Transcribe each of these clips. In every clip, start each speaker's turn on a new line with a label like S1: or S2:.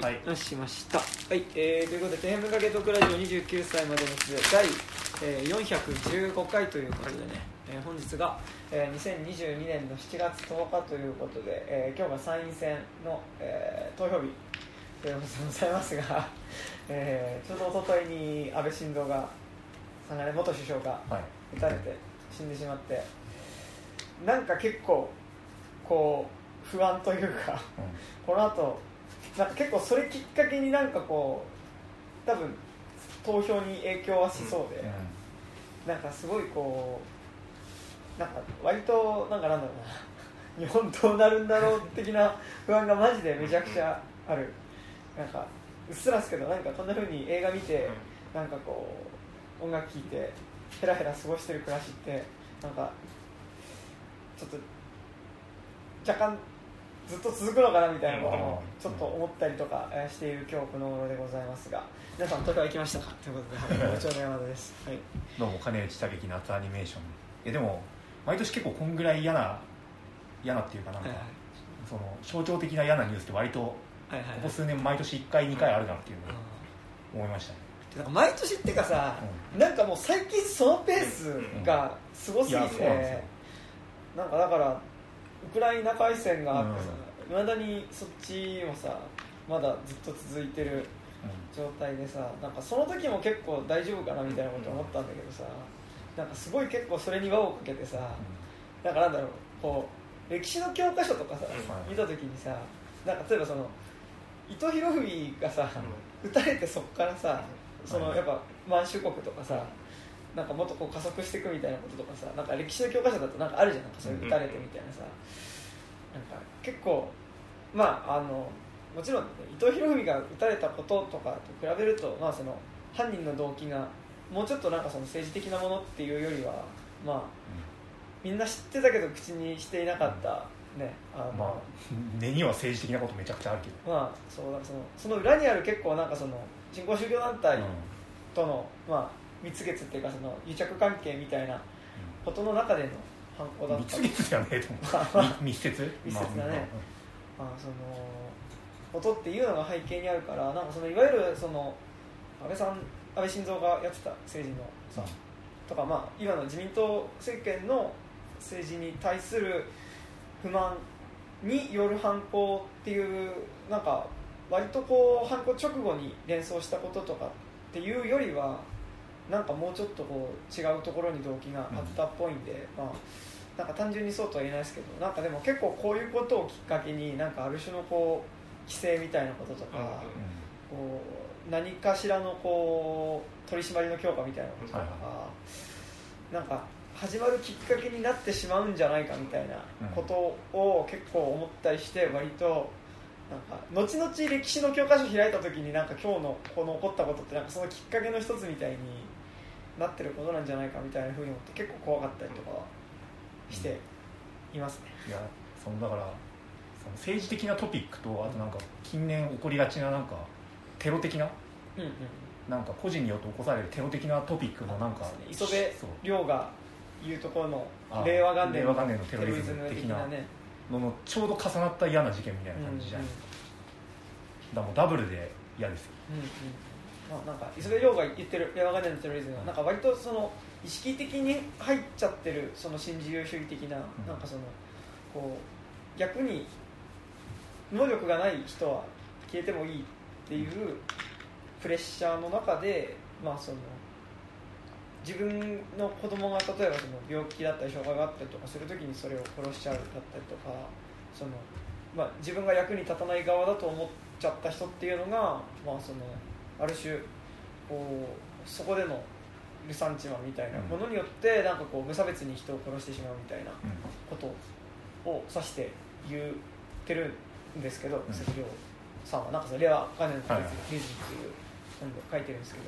S1: はい。
S2: 出しましたはい、えー、ということで天文かけトークラジオ29歳までのつ第、えー、415回ということでね、えー本日が、えー、2022年の7月10日ということで、えー今日が参院選の、えー投票日ということでございますが、えーちょうど一昨日に安倍晋三が元首相が
S1: はい。
S2: 撃たれて死んでしまってなんか結構こう不安というかこの後なんか結構それきっかけになんかこう多分投票に影響はしそうで、なんかすごいこうなんか割となんかなんだろうな日本どうなるんだろう的な 不安がマジでめちゃくちゃある。なんかうっすらですけどなんかこんな風に映画見てなんかこう音楽聴いてヘラヘラ過ごしてる暮らしってなんかちょっと若干ずっと続くのかなみたいなこともちょっと思ったりとかえーしている今日この頃でございますが皆さん投票行きましたか？ということで、はい、部長の山田です、はい、
S1: どうも金内武樹夏アニメーション。えでも毎年結構こんぐらい嫌な嫌なっていうかなんか、
S2: はいはい。
S1: その象徴的な嫌なニュースって割とここ数年毎年1回2回あるなっていうのを思いましたね。
S2: なんか毎年っていうかさ、なんかもう最近そのペースがすごすぎ
S1: いやそうなん
S2: なんかだからウクライナ海戦があってさいま、未だにそっちもさまだずっと続いてる状態でさなんかその時も結構大丈夫かなみたいなこと思ったんだけどさなんかすごい結構それに輪をかけてさなんかなんだろうこう歴史の教科書とかさ
S1: うん
S2: 見た時にさなんか例えばその伊藤博文がさ撃たれてそこからさその
S1: はい。
S2: やっぱ満州国とかさなんかもっとこう加速していくみたいなこととかさなんか歴史の教科書だとなんかあるじゃんなんかそういう撃たれてみたいなさ。なんか結構まああのもちろん、ね、伊藤博文が撃たれたこととかと比べると、まあ、その犯人の動機がもうちょっとなんかその政治的なものっていうよりはまあみんな知ってたけど口にしていなかったねあの、
S1: まあ根には政治的なことめちゃくちゃあるけど。
S2: まあそうだそのその裏にある結構なんかその新興宗教団体との、まあ、蜜月っていうかその癒着関係みたいなことの中での犯行だった。
S1: 密月じゃねえと思う。み密接？
S2: 密接だね。
S1: まあ
S2: まあ、そのことっていうのが背景にあるからなんかそのいわゆるその安倍さん安倍晋三がやってた政治のさ、とか、まあ、今の自民党政権の政治に対する不満による犯行っていうなんか割とこう犯行直後に連想したこととかっていうよりはなんかもうちょっとこう違うところに動機があったっぽいんで、まあなんか単純にそうとは言えないですけどなんかでも結構こういうことをきっかけになんかある種のこう規制みたいなこととか、
S3: うんうん
S2: こう何かしらのこう取り締まりの強化みたいなこととか、
S1: はい
S2: なんか始まるきっかけになってしまうんじゃないかみたいなことを結構思ったりして割となんか後々歴史の教科書開いた時になんか今日のこの起こったことってなんかそのきっかけの一つみたいになってることなんじゃないかみたいなふうに思って結構怖かったりとか。はしていますね。
S1: いやそのだからその政治的なトピックとあとなんか近年起こりがちななんかテロ的な
S2: うんうん
S1: なんか個人によって起こされるテロ的なトピックのなんか
S2: 磯部亮が言うところの
S1: あ
S2: 令和元年
S1: のテロリズム的な
S2: ね。
S1: ののちょうど重なった嫌な事件みたいな感じじゃないですか,、だからもうダブルで嫌ですよ。
S2: うんうんまあ、なんか磯部亮が言ってる令和元年のテロリズムはなんか割とその意識的に入っちゃってるその新自由主義的な,、
S1: ん。
S2: なんかそのこう逆に能力がない人は消えてもいいっていうプレッシャーの中で、まあ、その自分の子供が例えばその病気だったり障害があったりとかするときにそれを殺しちゃうだったりとかその、まあ、自分が役に立たない側だと思っちゃった人っていうのが、まあ、そのある種こうそこでのルサンチマンみたいなものによってなんかこう無差別に人を殺してしまうみたいなことを指して言ってるんですけど
S1: うん。
S2: 関亮さんはなんかその令和元年の
S1: はいはい
S2: リズムっていう本で書いてるんですけ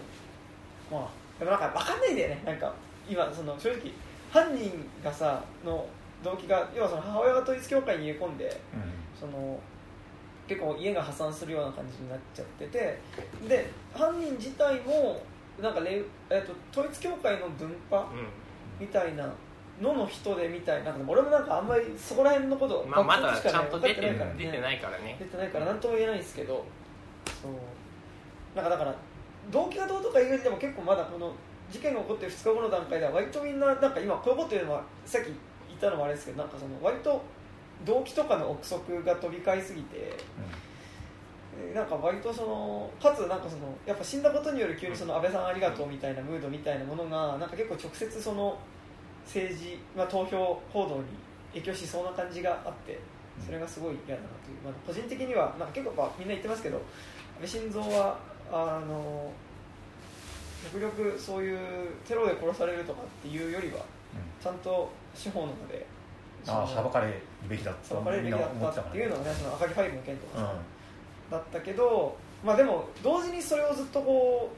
S2: どまあでもなんか分かんないんだよね。なんか今その正直犯人がさの動機が要はその母親が統一教会に入れ込んでその結構家が破産するような感じになっちゃっててで犯人自体もなんかれ、えっと統一教会の分派みたいなのの人でみたいな俺もなんかあんまりそこら辺のこと
S3: まあ、まだちゃんと出て
S2: ないからね。
S3: 出てないからね。
S2: 出てないから何とも言えないんですけどそう。なんかだから動機がどうとか言うても結構まだこの事件が起こって2日後の段階では割とみんななんか今こういうこと言うのはさっき言ったのもあれですけどなんかその割と動機とかの憶測が飛び交いすぎて、えーなんか割とそのかつなんかそのやっぱ死んだことによる急にその安倍さんありがとうみたいなムードみたいなものがなんか結構直接その政治、まあ、投票行動に影響しそうな感じがあってそれがすごい嫌だなという、まあ、個人的にはなんか結構やっぱみんな言ってますけど安倍晋三はあの極力そういうテロで殺されるとかっていうよりはちゃんと司法の場で
S1: ああ
S2: その
S1: 裁かれるべきだ
S2: 裁かれるべきだったっていうのはねその赤木ファイブの件とかだったけど、まあ、でも同時にそれをずっとこ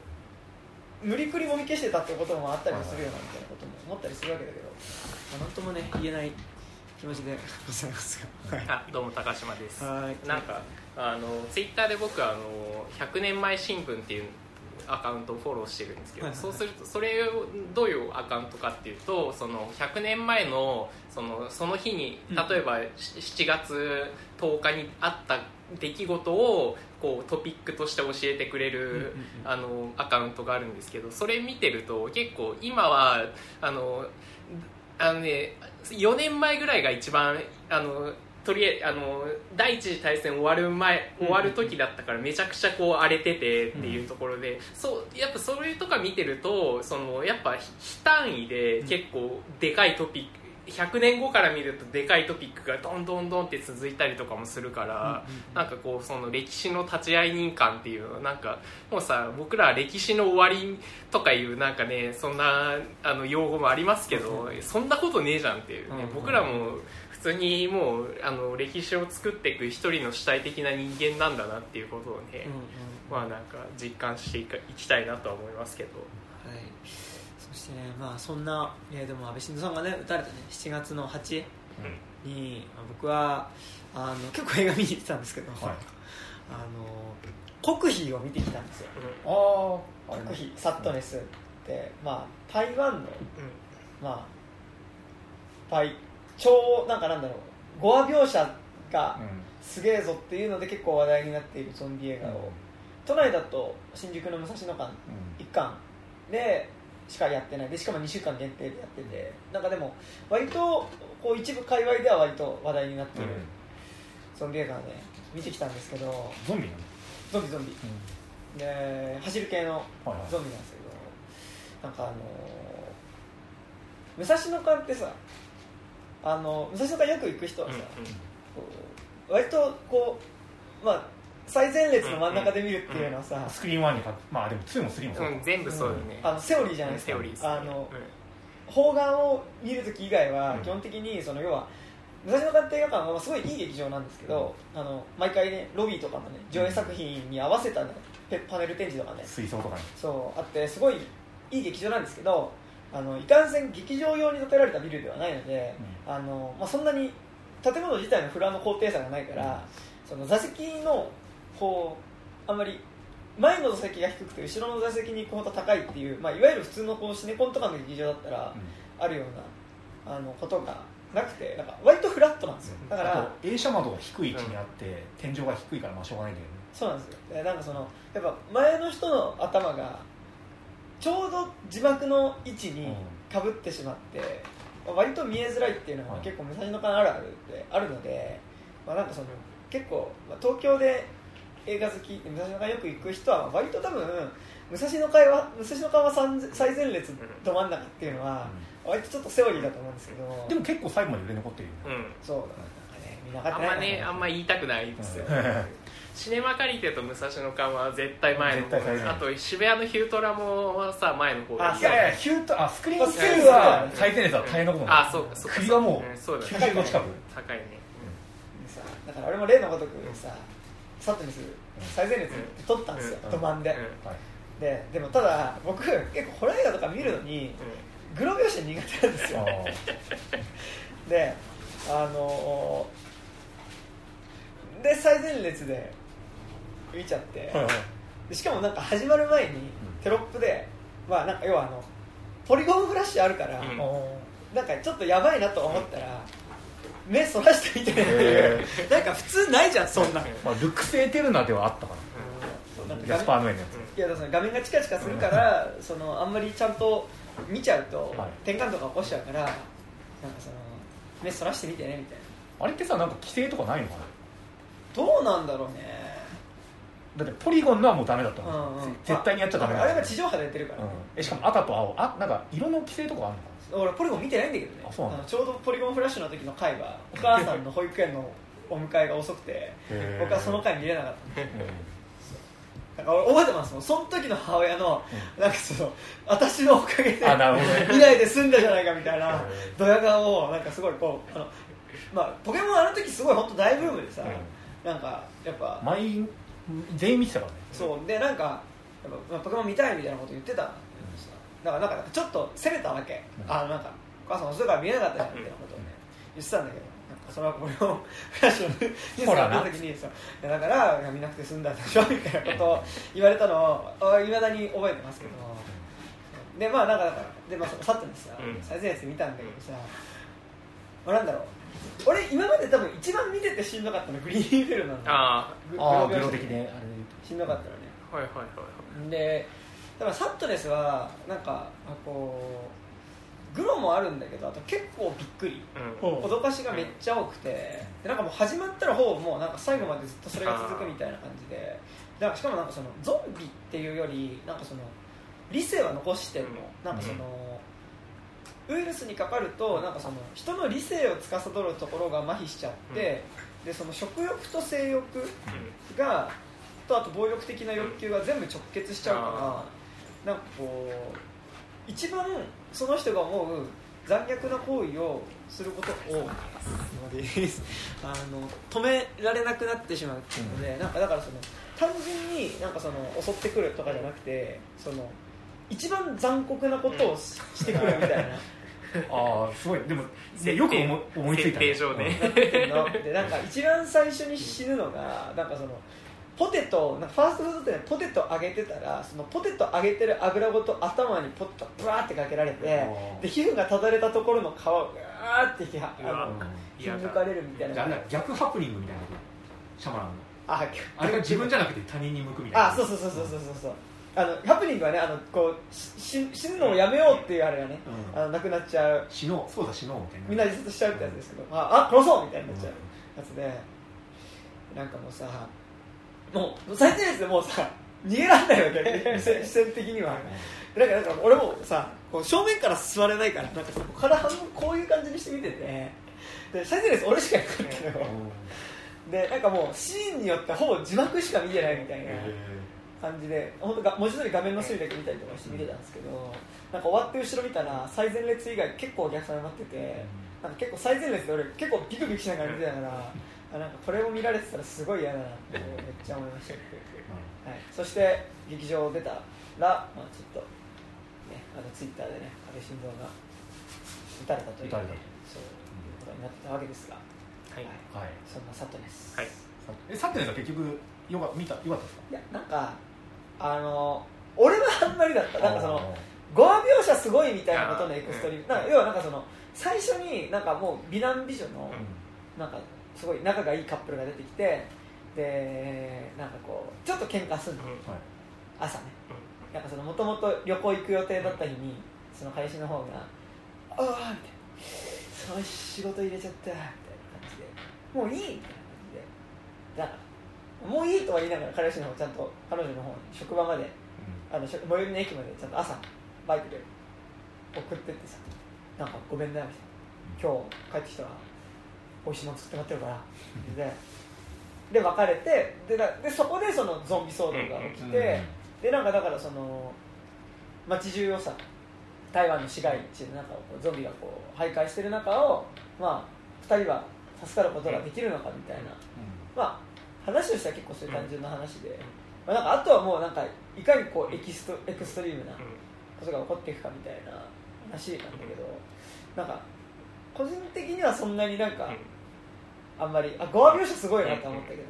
S2: う無理くりもみ消してたってこともあったりもするよなみたいなことも思ったりするわけだけど、まあ、なんともね言えない気持ちでございますが、はい、
S3: あどうも高島です。
S2: はい。
S3: なんかあのツイッターで僕あの100年前新聞っていうアカウントをフォローしてるんですけど、そうするとそれをどういうアカウントかっていうとその100年前のそのその日に
S2: うん。
S3: 例えばし7月10日にあった出来事をこうトピックとして教えてくれる、
S2: うんうんうん。
S3: あのアカウントがあるんですけどそれ見てると結構今はあのあのね4年前ぐらいが一番あのとりあえずあの第一次大戦終わる前終わる時だったからめちゃくちゃこう荒れててっていうところで、そうやっぱそれとか見てるとそのやっぱ非単位で結構でかいトピック100年後から見るとでかいトピックがどんどんどんって続いたりとかもするから、なんかこうその歴史の立ち会い人感っていうのはなんかもうさ僕らは歴史の終わりとかいうなんかねそんなあの用語もありますけど、そんなことねえじゃんっていうね、
S2: うん
S3: 僕らも普通にもうあの歴史を作っていく一人の主体的な人間なんだなっていうことをね、まあなんか実感していきたいなとは思いますけど。
S2: してね、まあ、そんな、えーでも安倍晋三さんがね撃たれたね7月の8に、まあ僕はあの結構映画見に行ってたんですけど、
S1: はい。
S2: あの国費を見てきたんですよ。
S1: ああ
S2: 国費サットネスって、まあ、台湾の、まあ、パイ超なんかなんだろう語話描写がすげえぞっていうので結構話題になっているゾンビ映画を、都内だと新宿の武蔵野館一巻でしかやってない。でしかも2週間限定でやってて。なんかでも割とこう一部界隈では割と話題になってる。ゾンビ映画をね見てきたんですけど。
S1: ゾンビなの
S2: ゾンビゾンビ。で走る系の
S1: はいはい。
S2: ゾンビなんですけど。なんかあの武蔵野館ってさあの武蔵野館よく行く人はさ、こう割とこうまあ最前列の真ん中で見るっていうのはさ、
S1: スクリーン1にかまあでも2も3もそうか。
S3: うん、全部そうよね、
S2: あのセオリーじゃないですか。
S3: セオリーですね。
S2: あの
S3: うん。
S2: 方眼を見るとき以外は
S1: うん。
S2: 基本的にその要は武蔵野館映画館はすごいいい劇場なんですけど、あの毎回ねロビーとかもね上映作品に合わせた、ね、ペパネル展示とかね。
S1: 水槽とかに
S2: そうあってすごいいい劇場なんですけどあのいかんせん劇場用に建てられたビルではないので、あのまあ、そんなに建物自体のフラの高低差がないから、その座席のこうあんまり前の座席が低くて後ろの座席に行くほど高いっていう、まあ、いわゆる普通のこうシネコンとかの劇場だったらあるようなあのことがなくてなんか割とフラットなんですよ。だから
S1: 映写窓が低い位置にあって天井が低いからまあしょうがないんだけどね。
S2: そうなんですよ。でなんかそのやっぱ前の人の頭がちょうど字幕の位置にかぶってしまって、割と見えづらいっていうのが
S1: はい
S2: 結構武蔵野館あるあるってあるので、まあ、なんかその結構、まあ、東京で映画好き武蔵野館よく行く人は割と多分武蔵野館は武蔵野館は最最前列ど真ん中っていうのは割とちょっとセオリーだと思うんですけど。
S1: でも結構最後まで売れ残ってるよね。
S3: うん。
S2: そう。なんかね見なか
S3: あ
S2: った
S3: んまねあんま言いたくないですよ、
S1: うん。
S3: シネマ借りてと武蔵野館は絶対前の方。あと渋谷のヒュートラもさ前の方。がいい
S2: あ
S1: いやいやヒュートあスクリーン
S2: まあ
S1: 2は最前列は大変なこと
S3: あそうかそうか。
S1: 首はもう
S3: うんそうだね。
S1: 95近く。
S3: 高いね。
S2: だから俺も例のごとくさサットにす。る最前列で撮ったんですよ、
S3: うん。
S2: ど真んで、
S3: うん。
S1: はい。
S2: ででもただ僕結構ホラー映画とか見るのにグロ描写苦手なんですよ。
S1: あ
S2: であのーで最前列で見ちゃって、
S1: ーはいはい。
S2: でしかもなんか始まる前にテロップで、まあなんか要はあのポリゴンフラッシュあるから、
S3: うん。
S2: なんかちょっとやばいなと思ったら目そらしてみてっていう、なんか普通ないじゃんそんな。ん、
S1: まあルックスエテルナではあったか
S2: そ
S1: ジャスパー・ノエのやつ。
S2: いやだ画面がチカチカするからそのあんまりちゃんと見ちゃうと
S1: はい。
S2: 転換とか起こしちゃうからなんかその目そらしてみてねみたいな。
S1: あれってさなんか規制とかないのかな？
S2: どうなんだろうね。
S1: だってポリゴンのはもうダメだった
S2: う。ん
S1: の、
S2: うん。
S1: 絶対にやっちゃダメだ
S2: ああれが地上波でやってるから、
S1: うん。えしかも赤と青。あなんか色の規制とかあるのか
S2: 俺ポリゴン見てないんだけどね。
S1: あそうな
S2: の？ちょうどポリゴンフラッシュの時の回はお母さんの保育園のお迎えが遅くて
S1: な
S2: 僕はその回見れなかった。
S1: うん
S2: なんか俺覚えてますもん。その時の母親のなんかその私のおかげで
S1: あな
S2: で済んだじゃないかみたいな
S1: うん
S2: ドヤ顔をなんかすごいこうあのまあポケモンあの時すごい本当大ブームでさ、なんかやっぱ
S1: 全員見てたからね。
S2: そう。でなんかやっぱまあポケモン見たいみたいなこと言ってた。んだからなんかちょっと責めたわけ、
S1: うん。
S2: あなんかお母さん遅いから見えなかったじゃんみたいなことをね言ってたんだけどそれはこれをフラッシュのニュースが出た時にさいやだから見なくて済んだでしょみたいなことを言われたのをいまだに覚えてますけど、でまあなんかだからでまあそのサットにさ、
S3: うん。
S2: 最前列見たんだけどさ、まあ、なんだろう俺今まで多分一番見ててしんどかったのグリーンフェルなんだ
S3: あ
S2: グ
S1: ああグ
S2: グロ
S1: 的であれで
S2: しんどかったのね。
S3: あはいはいはい。
S2: でだからサットネスはなんかあこうグロもあるんだけどあと結構びっくり。
S3: うん。
S2: 脅かしがめっちゃ多くて。でなんかもう始まったらほぼもうなんか最後までずっとそれが続くみたいな感じで。だからしかもなんかそのゾンビっていうよりなんかその理性は残してもなんかそのウイルスにかかるとなんかその人の理性を司るところが麻痺しちゃってでその食欲と性欲がとあと暴力的な欲求が全部直結しちゃうからなんかこう一番その人が思う残虐な行為をすることをあの止められなくなってしまうっていうので、なんかだからその単純になんかその襲ってくるとかじゃなくてその一番残酷なことをししてくるみたいな。
S1: ああすごい。でもでよく思い思いついたね。
S3: 設定上ね。
S2: でなんか一番最初に死ぬのがなんかそのポテトファーストフード店でポテト揚げてたらそのポテト揚げてる油ごと頭にポテトブワーってかけられて
S1: ー。
S2: で皮膚がただれたところの皮をガーってひは
S3: うわ。
S2: あの
S3: いや
S2: 引抜かれるみたいな。
S1: 逆ハプニングみたいなシャマランの。
S2: あ
S1: あれが自分じゃなくて他人に向くみたいな。
S2: あそうそうそうそうそうそうそう。あのハプニングはねあのこうしし死ぬのをやめようっていうあれがね、
S1: うん。
S2: あのなくなっちゃう。
S1: 死のうそうだ死のうみたいな。
S2: みんな自殺しちゃうってやつですけど、ああ殺そうみたいになっちゃうやつでなんかもうさもう最低ですでもうさ逃げられないわけ視線的にはだからなんか俺もさこう正面から座れないからなんかさ体半分こういう感じにして見てて。で最低です俺しかいなかったのよ。でなんかもうシーンによってほぼ字幕しか見てないみたいな感じで本当が文字通り画面の隅だけ見たりとかして見てたんですけどなん。か終わって後ろ見たら最前列以外結構お客さん埋まっててなんか結構最前列で俺結構ビクビクしながら見てたからあなんかこれを見られてたらすごい嫌だなってめっちゃ思いました、はい、そして劇場出たら、まあ、ちょっと、ね、あのツイッターでね安倍晋三が撃たれたという
S1: 撃たれたと。
S2: そういうことになってたわけですが、
S3: はい。
S1: はい。
S2: そんなサットです、
S3: はい。
S1: えさっきのやつは結局よか見たよかったですか？
S2: いやなんかあの俺はあんまりだった。なんかその
S1: あ
S2: 語話描写すごいみたいなことのエクストリーム。
S3: うん。
S2: なんか要はなんかその最初になんかもう美男美女の
S1: ー
S2: なんかすごい仲がいいカップルが出てきてでなんかこうちょっと喧嘩するの。
S3: うん。
S1: はい。
S2: 朝ね。もともと旅行行く予定だった日にその彼氏の方が「ああ」みたいな「その仕事入れちゃった」みたいな感じで「もういい」みたいな感じで。だからもういいとは言いながら彼氏の方ちゃんと彼女の方に職場まであのし最寄りの駅までちゃんと朝バイクで送ってってさ「なんかごめんね」みたいな「今日帰ってきたら美味しいもの作ってもらってるから」でで別れてでなでそこでそのゾンビ騒動が起きて、でなんかだからその街中をさ台湾の市街地でなんかこうゾンビがこう徘徊してる中をまあ2人は助かることができるのかみたいな、まあ話としては結構そういう単純な話で、まあ、なんかあとはもうなんかいかにこうエキストエクストリームなことが起こっていくかみたいな話なんだけどなんか個人的にはそんなになんかあんまりあ語話描写すごいなと思ったけど、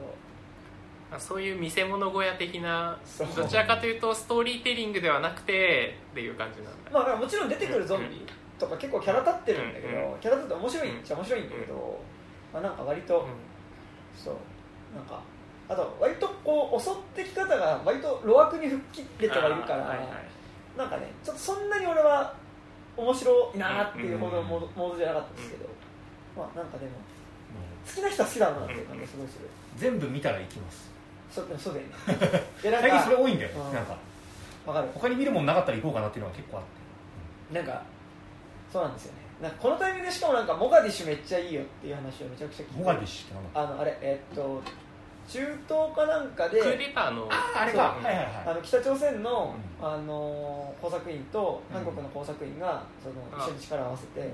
S3: まあそういう見せ物小屋的などちらかというとストーリーテリングではなくてっていう感じなんだ、
S2: まあ、もちろん出てくるゾンビとか結構キャラ立ってるんだけど、
S3: うん
S2: キャラ立って面白いっちゃ面白いんだけど、まあ、なんか割と、
S3: うん。
S2: そう。なんかあと割とこう襲ってき方が割と路悪に吹っ切って人がいるから、
S3: はいはい
S2: なんかねちょっとそんなに俺は面白いなっていうほどのモード,、モードじゃなかったですけど、まあなんかでも好きな人は好きだなっていう感じがすごいする、
S1: 全部見たら行きます。
S2: そうそうだよね。
S1: 最近それ
S2: か
S1: 多いんだよ
S2: うん。
S1: なんか。
S2: わかる。
S1: 他に見るもんなかったら行こうかなっていうのが結構あって。
S2: なんかそうなんですよね。なんかこのタイミングでしかもなんかモガディッシュめっちゃいいよっていう話をめちゃくちゃ聞いて。
S1: モガディッシュってなんだ
S2: あのあれえーっと中東かなんかで
S3: クーデターの
S1: ああれか。
S2: そう
S1: はいはいはい。
S2: あの北朝鮮の,、
S1: う
S2: あの工作員と韓国の工作員がその
S3: うん。
S2: 一緒に力を合わせて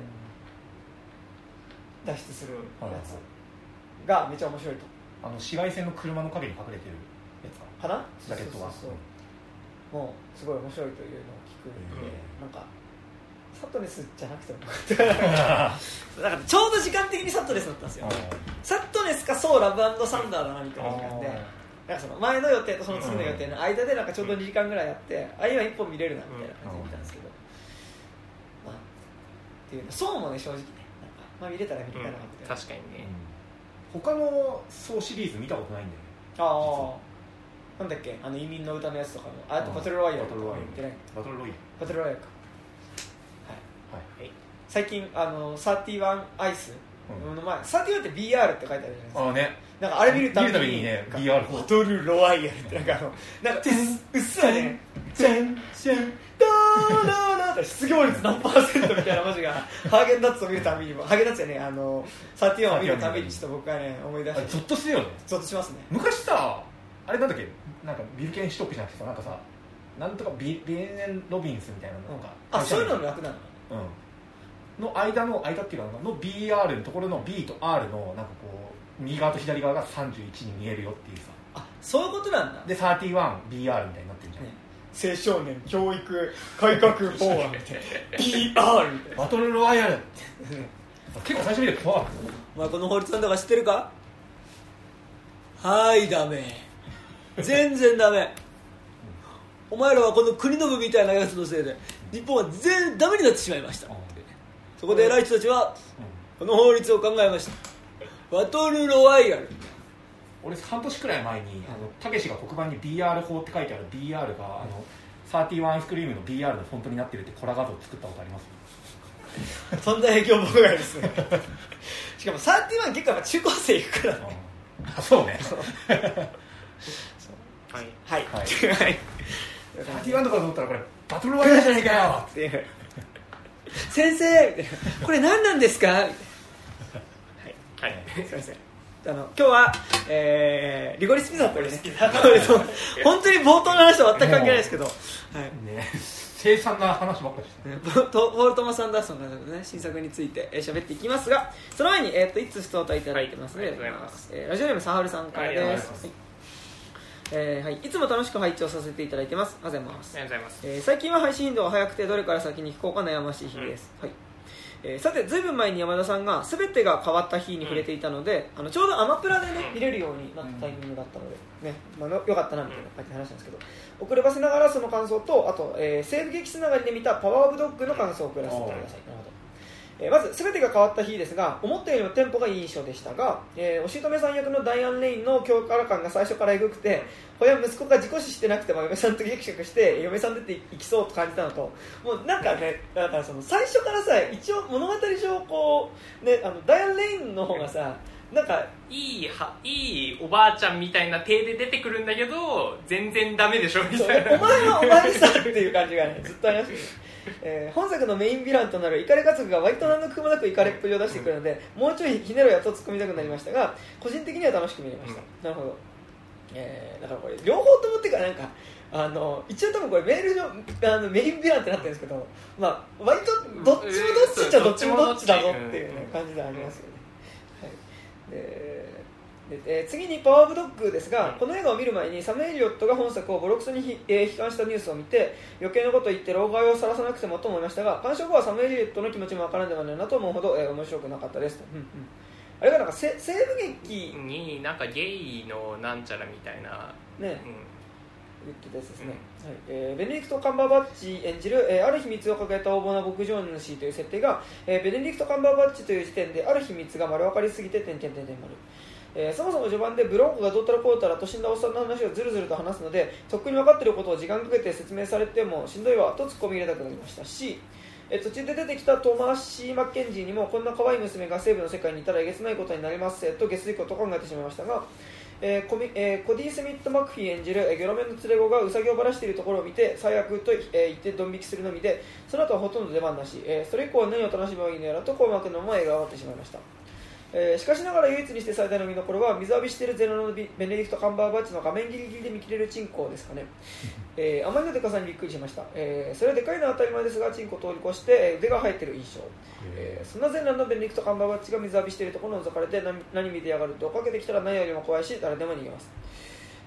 S2: 脱出するやつがめっちゃ面白いと。
S1: あの紫外線の車の陰に隠れてるやつか。
S2: かな？
S1: ジャケットは
S2: そうそうそうもうすごい面白いというのを聞くんで、
S3: うん。
S2: なんかサットネスじゃなくても なんかちょうど時間的にサットネスだったんですよ。サットネスかそうラブサンダーだなみたいな時間でなんかその前の予定とその次の予定の間でなんかちょうど2時間ぐらいやって、あ今一本見れるなみたいな感じで見たんですけど、まあっていうそうもね正直まあ、見れたら見れたらなみたいな、
S3: 確かにね。
S1: 他のそうシリーズ見たことないんだよね。
S2: ああなんだっけ？あの移民の歌のやつとかも。ああとバトルロワイヤルとか。
S1: バトルロワイヤル
S2: 見てない？
S1: バトルロイヤル
S2: バトルロワイヤルか
S1: はい。
S2: 最近あの31アイス
S1: うん。
S2: の前。31って BR って書いてあるじゃないですか。
S1: あのね。
S2: なんかあれ見るたび
S1: 見るたびにね BR
S2: バトルロワイヤルってなんかあのなんかうっすらね。チェンチェンダーダー失業率何パーセントみたいな文字がハーゲンダッツを見るたびにもハーゲンダッツやねあの31を見るたびにちょっと僕はね思い出して
S1: ゾッとするよね。
S2: ゾッとしますね。
S1: 昔さあれなんだっけなんかビルケンシュトックじゃなくてさなんかさなんとかビビエネン・ロビンスみたいなのが、
S2: あそういうのの楽なの
S1: うんの間の間っていうかの BR のところの B と R のなんかこう右側と左側が31に見えるよっていうさ
S2: あそういうことなんだ
S1: で 31BR みたいになってるじゃん、
S2: ね青少年教育改革法案みたいな。PR
S1: バトルロワイヤル。結構最初見て怖かっ
S2: お前この法律なんだか知ってるか？はいダメ。全然ダメ。お前らはこの国の部みたいなやつのせいで日本は全然ダメになってしまいました。
S1: た、
S2: そこで偉い人たちはこの法律を考えました。バトルロワイヤル
S1: 俺半年くらい前にあのたけしが黒板に BR 法って書いてある BR があの31アイスクリームの BR のフォントになってるってコラ画像作ったことあります？
S2: そんな影響僕がですね。しかも31結構やっぱ中高生行くからね。
S1: あそうね。
S3: はい。
S2: はい。
S1: はい。
S2: はい
S1: 31とかと思ったらこれバトルロワイヤルじゃねえかよ
S2: って。い う先生これ何なんですか？みたい。な
S3: はい。
S2: すいませんあの今日は、えーリゴリスピザというね。本当に冒頭の話と全く関係ないですけど、はい。
S1: ね凄惨な話ばっかりして
S2: ねポトポール・トマス・アンダーソンの、ね、新作についてえー喋っていきますがその前に、えー、といつストーターいただいてますので、
S3: はいありがとうございます。
S2: えーラジオネームサハルさんからです、はいえーはい、いつも楽しく配置をさせていただいてます。ありがとうございます。えー最近は配信頻度が早くてどれから先に聞こうか悩ましい日です、はいえーさてずいぶん前に山田さんが全てが変わった日に触れていたので、あのちょうどアマプラで、ね
S3: うん。
S2: 見れるようになったタイミングだったので、ねまあ、よよかったなみたいな感じで話したんですけど遅ればせながらその感想とあと、えー西部劇つながりで見たパワーオブドッグの感想を送らせてくださいえーまず全てが変わった日ですが思ったよりもテンポがいい印象でしたが、えーお姑さん役のダイアン・レインの強化感が最初からエグくて親息子が自己死してなくても嫁さんとギクシャクして嫁さん出ていきそうと感じたのと。もうなんかねだからその最初からさ一応物語上こう、ね、あのダイアン・レインの方がさなんか
S3: いいはいいおばあちゃんみたいな体で出てくるんだけど全然ダメでしょみたいな。
S2: お前はお前さっていう感じがねずっとありましど、えー本作のメインヴィランとなるイカレ家族が割と何の苦もなくイカレっぷりを出してくるのでもうちょいひねろやと突っ込みたくなりましたが個人的には楽しく見れました、なるほど、えーだからこれ両方ともっていうかなんかあの一応多分これメールのあのメインヴィランってなってるんですけど、まあ、割とどっちもどっちっちゃどっちもどっちだぞっていう、ね、感じでありますよね、はい。ででえー次に「パワー・オブ・ドッグ」ですが、
S3: うん
S2: この映画を見る前にサム・エリオットが本作をボロクソにひ、えー批判したニュースを見て余計なことを言って老害を晒さなくてもと思いましたが鑑賞後はサム・エリオットの気持ちもわからんではないなと思うほど、えー面白くなかったです。と、うんうん。あれがなんかせ西部劇
S3: になんかゲイのなんちゃらみたいな、
S2: ね。
S3: うん。
S2: 言ってたやつですね、はい。えーベネディクト・カンバーバッチ演じる、えーある秘密を抱えた横暴な牧場主という設定が、えーベネディクト・カンバーバッチという時点である秘密が丸分かりすぎて点々点々丸えーそもそも序盤でブロンコがどうたらこうたらと死んだおっさんの話をずるずると話すのでとっくに分かっていることを時間かけて説明されてもしんどいわ。と突っ込み入れたくなりました。し、えー途中で出てきたトーマシー・マッケンジーにもこんな可愛い娘が西部の世界にいたらえげつないことになります。と下水こと考えてしまいましたが、えーコミえーコディ・スミット・マクフィー演じる、えーギョロメンの連れ子がウサギをばらしているところを見て最悪と、えー言ってドン引きするのみでその後はほとんど出番なし、えーそれ以降は何を楽しめばいいのやらとこうまくのまま映画が終わってしまいました。えーしかしながら唯一にして最大の見どころは水浴びしているゼロのビベネディクト・カンバーバッチの画面ギリギリで見切れるチンコですかね、えーあまりのでかさにびっくりしました、えーそれはでかいのは当たり前ですがチンコを通り越してえー腕が生えている印象、えー。そんな全裸のベネディクト・カンバーバッチが水浴びしているところを覗かれて何何見てやがると追っかけてきたら何よりも怖いし誰でも逃げます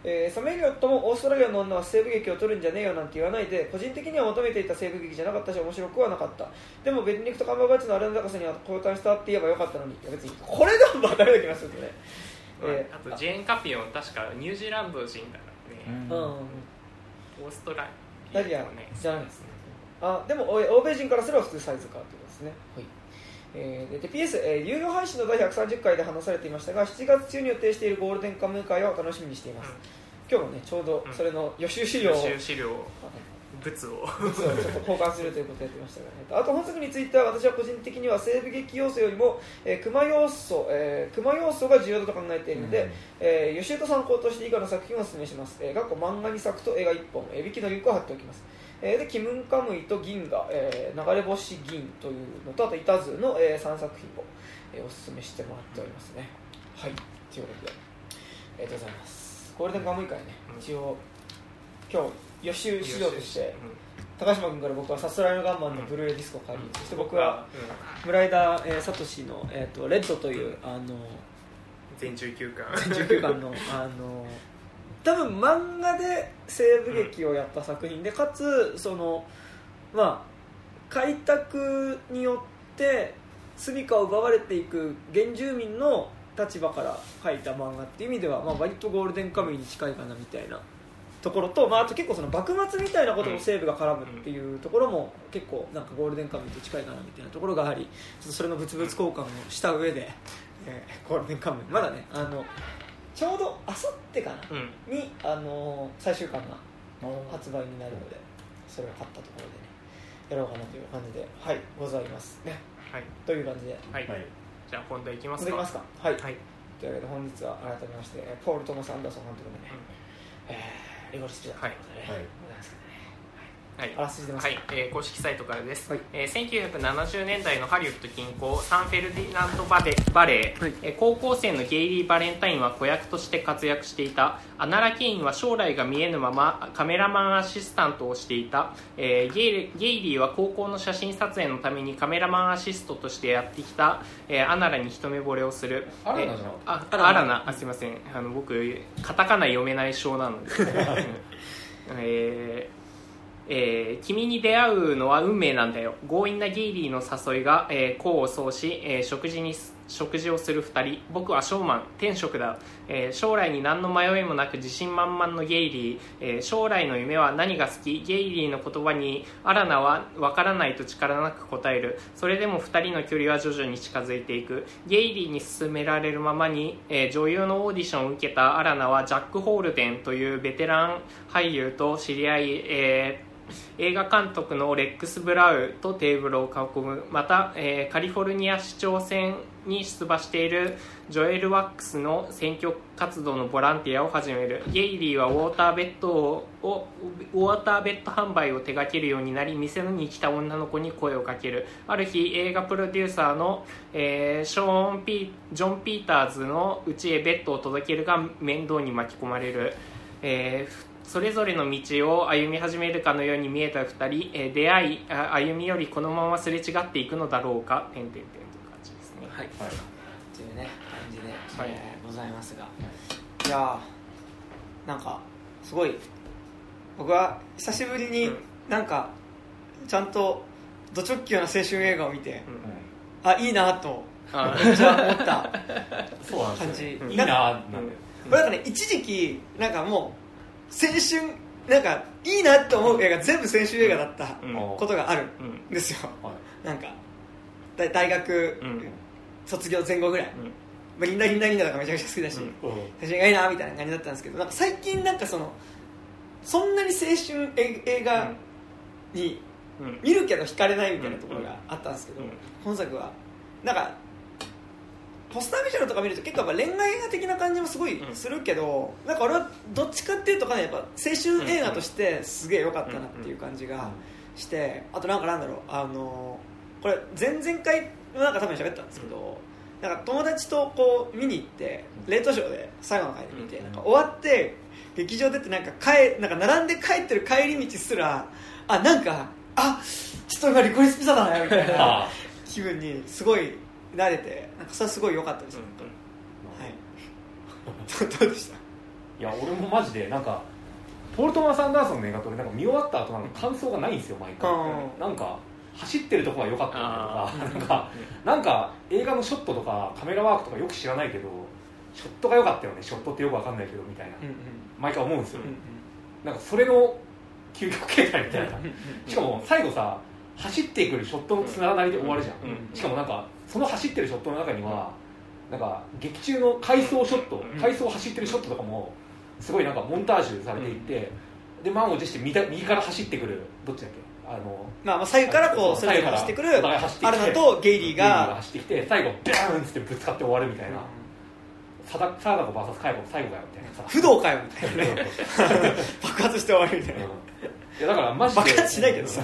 S2: えーサメリオットもオーストラリアの女は西部劇を撮るんじゃねえよなんて言わないで個人的には求めていた西部劇じゃなかったし面白くはなかった。でもベネディクト・カンバーバッチのあれの高さには交代したって言えばよかったのに。いや別にこれでもまあダメな気がするんでね、えー
S3: あとジェーン・カピオン確かニュージーランド人だからね、
S1: うん。
S2: うん
S3: オーストラ
S2: ダリア
S3: リアね
S2: じゃないですねあでもお欧米人からすれば普通サイズかということですね、はいえーでで PS、えー有料配信の第130回で話されていましたが7月中に予定しているゴールデンカムイ会を楽しみにしています、今日もねちょうどそれの予習資料を、
S3: 予習資料物を。
S2: ちょっと交換するということをやってましたが、ね、あと本作については私は個人的には西部劇要素よりも、えー、熊要素、えー、熊要素が重要だと考えているので、
S1: うん。
S2: えー予習と参考として以下の作品をお勧めします、えー、過去漫画2作と映画1本、えー、引きのリンクを貼っておきますえーでキムンカムイと銀河、えー流れ星銀というのとあとイタズの、え3作品を、えーお勧めしてもらっておりますね。はい。ということでありがとうございます。ゴールデンカムイ会ね。
S3: うん。
S2: 一応今日予習資料として
S3: うん。
S2: 高島君から僕はさすらいのガンマンのブルーレイディスクを借り、そして僕は
S3: うん。
S2: 村枝、えー、聡の、えー、とレッドというあの
S3: 全19巻
S2: 19巻のあの多分漫画で西部劇をやった作品で、かつそのまあ開拓によって住処を奪われていく原住民の立場から書いた漫画っていう意味では、まあ、割とゴールデンカムイに近いかなみたいなところと、まあ、あと結構その幕末みたいなことも西部が絡むっていうところも結構なんかゴールデンカムイと近いかなみたいなところがありちょっとそれの物々交換をした上で、えーゴールデンカムイ。まだねあのちょうどあさってかな？
S3: うん。
S2: に、あの最終巻が発売になるのでそれを買ったところでねやろうかなという感じではいございますね。
S3: はい。
S2: という感じで。
S3: はい、
S1: はい。
S3: じゃあ本題いきますか。
S2: ますか？はい、
S3: はい。
S2: というわけで本日は改めましてえーポール・トマス・アンダーソン監督のね、えーレゴリスピアということでね、
S1: はい
S3: はい。
S2: あらすじ出ます
S3: はい、えー公式サイトからです、
S2: はい。
S3: えー1970年代のハリウッド近郊サンフェルディナンドバレバレー、
S2: はい。
S3: えー高校生のゲイリー・バレンタインは子役として活躍していた。アナラ・ケインは将来が見えぬままカメラマンアシスタントをしていた、えーゲイゲイリーは高校の写真撮影のためにカメラマンアシストとしてやってきた、えーアナラに一目惚れをする。
S1: アラナじゃなかっ
S3: えーあアラナ。あすいません。あの僕カタカナ読めない症なので、えーえー君に出会うのは運命なんだよ。強引なゲイリーの誘いが、えー、功を奏し、えー食事に食事をする2人。僕はショーマン。天職だ、えー将来に何の迷いもなく自信満々のゲイリー、えー将来の夢は何が好き。ゲイリーの言葉にアラナは分からないと力なく答える。それでも2人の距離は徐々に近づいていく。ゲイリーに勧められるままに、えー女優のオーディションを受けたアラナはジャック・ホールデンというベテラン俳優と知り合い、えー映画監督のレックス・ブラウとテーブルを囲むまた、えーカリフォルニア市長選に出馬しているジョエル・ワックスの選挙活動のボランティアを始める。ゲイリーはウォーターベッドをウォーターベッド販売を手掛けるようになり店に来た女の子に声をかける。ある日映画プロデューサーの、えーショーン・ピジョン・ピーターズの家へベッドを届けるが面倒に巻き込まれる、えーそれぞれの道を歩み始めるかのように見えた2人、えー出会いあ歩み寄りこのまますれ違っていくのだろうか点々点という感じですね。
S2: はい。
S1: たはい。
S2: というね感じで、
S3: はい。
S2: えーございますが。い。やーなんかすごい僕は久しぶりに
S3: うん。
S2: なんかちゃんとド直球な青春映画を見て
S3: うん。
S2: あいいなと
S3: あ
S2: めっちゃ思った
S1: そうなんですよ
S2: 感じ。
S1: いいなーなんで
S2: これなんかね一時期なんかもう青春なんかいいなって思う映画全部青春映画だった
S3: うん。
S2: ことがある
S3: うん。
S2: んですよ。
S1: はい。
S2: なんか大大学
S3: うん。
S2: 卒業前後ぐらい。まあ、リンダリンダリンダとかめちゃくちゃ好きだし、
S3: うん。
S2: 写真がいいなみたいな感じだったんですけどなんか最近なんかそのそんなに青春え映画に
S3: うん。
S2: 見るけど惹かれないみたいなところがあったんですけど、
S3: うん
S2: 今作はなんかポスタービジュアルとか見ると結構やっぱ恋愛映画的な感じもすごいするけど、なんか俺はどっちかっていうとかなりやっぱ青春映画としてすげえ良かったなっていう感じがしてあとなんかなんだろうあのこれ前々回なんか多分喋ったんですけど、なんか友達とこう見に行ってレートショーで最後の回で見て、
S3: うん
S2: なんか終わって劇場出てなんか帰なんか並んで帰ってる帰り道すらあなんかあちょっと今リコリスピザだなみたいな
S1: あ。
S2: 気分にすごい慣れてなんかそれはすごい良かったです、はい。どうでした？
S1: いや俺もマジでなんかポール・トマス・アンダーソンの映画と俺なんか見終わった後なんか感想がないんですよ毎回。
S2: うん。
S1: なんか走ってるとこが良かったとかなんかなんか映画のショットとかカメラワークとかよく知らないけどショットが良かったよねショットってよくわかんないけどみたいな。
S2: うんうん。
S1: 毎回思うんですよ、
S2: うん
S1: なんかそれの究極形態みたいな。しかも最後さ走ってくるショットのつながりで終わるじゃん、
S3: うん
S1: しかもなんかその走ってるショットの中にはなんか劇中の回想ショット
S3: うん。
S1: 回想を走ってるショットとかもすごいなんかモンタージュされていて、で満を持して右右から走ってくるどっちだっけ？あの
S2: まあ、まあ左右からこうそれぞれ走ってくるアルナとゲイリー
S1: が
S2: が
S1: 走ってきて最後ビャーンっつってぶつかって終わるみたいな。貞子 VS カイコの最後だよみたいな。さ
S2: 不動かよみたいな。ね 爆発して終わるみたいな、
S1: いやだからマジで
S2: 爆発しないけどさ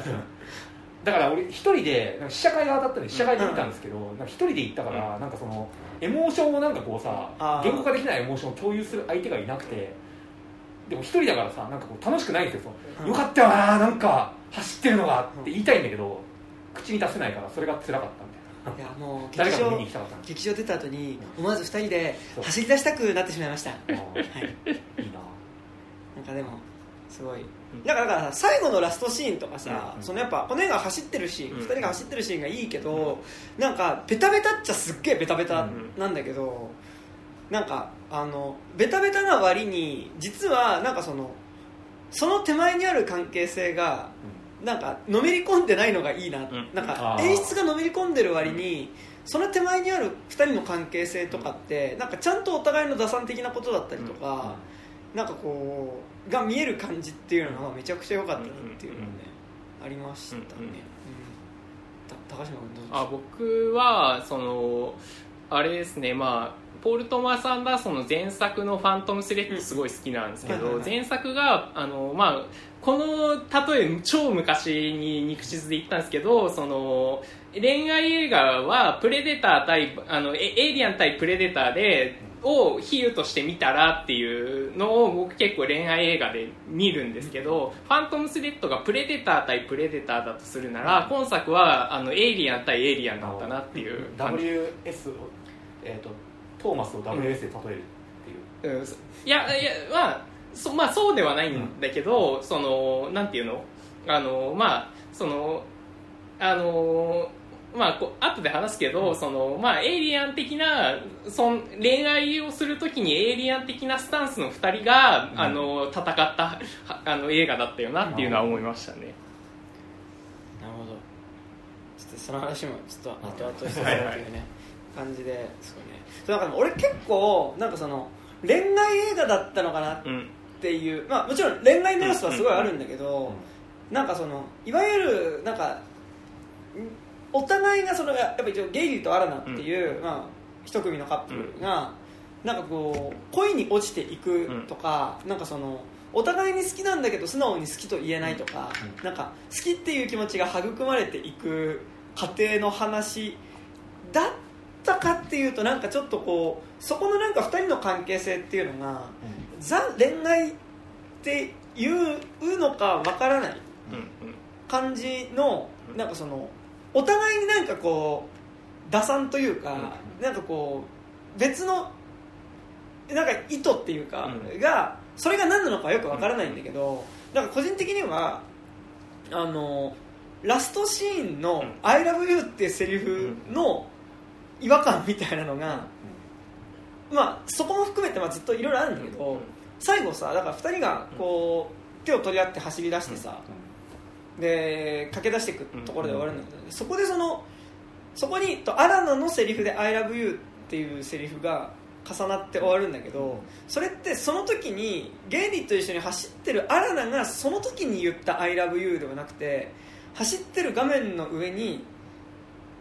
S1: だから俺一人でなんか試写会が当たったんで試写会で見たんですけど、なんか一人で行ったから、なんかそのエモーションをなんかこうさ言語化できないエモーションを共有する相手がいなくてでも一人だからさなんかこう楽しくないんですよよかったよななんか走ってるのがって言いたいんだけど、口に出せないからそれが辛かったみたい
S2: いやもう劇場劇場出た後に思わず二人で走り出したくなってしまいました、はい、
S1: いいな。
S2: なんかでもすごいだからだから最後のラストシーンとかさ、
S1: うん
S2: そのやっぱ骨が走ってるシーン、
S3: うん。
S2: 二人が走ってるシーンがいいけど、なんかベタベタっちゃすっげえベタベタなんだけど、なんかあのベタベタな割に実はなんかそのその手前にある関係性がなんかのめり込んでないのがいいな、
S3: ん。
S2: なんか演出がのめり込んでる割にその手前にある2人の関係性とかってなんかちゃんとお互いの打算的なことだったりとか、なんかこうが見える感じっていうのがめちゃくちゃ良かったなっていうのがね、ありましたね、
S3: うん。うん。
S2: 高島君どうです
S3: あ僕はそのあれですね。まあポール・トマス・アンダーソンの前作の「ファントム・スレッド」すごい好きなんですけど前作があの、まあ、この例え超昔に肉地図で言ったんですけどその恋愛映画はプレデター対あのエエイリアン対プレデターでを比喩として見たらっていうのを僕結構恋愛映画で見るんですけど、ファントムスレッドがプレデター対プレデターだとするなら、今作はあのエイリアン対エイリアンだったなっていう感じ。
S1: WS を、えー、とトーマスを WS で例えるっていう、
S3: うん。いやいやまあそまあそうではないんだけど、そのなんていうの？あのまあそのあのまあこう後で話すけど、そのまあエイリアン的なそん恋愛をするときにエイリアン的なスタンスの二人が、
S1: うん。
S3: あの戦ったはあの映画だったよなっていうのは思いましたね。
S2: なるほど。ちょっとその話もちょっと後々して
S3: はいはい
S2: っていうね感じですよね。そうだから俺結構なんかその恋愛映画だったのかなっ
S3: うん
S2: ていう、まあもちろん恋愛の要素はすごいあるんだけど、なんかそのいわゆるなんかんお互いがそのやっぱり一応ゲイリーとアラナっていう、まあ、一組のカップルが、なんかこう恋に落ちていくとか、なんかそのお互いに好きなんだけど素直に好きと言えないとか、
S1: うん。
S2: なんか好きっていう気持ちが育まれていく過程の話だったかっていうとなんかちょっとこうそこのなんか2人の関係性っていうのがザ恋愛っていうのかわからない
S3: うん
S2: 感じの
S3: うん
S2: なんかそのお互いになんかこう打算というか、
S1: うん。
S2: なんかこう別のなんか意図っていうか、
S3: うん。
S2: がそれが何なのかよくわからないんだけど、なんか個人的にはあのラストシーンの
S3: うん「
S2: I love you」っていうセリフの違和感みたいなのが、まあ、そこも含めてまあずっといろいろあるんだけど、最後さだから2人がこう手を取り合って走り出してさ、で駆け出していくところで終わるんだけど、そこでそのそこにとアラナのセリフで「I love you」っていうセリフが重なって終わるんだけどそれってその時にゲイリーと一緒に走ってるアラナがその時に言った「ILOVEYOU」ではなくて走ってる画面の上に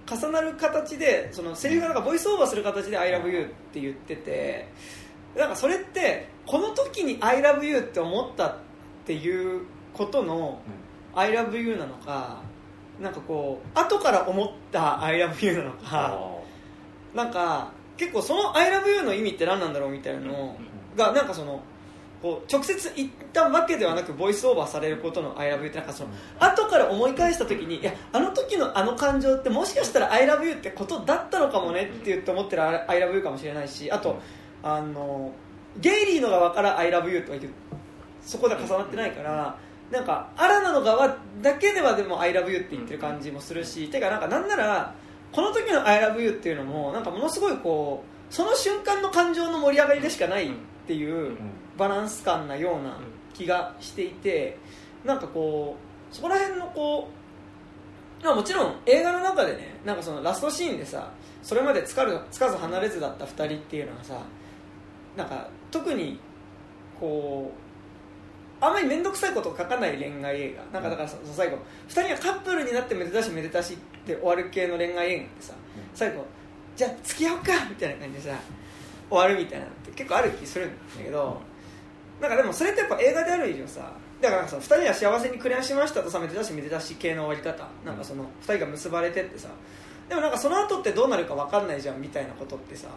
S2: 重なる形でそのセリフがなんかボイスオーバーする形で「ILOVEYOU」って言っててなんかそれってこの時に「ILOVEYOU」って思ったっていうことの「ILOVEYOU」なのかなんかこう後から思った「ILOVEYOU」なのかなんか結構その「ILOVEYOU」の意味って何なんだろうみたいなのがなんかそのこう直接言ったわけではなくボイスオーバーされることの「ILOVEYOU」ってなんかその後から思い返した時にいやあの時のあの感情ってもしかしたら「ILOVEYOU」ってことだったのかもねって言って思ってる「ILOVEYOU」かもしれないしあとあのゲイリーの側から「ILOVEYOU」とか言ってそこで重なってないからなんかアラナの側だけではでも「ILOVEYOU」って言ってる感じもするし、てかなんかなんならこの時の「ILOVEYOU」っていうのもなんかものすごいこうその瞬間の感情の盛り上がりでしかないっていうバランス感なような気がしていてなんかこうそこら辺のこうまあもちろん映画の中でねなんかそのラストシーンでさそれまでつかるつかず離れずだった2人っていうのはさなんか特にこうあんまり面倒くさいことを書かない恋愛映画。なんかだからその最後。2人がカップルになってめでたしめでたしって終わる系の恋愛映画ってさ最後じゃあ付き合おうかみたいな感じでさ終わるみたいなのって結構ある気するんだけどなんかでもそれってやっぱ映画である以上さだからなんかその2人は幸せに暮らしましたとさめでたしめでたし系の終わり方。なんかその2人が結ばれてってさ。でもなんかその後ってどうなるか分かんないじゃんみたいなことってさ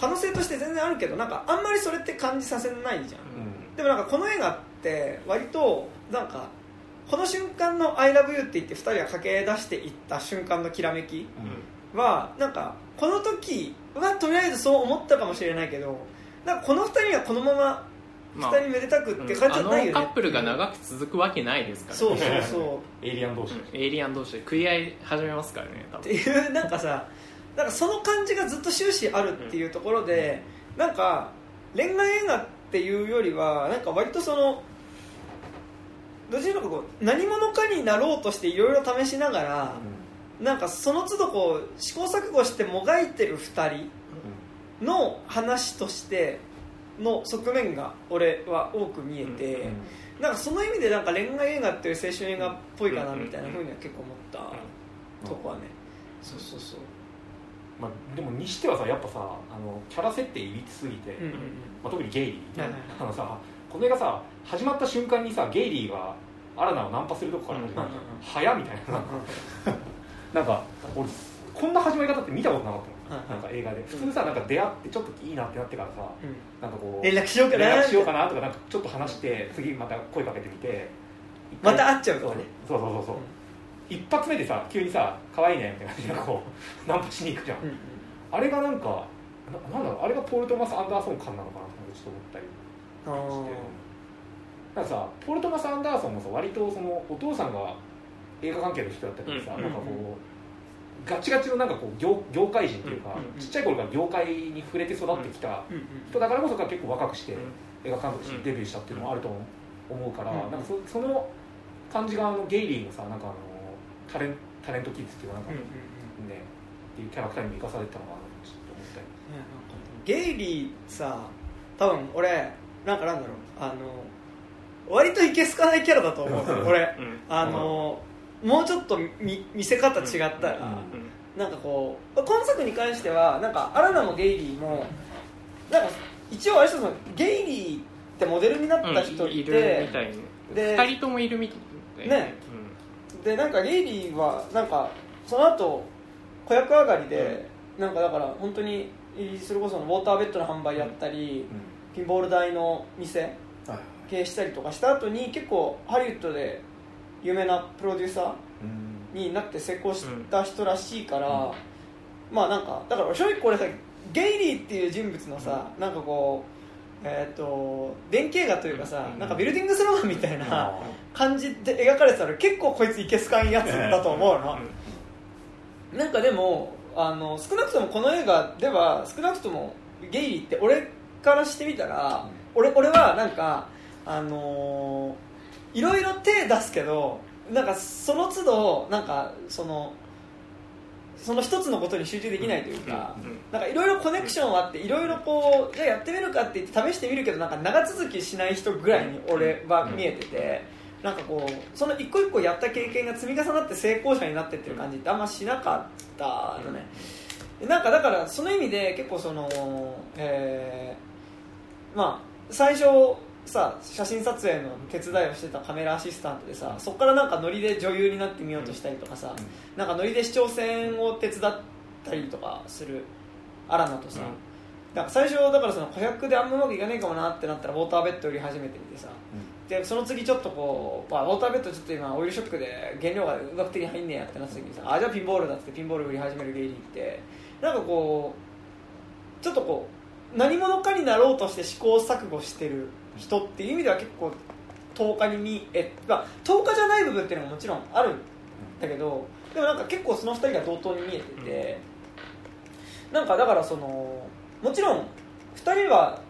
S2: 可能性として全然あるけどなんかあんまりそれって感じさせないじゃんでもなんかこの映画って割となんかこの瞬間の「ILOVEYOU」って言って2人が駆け出していった瞬間のきらめきはなんかこの時はとりあえずそう思ったかもしれないけどなんかこの2人はこのまま2人めでたくって感じじゃないよね、
S3: あのカップルが長く続くわけないですから、ね、
S2: そうそうそ
S1: エイリアン同士。
S3: エイリアン同士。で食い合い始めますからね
S2: っていうなんかさなんかその感じがずっと終始あるっていうところで、なんか恋愛映画っていうよりはなんか割とそのどちらかこう何者かになろうとしていろいろ試しながら、なんかその都度こう試行錯誤してもがいてる2人の話としての側面が俺は多く見えて、なんかその意味でなんか恋愛映画っていう青春映画っぽいかなみたいなふうには結構思ったとこはね、そうそうそう
S1: まあ、でもにしてはさやっぱさあのキャラ設定いびつすぎて、
S2: うんうんうん。
S1: まあ、特にゲイリー、
S2: はいはいはい。
S1: あのさこの映画さ始まった瞬間にさゲイリーがアラナをナンパするとこから始まる。
S2: うんうんうん
S1: 早みたいな。なんか俺こんな始まり方って見たことなかったの、
S2: はい
S1: なんか映画で。普通さなんか出会ってちょっといいなってなってからさ
S2: うん。
S1: なんかこう
S2: 連絡しようかな
S1: 連絡しようかなとかなんかちょっと話して次また声かけてみて。
S2: また会っちゃうとかね。
S1: そうそうそうそう、一発目でさ急にさ可愛いねみたいな感じでこうナンパしに行くじゃん、
S2: うんうん。
S1: あれがなんかななんだろうあれがポール・トマス・アンダーソン感なのかなってちょっと思ったり
S2: あ
S1: してなんかさポール・トマス・アンダーソンもさ割とそのお父さんが映画関係の人だったけどさ、
S3: うん
S1: なんかこうガチガチのなんかこう業業界人っていうか、
S2: うんうん
S1: ちっちゃい頃から業界に触れて育ってきた
S2: ーうんうん
S1: 人だからこそが結構若くして
S3: うん。
S1: 映画監督して
S3: うん。
S1: デビューしたっていうのもあると思うから、
S2: うん。
S1: なんかそその感じがあのゲイリーのさなんかあのタレンタレントキッズっていうかなんか
S2: うん
S1: ね、
S2: うんうん。
S1: っていうキャラクターにも生かされてたのかなとちょっと思ったり。
S2: ゲイリーさ多分俺なんかなんだろう。あの割といけすかないキャラだと思う。俺。
S3: うん。
S2: あのもうちょっと見見せ方違ったら、
S1: うん。
S2: なんかこう今作に関してはなんかアラナもゲイリーもなんか一応あれ一つのゲイリーってモデルになった人
S3: い
S2: いて、
S3: るみたいに。
S2: で
S3: 2人ともいるみたい
S2: ねでなんかゲイリーはなんかその後子役上がりで、なんかだから本当にそれこそウォーターベッドの販売やったり、ピンボール台の店
S1: はい
S2: 経営したりとかした後に結構ハリウッドで有名なプロデューサー
S1: うん。
S2: になって成功した人らしいから、
S1: うん。
S2: まあなんかだから正直これさゲイリーっていう人物のさ、なんかこうえっ、と電気映画というかさ、
S3: うん。
S2: なんかビルディングスローガンみたいな
S1: あ
S2: 感じで描かれてたら結構こいついけすかんやつだと思うの、なんかでもあの少なくともこの映画では少なくともゲイリーって俺からしてみたら、俺俺はなんかあのーいろいろ手出すけどなんかその都度なんかそのその一つのことに集中できないというか、なんかいろいろコネクションはあっていろいろこうじゃあやってみるかって言って試してみるけどなんか長続きしない人ぐらいに俺は見えてて、なんかこうその一個一個やった経験が積み重なって成功者になってってる感じってあんましなかったのね、なんかだからその意味で結構その、えーまあ最初さ写真撮影の手伝いをしてたカメラアシスタントでさそこからなんかノリで女優になってみようとしたりとかさ、なんかノリで市長選を手伝ったりとかするアラナとさ、なんか最初だからその子役であんまうまくいかねえかもなってなったらウォーターベッド売り始めてみてさでその次ちょっとこう、まあ、ウォーターベッドちょっと今オイルショックで原料がうまく手に入んねえやってなった時にさあじゃあピンボールだってピンボール売り始める芸人ってなんかこうちょっとこう何者かになろうとして試行錯誤してる人っていう意味では結構10日に見え、まあ、10日じゃない部分っていうのももちろんあるんだけどでもなんか結構その2人が同等に見えてて、なんかだからそのもちろん2人は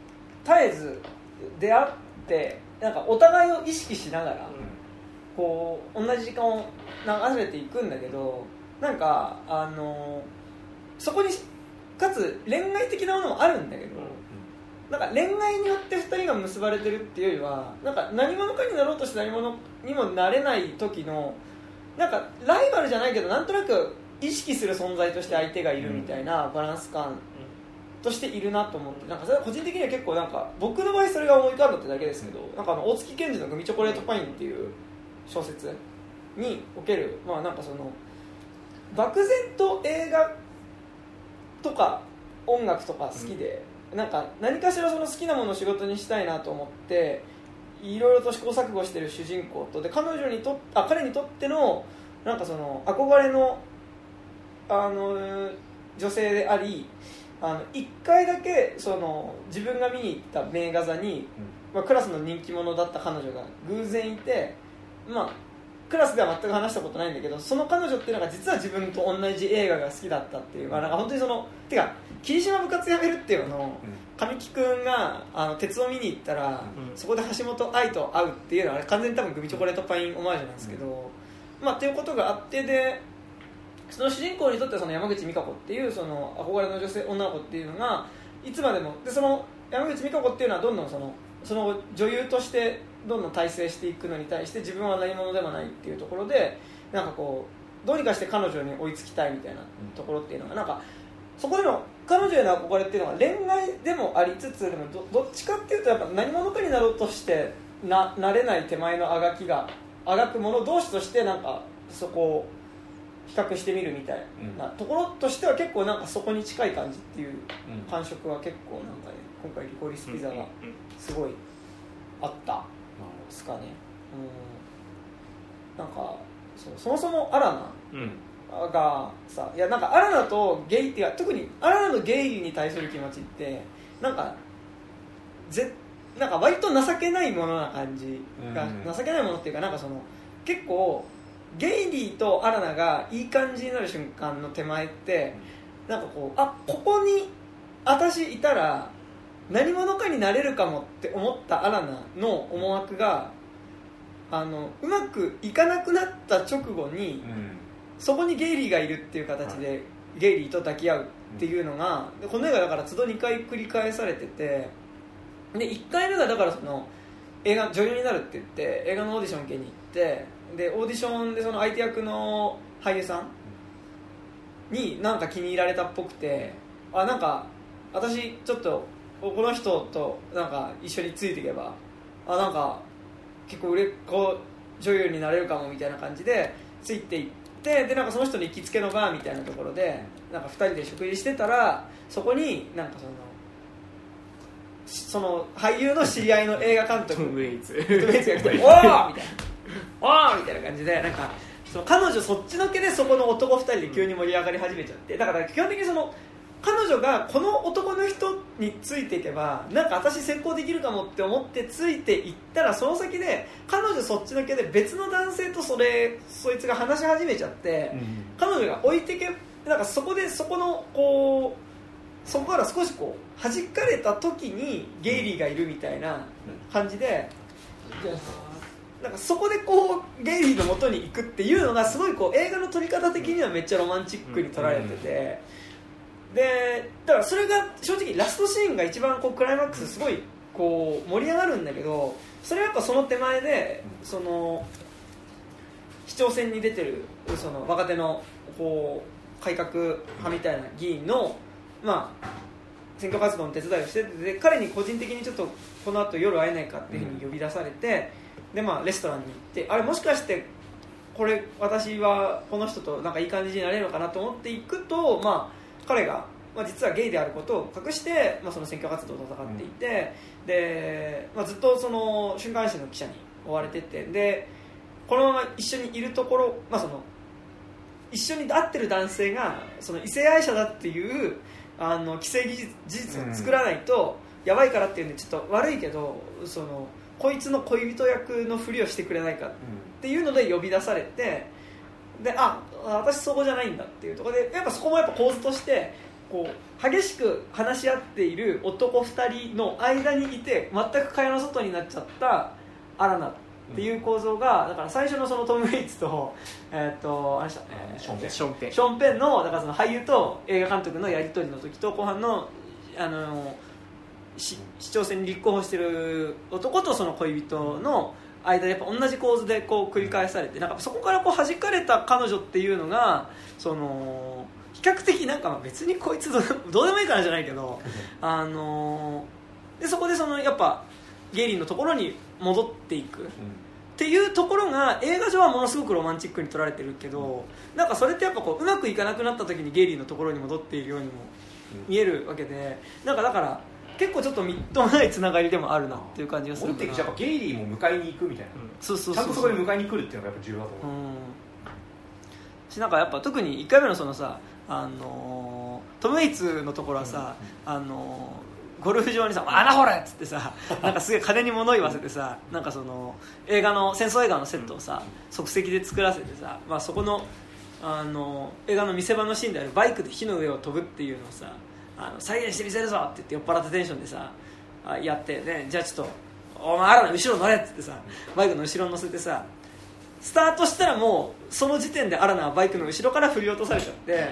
S2: 絶えず出会ってなんかお互いを意識しながら、こう同じ時間を流れていくんだけどなんかあのそこにかつ恋愛的なものもあるんだけど、なんか恋愛によって2人が結ばれてるっていうよりはなんか何者かになろうとして何者にもなれない時のなんかライバルじゃないけどなんとなく意識する存在として相手がいるみたいなバランス感としているなと思ってなんかそれは個人的には結構なんか僕の場合それが思い浮かんだってだけですけどなんかあの大月健二の「グミチョコレートパイン」っていう小説におけるまあなんかその漠然と映画とか音楽とか好きで、なんか何かしらその好きなものを仕事にしたいなと思っていろいろと試行錯誤してる主人公とで彼女にとっあ彼にとってのなんかその憧れのあの女性でありあの1回だけその自分が見に行った名画座に、まあ、クラスの人気者だった彼女が偶然いて、まあ、クラスでは全く話したことないんだけどその彼女っていうのが実は自分と同じ映画が好きだったっていう、まあ、なんか本当にそのてか霧島部活やめるっていうのを神木君があの鉄を見に行ったら、
S3: うん。
S2: そこで橋本愛と会うっていうのはあれ完全に多分グミチョコレートパインオマージュなんですけど、まあっていうことがあってでその主人公にとってはその山口美香子っていうその憧れの女性女の子っていうのがいつまでもでその山口美香子っていうのはどんどんそのその後女優としてどんどん大成していくのに対して自分は何者でもないっていうところでなんかこうどうにかして彼女に追いつきたいみたいなところっていうのがなんかそこでの彼女への憧れっていうのは恋愛でもありつつでもどどっちかっていうとやっぱ何者かになろうとしてななれない手前のあがきがあがく者同士としてなんかそこを比較してみるみたいなところとしては結構なんかそこに近い感じっていう感触は結構なんかね今回リコリスピザがすごいあったですかね。うん。なんかそうそもそもアラナ
S3: うん
S2: がさいやなんかアラナとゲイっていうか特にアラナのゲイに対する気持ちってなんかぜなんか割と情けないものな感じが、
S1: うん。
S2: 情けないものっていうかなんかその結構ゲイリーとアラナがいい感じになる瞬間の手前ってなんかこうあここに私いたら何者かになれるかもって思ったアラナの思惑があのうまくいかなくなった直後に、そこにゲイリーがいるっていう形で、ゲイリーと抱き合うっていうのが、でこの映画だから都度2回繰り返されててで1回目がだからその映画女優になるって言って映画のオーディション受けに行ってでオーディションでその相手役の俳優さんになんか気に入られたっぽくてあなんか私ちょっとこの人となんか一緒についていけばあなんか結構売れっ子女優になれるかもみたいな感じでついていってでなんかその人の行きつけのバーみたいなところでなんか2人で食事してたらそこになんかそのしその俳優の知り合いの映画監督
S3: トム・ウェイズ
S2: トムウェイズが来て「おー!」みたいな「おー!」みたいな感じでなんかその彼女そっちのけでそこの男2人で急に盛り上がり始めちゃってだから基本的にその彼女がこの男の人についていけばなんか私成功できるかもって思ってついていったらその先で彼女そっちのけで別の男性とそれそいつが話し始めちゃって、彼女が置いてけなんかそこでそこのこうそこから少しこう弾かれた時にゲイリーがいるみたいな感じで、なんかそこでこうゲイリーのもとに行くっていうのがすごいこう映画の撮り方的にはめっちゃロマンチックに撮られてて、でだからそれが正直ラストシーンが一番こうクライマックスすごいこう盛り上がるんだけどそれはやっぱその手前でその市長選に出てるその若手のこう改革派みたいな議員の、まあ、選挙活動の手伝いをしててで彼に個人的にちょっとこの後夜会えないかっていうふうに呼び出されて、でまあ、レストランに行ってあれもしかしてこれ私はこの人となんかいい感じになれるのかなと思っていくと、まあ、彼が、まあ、実はゲイであることを隠して、まあ、その選挙活動を戦っていて、でまあ、ずっとその週刊誌の記者に追われててでこのまま一緒にいるところ、まあ、その一緒に会ってる男性がその異性愛者だっていうあの既成事実事実を作らないとやばいからっていうんでちょっと悪いけどそのこいつの恋人役のふりをしてくれないかっていうので呼び出されてであ私そこじゃないんだっていうところでやっぱそこもやっぱ構図としてこう激しく話し合っている男2人の間にいて全く会話の外になっちゃったアラナっていう構造がだから最初のそのトム・ウェイツと,、えー、とあれでした、えー
S1: ショーン。ペン。
S3: ションペン
S2: のだからその俳優と映画監督のやり取りの時と後半のあのし市長選に立候補してる男とその恋人の間でやっぱ同じ構図でこう繰り返されてなんかそこからこう弾かれた彼女っていうのがその比較的なんかまあ別にこいつどう でもいいからじゃないけどあのでそこでそのやっぱゲイリーのところに戻っていく。っていうところが映画上はものすごくロマンチックに撮られてるけどなんかそれってやっぱこううまくいかなくなった時にゲイリーのところに戻っているようにも見えるわけでなんかだから結構ちょっとみっともないつながりでもあるなっていう感じがするか
S1: 戻ってきてやっぱゲイリーも迎えに行くみたいな、
S2: そうそうそう
S1: ちゃんとそこに迎えに来るっていうのがやっぱ重要だと思う、
S2: うん。しなんかやっぱ特に1回目のそのさあのートム・ウェイツのところはさ、あのーゴルフ場にさ「あなほれ!」っつってさ なんかすげえ金に物言わせてさなんかその映画の戦争映画のセットをさ即席で作らせてさ、まあ、そこのあの映画の見せ場のシーンであるバイクで火の上を飛ぶっていうのをさあの再現してみせるぞ！って言って酔っ払ったテンションでさあやって、ね、じゃあちょっとお前あら後ろ乗れっつってさバイクの後ろに乗せてさスタートしたらもうその時点でアラナはバイクの後ろから振り落とされちゃって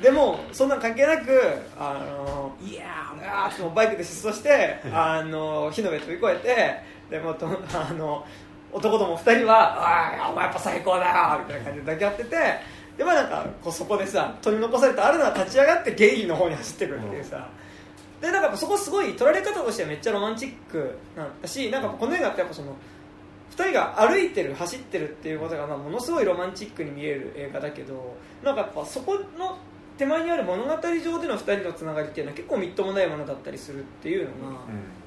S2: でもそんな関係なくあのいやーあーってバイクで疾走してあの火の上飛び越えてでもとあの男ども2人は「ああお前やっぱ最高だよ」みたいな感じで抱き合っててでまあなんかこうそこでさ取り残されたアラナは立ち上がってゲイリーの方に走ってくるっていうさ、でなんかそこすごい撮られ方としてはめっちゃロマンチックなんだしなんかこの映画ってやっぱその2人が歩いてる走ってるっていうことがまあものすごいロマンチックに見える映画だけどなんかやっぱそこの手前にある物語上での2人のつながりっていうのは結構みっともないものだったりするっていうのが、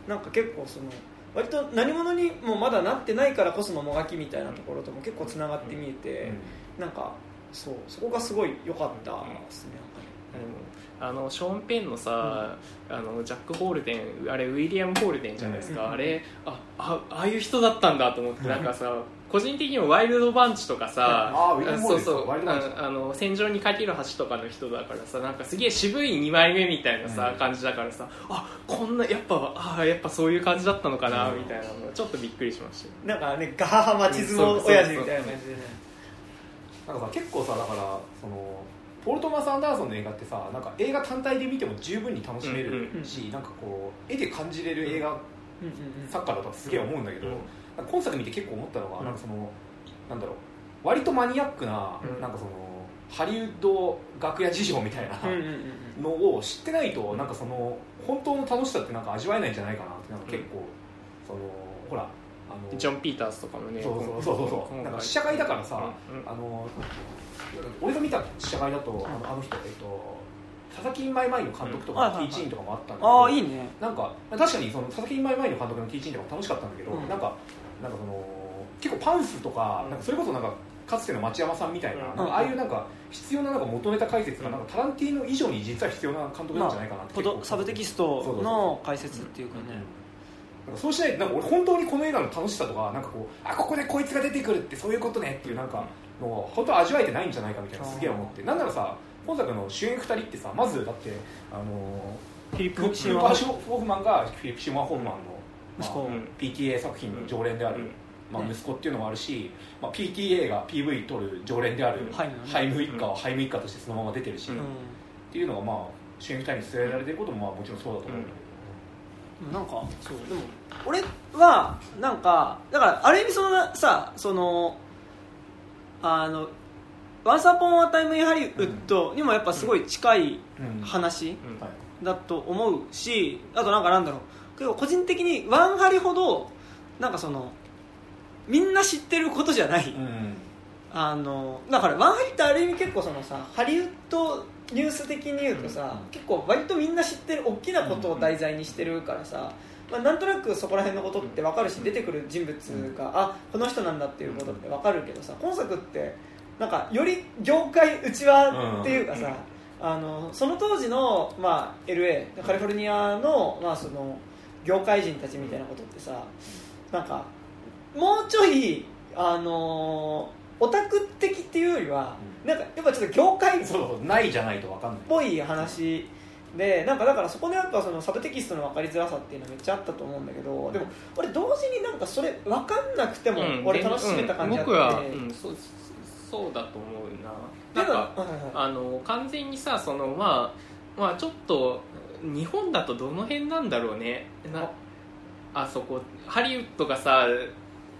S2: なんか結構その割と何者にもまだなってないからこそのもがきみたいなところとも結構つながって見えて、なんかそうそこがすごい良かったですね、
S3: あのショーン・ペンのさ、あのジャック・ホールデンあれウィリアム・ホールデンじゃないですか、
S2: うん。
S3: あれああああいう人だったんだと思ってなんかさ個人的にもワイルドバンチとかさ
S1: あウィリアムホールデン
S3: そうそう。ああの戦場にかける橋とかの人だからさなんかすげえ渋い2枚目みたいなさ、
S1: うん。
S3: 感じだからさあこんなやっぱあやっぱそういう感じだったのかな、
S1: うん。
S3: みたいなのちょっとびっくりしました。よ
S2: なんかねガハハマチズモ親父みたいな感じでね
S1: なんかさ結構さだからそのポール・トマス・アンダーソンの映画ってさなんか映画単体で見ても十分に楽しめるし、なんかこう絵で感じれる映画
S2: うんうんうん。
S1: 作家だとすげえ思うんだけど、今作見て結構思ったのが、
S3: うん。
S1: なんかそのなんだろう割とマニアックな,、
S3: うん。
S1: なんかそのハリウッド楽屋事情みたいな
S2: うんうんうん。
S1: のを知ってないと、なんかその本当の楽しさってなんか味わえないんじゃないかなってなんか結構、そのほら
S3: ジョン・ピーターズとかもね
S1: そうそうそうそう。なんか試写会だからさ、
S3: うんうん。
S1: あの俺が見た試写会だと、あのあの人、えっと、佐々木マイマイの監督とか
S2: うんはいはいはい。
S1: ティーチーンとかもあったんだけど、
S2: ああいいね。
S1: なんか確かにその佐々木マイマイの監督のティーチーンとかも楽しかったんだけど、
S2: うん。
S1: なんかなんかその結構パンフとか,、
S3: うん。
S1: なんかそれこそなんかかつての町山さんみたいな,、
S3: うん。
S1: なああいうなんか必要ななんか元ネタ解説が、
S3: うん。
S1: なんかタランティーノ以上に実は必要な監督なんじゃないかなって
S2: ポ
S1: 結構、
S2: ドサブテキストの解説っていうかね
S1: なんかそうしないとなんか俺本当にこの映画の楽しさとかなんかこうあここでこいつが出てくるってそういうことねっていうなんかのを本当は味わえてないんじゃないかみたいなすげえ思って。なんならさ今作の主演2人ってさまずだってあの
S2: フィリップ・
S1: クーパー・シュホフマンがフィリップ・シュマン・ホフマンの、まあ
S2: 息子。
S3: うん
S1: PTA 作品の常連である、
S3: うん。
S1: まあ、
S2: ね
S1: 息子っていうのもあるし、まあ、PTA が PV 撮る常連である
S2: ハイムね。
S1: ハイム一家はハイム一家としてそのまま出てるし、
S3: うん。
S1: っていうのがまあ主演2人に据えられてることもまあもちろんそうだと思う、
S2: うんなんかそうでも俺はなんかだからある意味そのさそのあの「ワンス・アポン・ア・タイム・イン・ハリウッド」にもやっぱすごい近い
S1: うん。
S2: 話だと思うしあとなんかなんだろう結構個人的にワンハリほどなんかそのみんな知ってることじゃない、
S1: うん。
S2: あのだからワンハリってある意味結構そのさハリウッドニュース的に言うとさ、
S1: うん。
S2: 結構割とみんな知ってる大きなことを題材にしてるからさ、まあ、なんとなくそこら辺のことって分かるし出てくる人物が、あこの人なんだっていうことって分かるけどさ今作ってなんかより業界内輪っていうかさ、あのその当時の、まあ、LA カリフォルニアの,、まあその業界人たちみたいなことってさなんかもうちょいあのオタク的っていうよりは、なんかやっぱちょっと業界っ
S1: そうないじゃないと分かんない。
S2: ぽい話でなんかだからそこでやっぱそのサブテキストの分かりづらさっていうのはめっちゃあったと思うんだけどでも俺同時になんかそれ分かんなくても
S3: うん
S2: 俺楽しめた感じあって、
S3: うん僕は、うん、そうそうだと思うな。なんか
S2: はいはいはい。
S3: あの完全にさそのまあまあちょっと日本だとどの辺なんだろうね。なあそこハリウッドがさ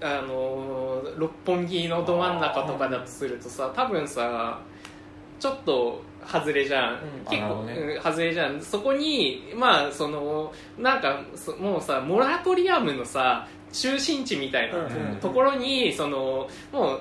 S3: あの六本木のど真ん中とかだとするとさ多分さちょっと外れじゃん、
S2: うん。
S3: 結構、
S1: ね。
S3: うん外れじゃん。そこにまあそのなんかそもうさモラトリアムのさ中心地みたいな
S2: うん
S3: ところにそのもう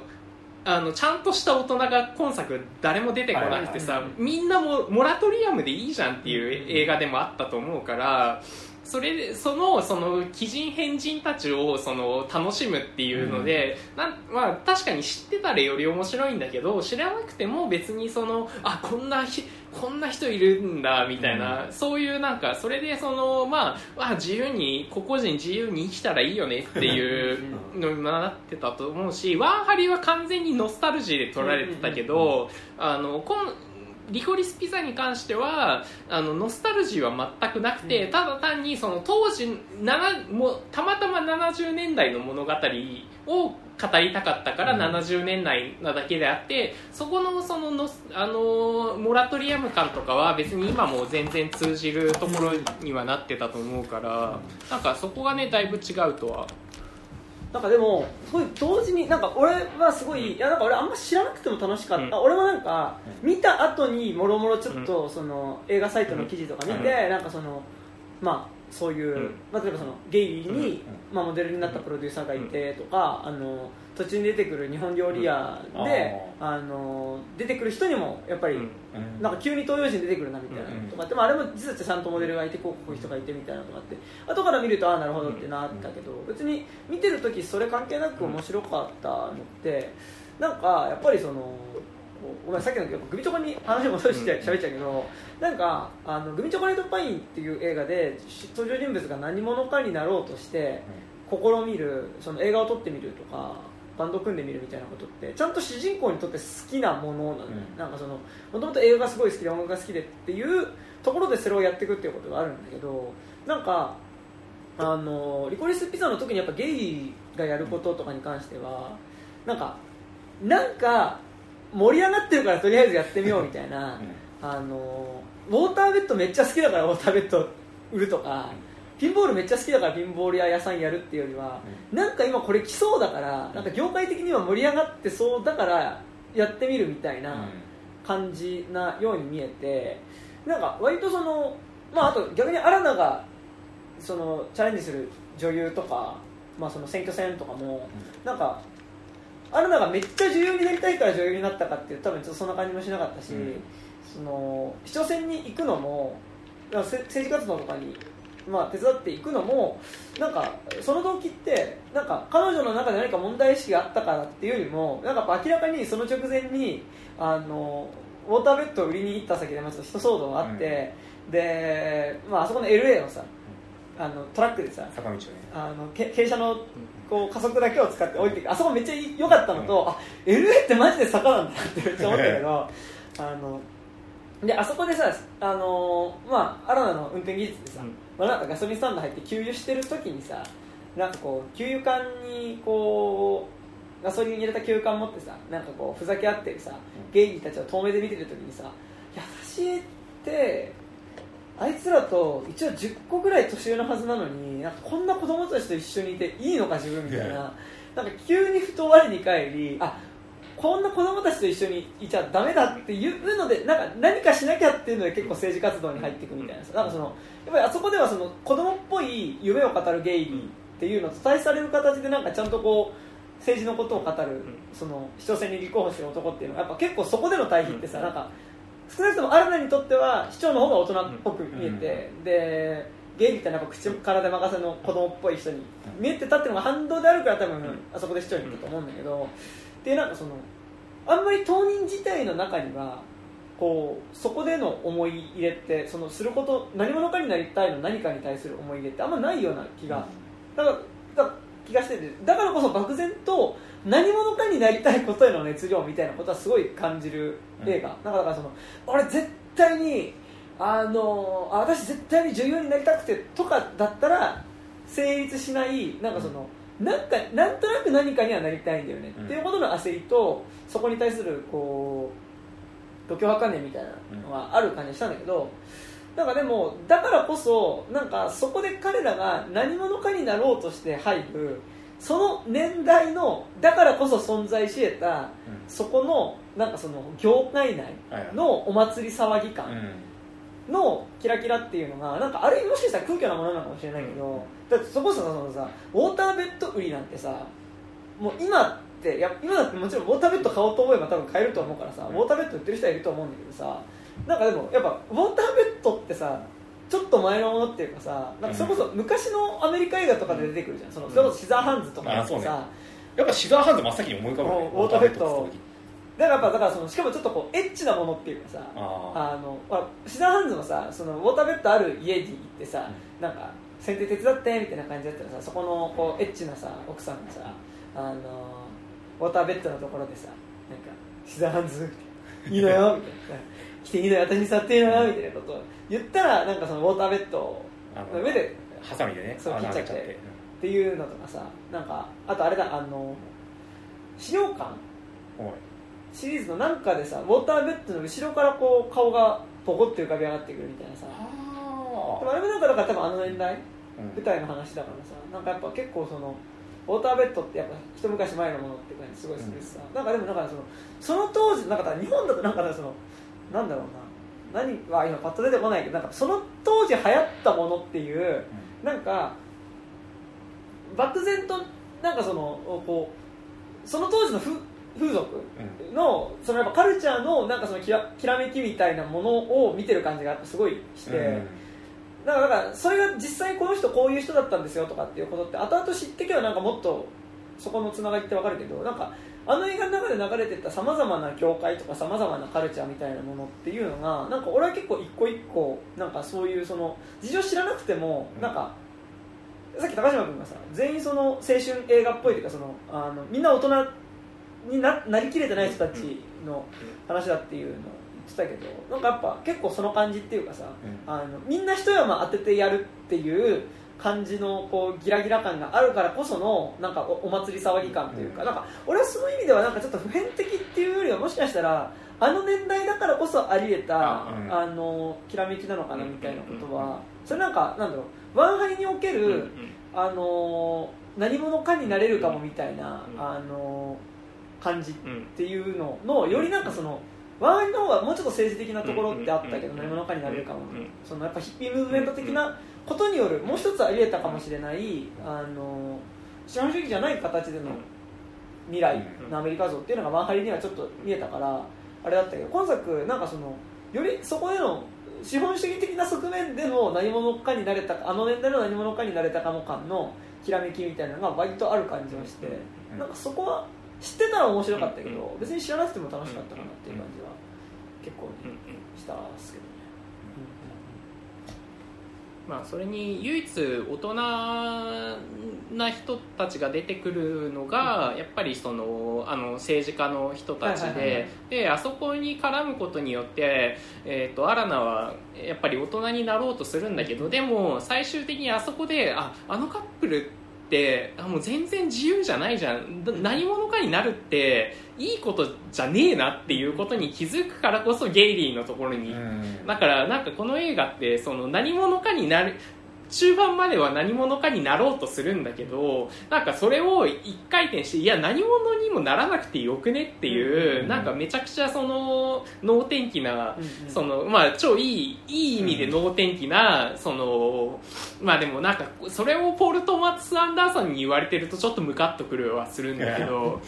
S3: あのちゃんとした大人が今作誰も出てこなくてさ、みんなもモラトリアムでいいじゃんっていう映画でもあったと思うからそれでそのその鬼人変人たちをその楽しむっていうので、なんまあ、確かに知ってたらより面白いんだけど知らなくても別にそのあこんなひこんな人いるんだみたいな、そういうなんかそれでその、まあ、あ自由に個々人自由に生きたらいいよねっていうのになってたと思うしワンハリは完全にノスタルジーで撮られてたけど、あのこんリコリスピザに関してはあのノスタルジーは全くなくて、
S2: うん。
S3: ただ単にその当時もたまたま70年代の物語を語りたかったから
S1: うん。
S3: 70年代なだけであってそこのそののあのモラトリアム感とかは別に今も全然通じるところにはなってたと思うから、なんかそこがねだいぶ違うとは
S2: なんかでもすごい同時になんか俺はすごい、いやなんか俺あんま知らなくても楽しかった、
S3: うん。
S2: 俺もなんか見た後にもろもろちょっとその映画サイトの記事とか見て、なんかそのまあそういう、
S3: うん。
S2: まあ、例えばそのゲイに、
S1: うん。
S2: まあ、モデルになったプロデューサーがいてとか、あの途中に出てくる日本料理屋で、あの出てくる人にもやっぱり、
S3: うん。
S1: うん。
S2: なんか急に東洋人出てくるなみたいなとかでもあれも実はちゃんとモデルがいてこうこういう人がいてみたいなのとかって後から見るとああなるほどってなったけど別に見てる時それ関係なく面白かったのってなんかやっぱりそのこうごめんさっきのやっぱグミチョコに話を戻して喋っちゃうけどなんかあのグミチョコレートパインっていう映画で登場人物が何者かになろうとして試みるその映画を撮ってみるとかバンド組んでみるみたいなことってちゃんと主人公にとって好きなものなの、
S1: うん。
S2: なんかそのもともと映画がすごい好きで音楽が好きでっていうところでそれをやっていくっていうことがあるんだけどなんかあのリコリスピザの特にやっぱゲイがやることとかに関してはなんかなんか盛り上がってるからとりあえずやってみようみたいな、あのウォーターベッドめっちゃ好きだからウォーターベッド売るとか、ピンボールめっちゃ好きだからピンボール屋屋さんやるっていうよりは、なんか今これ来そうだからなんか業界的には盛り上がってそうだからやってみるみたいな感じなように見えてなんか割とその、まあ、あと逆にアラナがそのチャレンジする女優とか、まあ、その選挙戦とかもなんかアラナがめっちゃ女優になりたいから女優になったかっていう多分ちょっとそんな感じもしなかったし、
S1: うん。
S2: その市長選に行くのも政治活動とかに、まあ、手伝っていくのもなんかその動機ってなんか彼女の中で何か問題意識があったからっていうよりもなんか明らかにその直前にあのウォーターベッドを売りに行った先でまず人騒動があって、で、まあ、あそこの LA のさあのトラックでさ
S1: 坂道をね。
S2: あのけ傾斜のこう加速だけを使って置いていくあそこめっちゃ良かったのと、あ LA ってマジで坂なんだってめっちゃ思ったけど あのであそこでさあのまあアラナの運転技術でさ、
S3: うん。
S2: まあ、なんかガソリンスタンド入って給油してる時にさなんかこう給油管にこうガソリン入れた給油管持ってさなんかこうふざけ合ってるさゲイたちを遠目で見てる時にさ優しいってあいつらと一応10個ぐらい年上のはずなのになんかこんな子供たちと一緒にいていいのか自分みたいな。なんか急にふと我に返りあこんな子供たちと一緒にいちゃダメだっていうのでなんか何かしなきゃっていうので結構政治活動に入っていくみたいなさなんかそのやっぱりあそこではその子供っぽい夢を語るゲイっていうのと対される形でなんかちゃんとこう政治のことを語るその市長選に立候補してる男っていうのはやっぱ結構そこでの対比ってさなんか少なくとも新たにとっては市長の方が大人っぽく見えてでゲイみたいな口からで任せの子供っぽい人に見えてたっていうのが反動であるから多分あそこで市長に行くと思うんだけどでなんかそのあんまり当人自体の中にはこうそこでの思い入れってそのすること何者かになりたいの何かに対する思い入れってあんまないような気がだからだから気がしててだからこそ漠然と何者かになりたいことへの熱量みたいなことはすごい感じる映画、だからだからその俺絶対にあのあ私絶対に女優になりたくてとかだったら成立しないなんかその、なんかなんとなく何かにはなりたいんだよね、っていうことの焦りとそこに対するこう度胸破観念みたいなのがある感じがしたんだけど、なんかでもだからこそなんかそこで彼らが何者かになろうとして入るその年代のだからこそ存在し得た、そこのなんかその業界内のお祭り騒ぎ感のキラキラっていうのがなんかあれもしかしたら空虚なものなのかもしれないけど、だってそこそそのさウォーターベッド売りなんてさもう今ってや今だってもちろんウォーターベッド買おうと思えば多分買えると思うからさ、ウォーターベッド売ってる人はいると思うんだけどさなんかでもやっぱウォーターベッドってさちょっと前のものっていうかさなんかそれこそ昔のアメリカ映画とかで出てくるじゃん、そのそれこそシザーハンズとかってさ、
S1: やっぱシザーハンズ真っ先に思い浮かぶね。
S2: ウォーターベッドだからやっぱだからそのしかもちょっとこうエッチなものっていうかさあのシザーハンズもさそのウォーターベッドある家に行ってさ、うん、なんか剪定手伝ってみたいな感じだったらさそこのこうエッチなさ奥さんがさあのウォーターベッドのところでさなんかシザーハンズいいのよ みたいな。来ていいのよ私に触っていいのよみたいなことを言ったらなんかそのウォーターベッドの上で
S1: ハサミでね
S2: そう切っちゃって。って。いうのとかさなんかあとあれだあの資料館シリーズのなんかでさウォーターベッドの後ろからこう顔がポコって浮かび上がってくるみたいなさ。でもあれもなんかだから多分あの年代、舞台の話だからさなんかやっぱ結構そのウォーターベッドってやっぱ一昔前のものって感じすごい好きでさ、うん、なんかでもなんかそのその当時なんか日本だとなんかそのなんだろうな。何は今パッと出てこないけどなんかその当時流行ったものっていう、うん、なんか漠然となんかそのこうその当時の風俗の,、そのやっぱカルチャーのなんかそのきらきらめきみたいなものを見てる感じがすごいして、うん、だからそれが実際この人こういう人だったんですよとかっていうことって後々知ってけばなんかもっとそこのつながりって分かるけどなんかあの映画の中で流れてたさまざまな教会とかさまざまなカルチャーみたいなものっていうのがなんか俺は結構一個一個なんかそういうその事情知らなくてもなんか、さっき高島君がさ全員その青春映画っぽいというかそのあのみんな大人にななりきれてない人たちの話だっていうのを言ってたけどなんかやっぱ結構その感じっていうかさ、あのみんな一山当ててやるっていう感じのこうギラギラ感があるからこそのなんかお祭り騒ぎ感というか,、なんか俺はその意味ではなんかちょっと普遍的っていうよりはもしかしたらあの年代だからこそあり得たあ、のきらめきなのかなみたいなことは、それなんかなんだろうワンハイにおける、あの何者かになれるかもみたいな、あの感じっていうののよりなんかそのワンハイの方がもうちょっと政治的なところってあったけど何者かになれるかも、そのやっぱヒッピームーブメント的なことによるもう一つあり得たかもしれないあの資本主義じゃない形での未来のアメリカ像っていうのがワンハリにはちょっと見えたからあれだったけど今作なんかそのよりそこでの資本主義的な側面での何者かになれたあの年代の何者かになれたかも感のきらめきみたいなのが割とある感じがしてなんかそこは知ってたら面白かったけど別に知らなくても楽しかったかなっていう感じは結構したんですけど
S3: まあ、それに唯一大人な人たちが出てくるのが、やっぱりそのあの政治家の人たちで,、であそこに絡むことによって、えーと、アラナはやっぱり大人になろうとするんだけどでも最終的にあそこでああのカップルってあもう全然自由じゃないじゃん。だ何者かになるっていいことじゃねえなっていうことに気づくからこそゲイリーのところに、
S1: うん。
S3: だからなんかこの映画ってその何者かになる中盤までは何者かになろうとするんだけどなんかそれを一回転していや何者にもならなくてよくねっていう、
S1: うん
S3: なんかめちゃくちゃその能天気な、そのまあ超いいいい意味で能天気な、そのまあでもなんかそれをポール・トマス・アンダーソンに言われてるとちょっとムカッとくるはするんだけど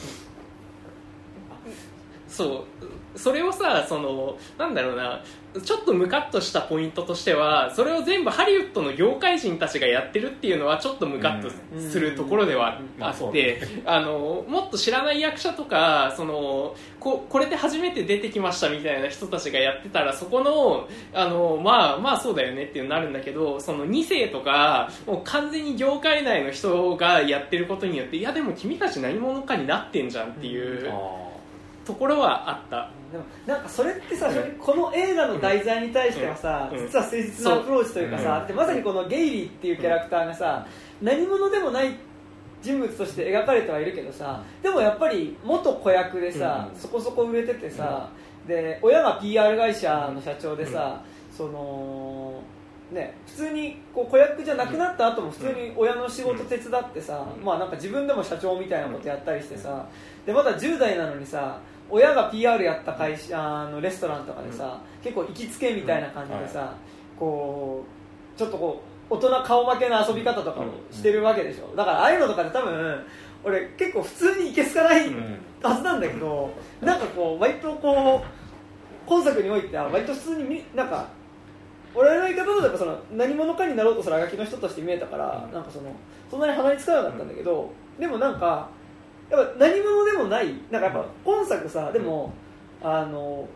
S3: そうそれをさそのなんだろうなちょっとムカッとしたポイントとしてはそれを全部ハリウッドの業界人たちがやってるっていうのはちょっとムカッとするところではあってあのもっと知らない役者とかそのここれで初めて出てきましたみたいな人たちがやってたらそこのあのまあまあそうだよねっていうなるんだけどその2世とかもう完全に業界内の人がやってることによっていやでも君たち何者かになってんじゃんっていう
S1: あ
S3: ところはあった。
S2: でもなんかそれってさ、この映画の題材に対してはさ、
S3: うん。
S2: 実は誠実なアプローチというかさ、でまさにこのゲイリーっていうキャラクターがさ、何者でもない人物として描かれてはいるけどさでもやっぱり元子役でさ、
S1: うん。
S2: そこそこ売れててさ、で親が PR 会社の社長でさ、そのね、普通にこう子役じゃなくなった後も普通に親の仕事手伝ってさ、まあなんか自分でも社長みたいなことやったりしてさ、でまだ10代なのにさ親が PR やった会社あのレストランとかでさ、結構行きつけみたいな感じでさ、こうちょっとこう大人顔負けな遊び方とかもしてるわけでしょ。だからああいうのとかで多分俺結構普通にいけすかない
S1: うん
S2: はずなんだけどなんかこう割とこう今作においては割と普通にみなんか俺の言い方だとその何者かになろうとするあがきの人として見えたから、なんかそのそんなに鼻につかなかったんだけど、でもなんかやっぱ何者でもない。なんかやっぱ今作さでもあの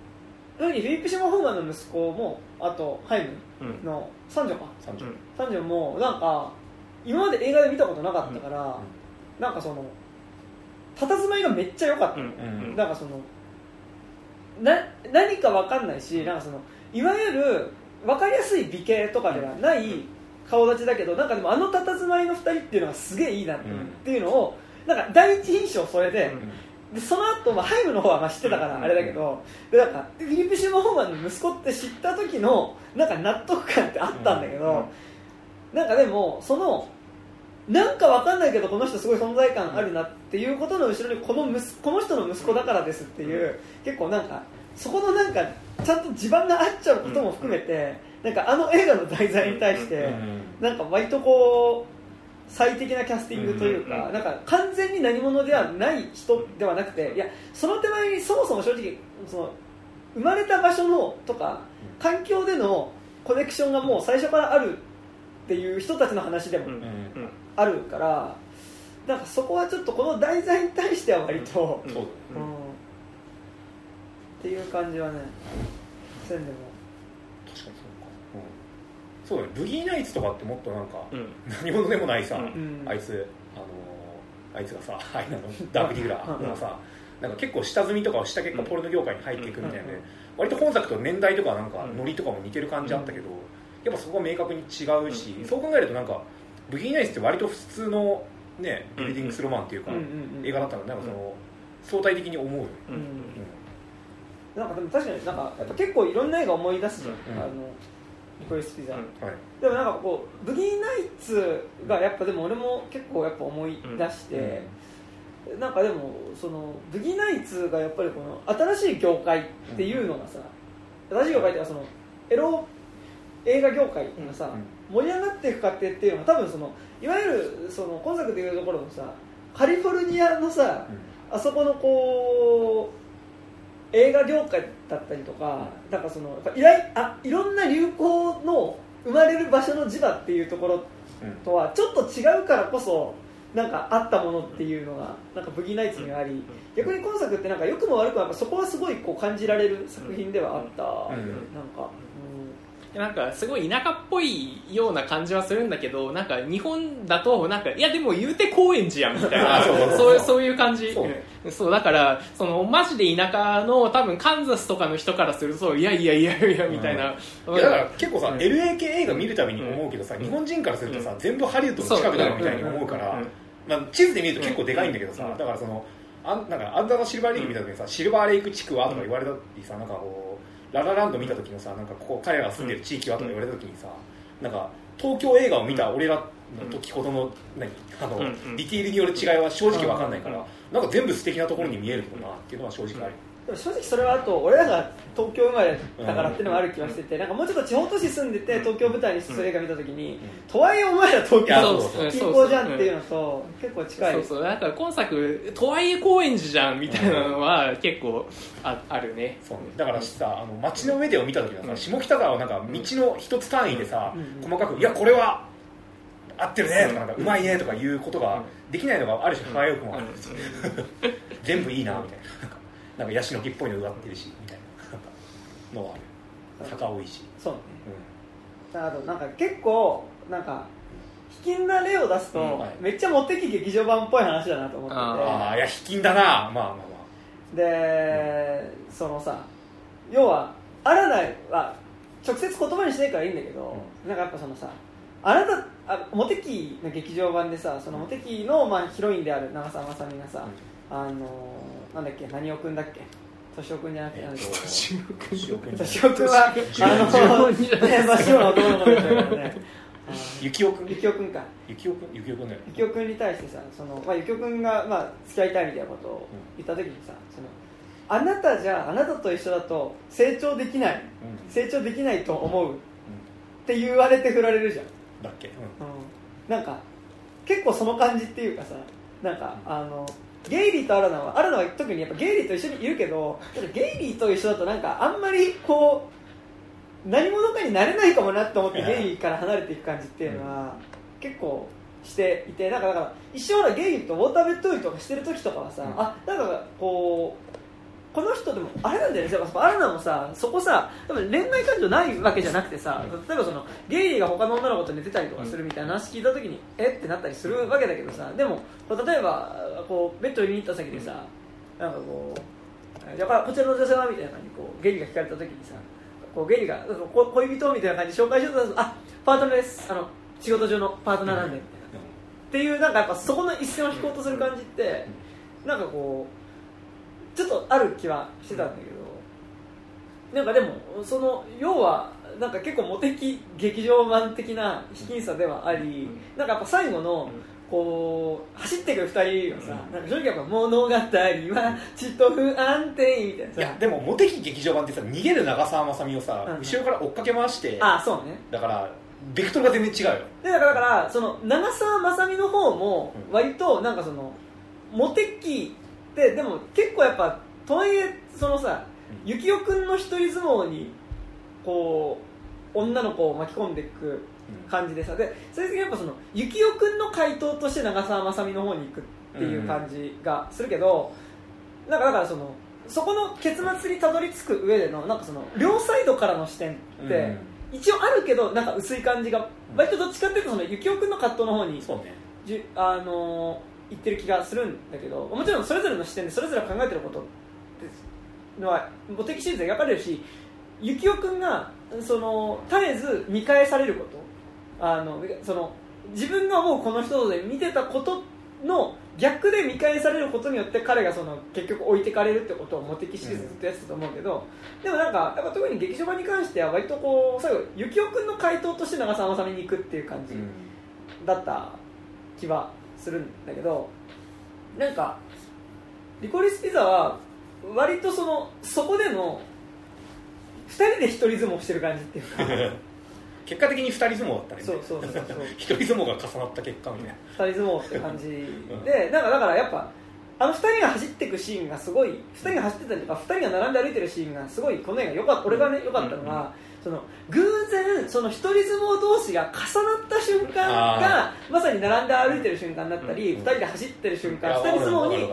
S2: 特にフィリップ・シモン・ホーマンの息子もあとハイ
S3: うん。
S2: ムの三女か。
S1: 30
S2: 三女もなんか今まで映画で見たことなかったから、なんかその佇まいがめっちゃ良かった、
S3: うん。
S2: なんかそのな何か分かんないしなんかそのいわゆる分かりやすい美形とかではない顔立ちだけどなんかでもあの佇まいの2人っていうのがすげえいいなっていうのをなんか第一印象それで,、でその後、まあハイムの方はまあ知ってたからあれだけど、でなんかフィリップ・シモン・ホーマンの息子って知った時のなんか納得感ってあったんだけど、なんかでもそのなんかわかんないけどこの人すごい存在感あるなっていうことの後ろにこの息この人の息子だからですっていう結構なんかそこのなんかちゃんと地盤が合っちゃうことも含めてなんかあの映画の題材に対してなんか割とこう最適なキャスティングというかなんか完全に何者ではない人ではなくていやその手前にそもそも正直その生まれた場所のとか環境でのコネクションがもう最初からあるっていう人たちの話でもあるからなんかそこはちょっとこの題材に対しては割と、
S3: うん。
S2: っていう感じはねせんでも
S1: そうだね。ブギーナイツとかってもっとなんか
S3: うん。
S1: 何者でもないさ、
S3: うん。
S2: うん。
S1: あいつあのあいつがさ あいつのダークディグラーがさなんか結構下積みとかをした結果ポルノ業界に入っていくみたいなね、割と本作と年代とかなんか
S3: うん。
S1: ノリとかも似てる感じあったけど、やっぱそこは明確に違うし、
S3: うん。
S1: そう考えるとなんかブギーナイツって割と普通のねビルディングスロマンっていうか、映画だったのなんかその相対的に思うよね、
S3: うん。
S2: うん。なんかでも確かになんかやっぱ結構いろんな映画思い出すじゃん、
S1: うん。
S2: あのス・ピザ、
S3: うん。
S1: はい。
S2: でもなんかこうブギーナイツがやっぱでも俺も結構やっぱ思い出して、なんかでもそのブギーナイツがやっぱりこの新しい業界っていうのがさ、新しい業界っていうかそのエロ映画業界がさ、盛り上がっていく過程っていうのは多分そのいわゆるその今作でいうところのさカリフォルニアのさあそこのこう映画業界だったりとかなんかそのいらいあいろんな流行の生まれる場所の地場っていうところ
S1: うん。
S2: とはちょっと違うからこそなんかあったものっていうのがなんかブギーナイツにはあり逆に今作ってなんか良くも悪くもそこはすごいこう感じられる作品ではあった、
S1: うん。
S2: なんか、
S3: なんかすごい田舎っぽいような感じはするんだけどなんか日本だとなんかいやでも言うて高円寺やんみたいな
S1: そうそう
S3: いう感じ。
S1: そう。
S3: だからそのマジで田舎の多分カンザスとかの人からするといやいやいやいやみたいな、
S1: いやだから結構さ、
S3: うん。
S1: LA 系映画見るたびに思うけどさ、日本人からするとさ、全部ハリウッドの近くだろみたいに思うから、
S3: う。ん
S1: まあ、地図で見ると結構でかいんだけどさ、
S3: うん。
S1: だからそのあんなんかアンダーのシルバーレイク見た時にさ、シルバーレイク地区はとか言われた時さなんかこうララランド見た時のさなんかここ彼らが住んでる地域はとか言われた時にさなんか東京映画を見た俺らの時ほどの何あの、ディティールによる違いは正直わかんないから、なんか全部素敵なところに見えるけどなっていうのは正直ある、
S2: でも正直それはあと俺らが東京生まれだからっていうのもある気はしてて、なんかもうちょっと地方都市住んでて東京舞台にする映画見た時に、とはいえお前ら東京
S1: そうそう
S2: 近郊じゃんっていうのと結構近い。
S3: そうそう。だから今作とはいえ高円寺じゃんみたいなのは結構ああるね。
S1: そうね、だからさあの街の上でを見た時はさ、
S3: うん。
S1: 下北沢をなんか道の一つ単位でさ、
S2: うん。
S1: 細かく「いやこれは合ってるね」とかなんか「うまいね」とかいうことができないのがある種輝くも。ある、全部いいなみたいななんかヤシの木っぽいの植わってるしみたいなのがある坂多いし、
S2: そうね。
S1: う
S2: あとなんか結構なんか卑近な例を出すと、
S1: うんはい。
S2: めっちゃモテ期劇場版っぽい話だなと思ってて。
S3: あ
S1: ん、ああいや卑近だな。まあまあま
S2: で、そのさ要はあらないは直接言葉にしないからいいんだけど、なんかやっぱそのさあなたあモテキの劇場版でさそのモテキの、まあ、ヒロインである長澤まさみがさ、あのなんだっけ？何尾くんだっけ？敏夫くんじゃなくて、
S1: えっと
S2: なんだっけ？
S3: 年を組ん
S2: 敏夫くんはあのね真っ白な男の子だったからね。
S1: ゆきおくん？
S2: ゆきおくんか。
S1: ゆきおくん？ゆきおくんだよ
S2: ゆきおくんに対してさその、まあ、ゆきおくんが、まあ、付き合いたいみたいなことを言った時にさそのあなたじゃあなたと一緒だと成長できない。
S1: うん。
S2: 成長できないと思う。って言われて振られるじゃん、
S1: だっけ、うん。
S2: なんか結構その感じっていうかさなんかあのゲイリーとアラナはアラナは特にやっぱゲイリーと一緒にいるけどゲイリーと一緒だとなんかあんまりこう何者かになれないかもなと思ってゲイリーから離れていく感じっていうのは結構していてなんかだから一生ほらゲイリーとウォーターベッドウィとかしてる時とかはさ、
S1: うん。
S2: あなんかこうこの人でもあれなんだよねアラナもさそこさ多分恋愛感情ないわけじゃなくてさ例えばそのゲイリーが他の女の子と寝てたりとかするみたいな話聞いた時にえってなったりするわけだけどさでも例えばこうベッドに行った先でさなんかこうやっぱこちらの女性はみたいな感じでこうゲイリーが聞かれた時にさこうゲイリーが恋人みたいな感じで紹介しようとするとあパートナーです。あの仕事上のパートナーなんでみたいな。っていうなんかやっぱそこの一線を引こうとする感じってなんかこうちょっとある気はしてたんだけど。なんかでもその要はなんか結構モテ期劇場版的な卑近さではありなんかやっぱ最後のこう走ってくる二人はさなんか正直やっぱ物語はちっと不安定みたいないさ
S1: やでもモテ期劇場版ってさ逃げる長澤まさみをさ、
S2: うん。
S1: 後ろから追っかけ回して
S2: あそうね。
S1: だからベクトルが全然違うよ。
S2: でだからだからその長澤まさみの方も
S1: うん。
S2: 割となんかそのモテ期ってでも結構やっぱとはいえそのさ
S1: うん
S2: 幸男君の一人相撲にこう女の子を巻き込んでいく感じでさでそれでやっぱその幸男君の回答として長澤まさみの方に行くっていう感じがするけど、なんかだからそのそこの結末にたどり着く上でのなんかその両サイドからの視点って、
S1: うん。
S2: 一応あるけどなんか薄い感じが割とどっちかっていうとその幸男君の葛藤の方に
S1: そうね。
S2: じゅあのー言ってる気がするんだけどもちろんそれぞれの視点でそれぞれ考えてることってのはモテキシリーズで描かれるし幸男君がその絶えず見返されることあのその自分が思うこの人で見てたことの逆で見返されることによって彼がその結局置いてかれるってことをモテキシリーズずっとやってたと思うけど、でもなんかやっぱ特に劇場版に関しては割とこう最後幸男君の回答として長澤まさみに行くっていう感じ、だった気はするんだけどなんかリコリスピザは割とそのそこでの2人で一人相撲してる感じっていうか。
S1: 結果的に二人相撲だったね。
S2: そうそうそうそう。
S1: 一人相撲が重なった結果みたいな。
S2: 二人相撲って感じでなんかだからやっぱあの2人が走っていくシーンがすごい2人が走ってたりとか2人が並んで歩いてるシーンがすごいこの映画よかった俺がね良かったのが、その偶然その一人相撲同士が重なった瞬間がまさに並んで歩いてる瞬間だったり、
S1: うん。
S2: 2人で走ってる瞬間
S1: いや
S2: 2人相撲に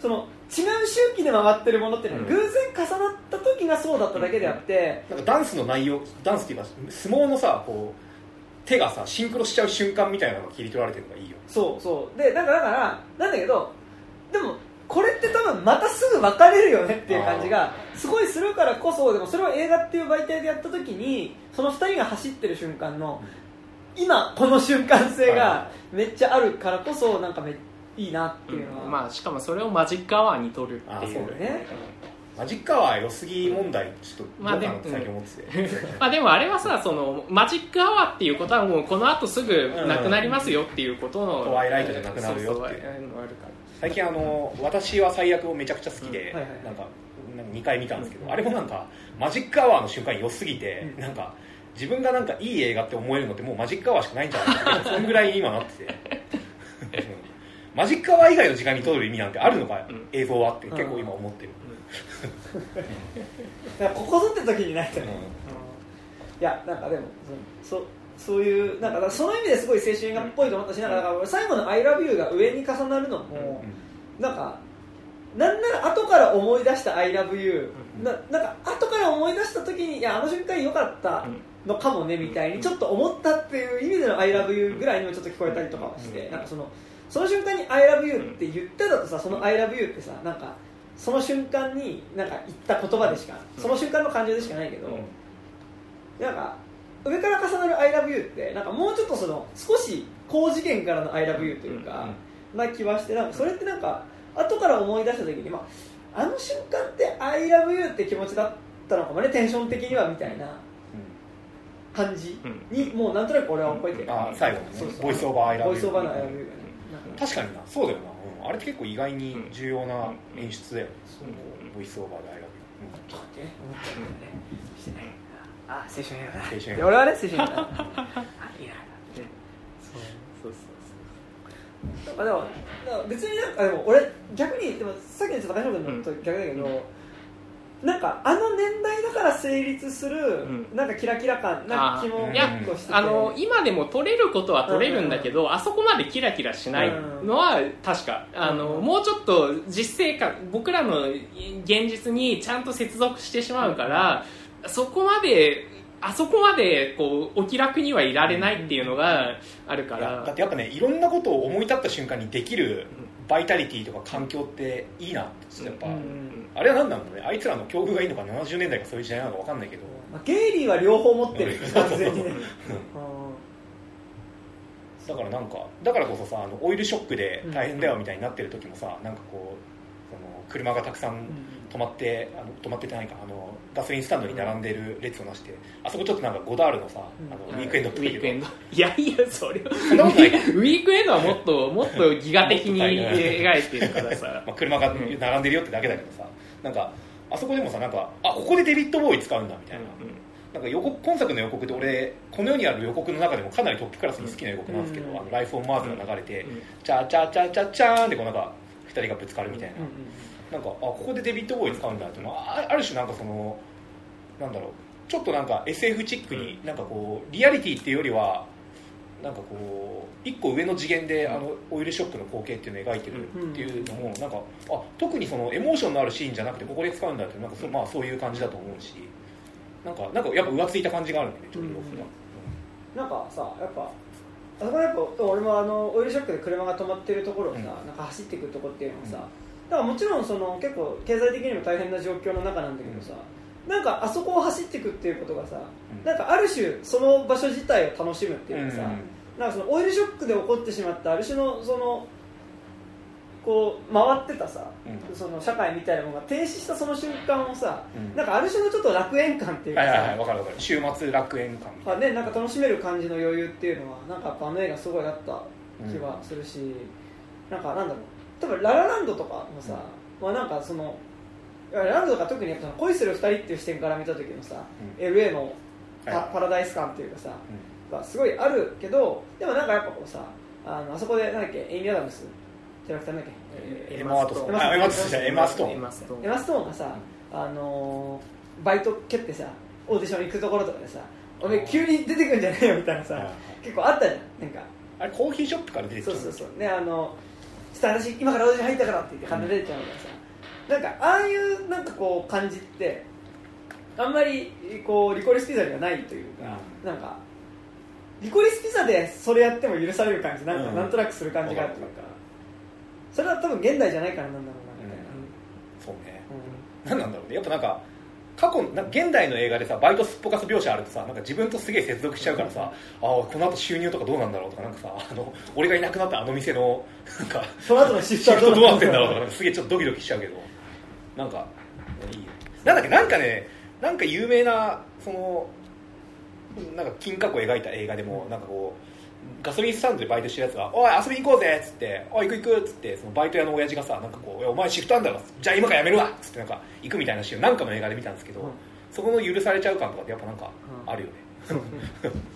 S2: その違う周期で回ってるものっていうのは
S1: うん。
S2: 偶然重なった時気がそうだっただけであって、
S1: なんかダンスの内容ダンスっていうか相撲のさこう手がさシンクロしちゃう瞬間みたいなのが切り取られてるのがいいよ。
S2: そうそう。でだからだからなんだけどでもこれって多分またすぐ別れるよねっていう感じがすごいするからこそでもそれを映画っていう媒体でやった時にその2人が走ってる瞬間の今この瞬間性がめっちゃあるからこそなんかめいいなっていうのは、
S3: まあ、しかもそれをマジックアワーに撮るっていう。
S2: ね。
S1: マジックアワー良すぎ問題ちょっと
S3: まあでもまあでもあれはさそのマジックアワーっていうことはもうこの後すぐなくなりますよっていうことの、
S1: トワイライトじゃなくなるよっていう。
S3: そうそうあるから
S1: 最近あの「私は最悪」をめちゃくちゃ好きで、なんかなんか2回見たんですけど、あれもなんかマジックアワーの瞬間良すぎて、
S2: うん。
S1: なんか自分がなんかいい映画って思えるのってもうマジックアワーしかないんじゃないかってそんぐらいに今なってて。うん。マジックアワー以外の時間に撮る意味なんてあるのか、
S3: うん。
S1: 映像はって結構今思ってる、
S2: だからここぞって時にないとね、
S1: うん。
S2: いやなんかでもそそそういうなんかその意味ですごい青春映画っぽいと思ったしなんか最後の「ILOVEYOU」が上に重なるのも、なんかなんなら後から思い出した「ILOVEYOU」
S3: うん
S2: ななんか後から思い出した時にいやあの瞬間良かったのかもねみたいにちょっと思ったっていう意味での「ILOVEYOU」ぐらいにもちょっと聞こえたりとかはして、
S3: うん
S2: なんかそのその瞬間に「ILOVEYOU」って言ってたとさその「ILOVEYOU」ってさなんかその瞬間になんか言った言葉でしかその瞬間の感情でしかないけど、なんか上から重なる「ILOVEYOU」ってなんかもうちょっとその少し高次元からの「ILOVEYOU」というか、な気はしてなんかそれってなんか後から思い出した時に、まあ、あの瞬間って「ILOVEYOU」って気持ちだったのかもねテンション的にはみたいな感じにもうなんとなく俺は覚えてる、
S1: あ最後のね。ボイスオーバー I love you
S2: ボイスオーバーの「ILOVEYOU」がねなんか。
S1: 確かにな。そうだよな、うん。あれって結構意外に重要な演出だよボイスオーバーで I love
S2: ちょっとね。思ったんだよねあ青春映画だ。
S1: 青春映画。
S2: で俺はね青春映画だ。あいいな。
S3: そうそうそう
S2: なんかでも別になんかでも俺逆にでもさっきのちょっと高島君のと逆だけど、なんかあの年代だから成立する、
S3: ん。
S2: なんかキラキラ感な気も
S1: あー
S3: いやあの今でも撮れることは撮れるんだけど、あそこまでキラキラしないのは確かあの、
S2: うん。
S3: もうちょっと実生活僕らの現実にちゃんと接続してしまうから、そこまであそこまでこうお気楽にはいられないっていうのがあるから、
S1: だってやっぱねいろんなことを思い立った瞬間にできるバイタリティとか環境っていいなってやっぱ、
S2: うん。
S1: あれは何なんだろうね。あいつらの境遇がいいのか70年代かそういう時代なのか分かんないけど、
S2: まあ、ゲイリーは両方持ってる。
S1: うん
S2: 完全に。ね
S1: だからなんかだからこそさあのオイルショックで大変だよみたいになってる時もさ、なんかこうその車がたくさん止まってあの止まっててないかあのガソリンスタンドに並んでる列をなしてあそこちょっとなんかゴダールのさ、
S2: うん。
S1: あのウィークエンドっぽい
S3: ウィークエンド。いやいやそれウ
S1: そんなことないか
S3: ィークエンドはもっともっとギガ的に描いてるからさ。
S1: まあ、車が並んでるよってだけだけどさ。なんかあそこでもさなんかあここでデビッド・ボーイ使うんだみたいな,、なんか予告今作の予告で俺この世にある予告の中でもかなりトップクラスに好きな予告なんですけど「
S2: うん
S1: あのライフ・オン・マーズ」が流れて
S3: うん「
S1: チャーチャーチャーチャーチャーン」ってこうなんか2人がぶつかるみたいな、
S2: うんうん
S1: なんかあここでデビッド・ボーイ使うんだってあある種なんかそのなんだろうちょっとなんか SF チックになんかこうリアリティっていうよりはなんかこう一個上の次元であのオイルショックの光景っていうのを描いてるっていうのもなんかあ特にそのエモーションのあるシーンじゃなくてここで使うんだってなんかそ,、まあ、そういう感じだと思うしなんかなんかやっぱ浮ついた感じがあるんだねちょっと洋服が、
S2: なんかさやっぱあそこやっぱ俺もあのオイルショックで車が止まってるところをさ、
S1: うん。
S2: なんか走っていくとこっていうのはさ、だからもちろんその結構経済的にも大変な状況の中なんだけどさ、なんかあそこを走っていくっていうことがさ、
S1: うん。
S2: なんかある種その場所自体を楽しむっていうかさ、
S1: うん
S2: なんかそのオイルショックで起こってしまったある種のそのこう回ってたさ、
S1: うん。
S2: その社会みたいなものが停止したその瞬間をさ、
S1: うん。
S2: なんかある種のちょっと楽園感っていうかさ、
S1: はいはいはい分かる分かる。終末楽園感。
S2: ね、なんか楽しめる感じの余裕っていうのはなんかあの映画すごいあった気はするし、なんかなんだろう多分ララランドとかもさ、まあなんかそのララランドとか特にやっぱその恋する二人っていう視点から見た時のさ、LA のパ,、
S1: はい。
S2: パラダイス感っていうかさ、がすごいあるけどでもなんかやっぱこうさあのあそこでなんだっけエイミー・アダムス。キャラクターなんだっけ、
S1: エマワトソン。
S2: エマ
S1: ストーン。
S3: エマストーン
S2: エマ・ストーン。がさ、あのーバイト蹴ってさオーディション行くところとかでさお前急に出てくんじゃねえよみたいなさ、結構あったじゃんなんか。
S1: あれコーヒーショップから出てきた
S2: そうそうそう。ねあのちょっと私今からオーディション入ったからって言って金出てちゃうからさ、なんかああいうなんかこう感じってあんまりこうリコリスピザにはないというか、なんかリコリスピザでそれやっても許される感じなんか、
S1: うん。
S2: なんとなくする感じがあるというか、それは多分現代じゃないからなんだろうなみたいな、
S1: そうね。
S2: うん。
S1: 何なんだろうね。やっぱなんか過去な現代の映画でさバイトすっぽかす描写あるとさなんか自分とすげえ接続しちゃうからさ、ああこの後収入とかどうなんだろうとかなんかさあの俺がいなくなったあの店のなんか
S2: その後のシフ
S1: シ
S2: ト
S1: どうなってんだろうとか。
S2: う
S1: なんかすげえちょっとドキドキしちゃうけどなんかいいよなんだっけなんかねなんか有名なそのなんか金過去を描いた映画でもなんかこうガソリンスタンドでバイトしてるやつが「おい遊びに行こうぜ」っつって「おい行く行く」っつってそのバイト屋の親父がさなんかこう「お前シフトあんだろ。じゃあ今からやめるわ」っつってなんか行くみたいなシーンをなんかの映画で見たんですけど、
S2: うん。
S1: そこの許されちゃう感とかってやっぱなんか
S2: うん。
S1: あるよね、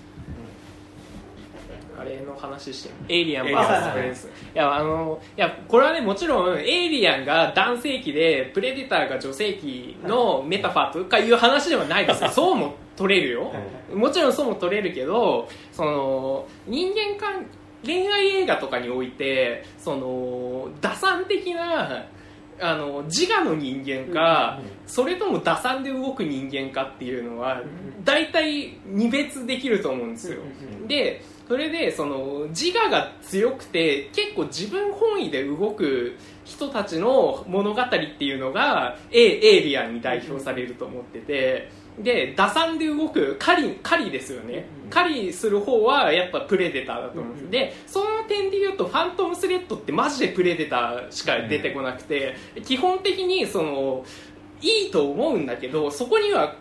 S3: あれの話してエイリアン VS プレデス。いやあのいやこれはねもちろんエイリアンが男性器でプレデターが女性器のメタファーとかいう話ではないですよ。そうも取れるよ。もちろんそうも取れるけどその人間関恋愛映画とかにおいてその打算的なあの自我の人間か、それとも打算で動く人間かっていうのは大体二別できると思うんですよ、でそれでその自我が強くて結構自分本位で動く人たちの物語っていうのがエエイリアンに代表されると思っててで打算で動く狩り狩りですよね。狩りする方はやっぱプレデターだと思うんです。でその点で言うとファントムスレッドってマジでプレデターしか出てこなくて基本的にそのいいと思うんだけどそこには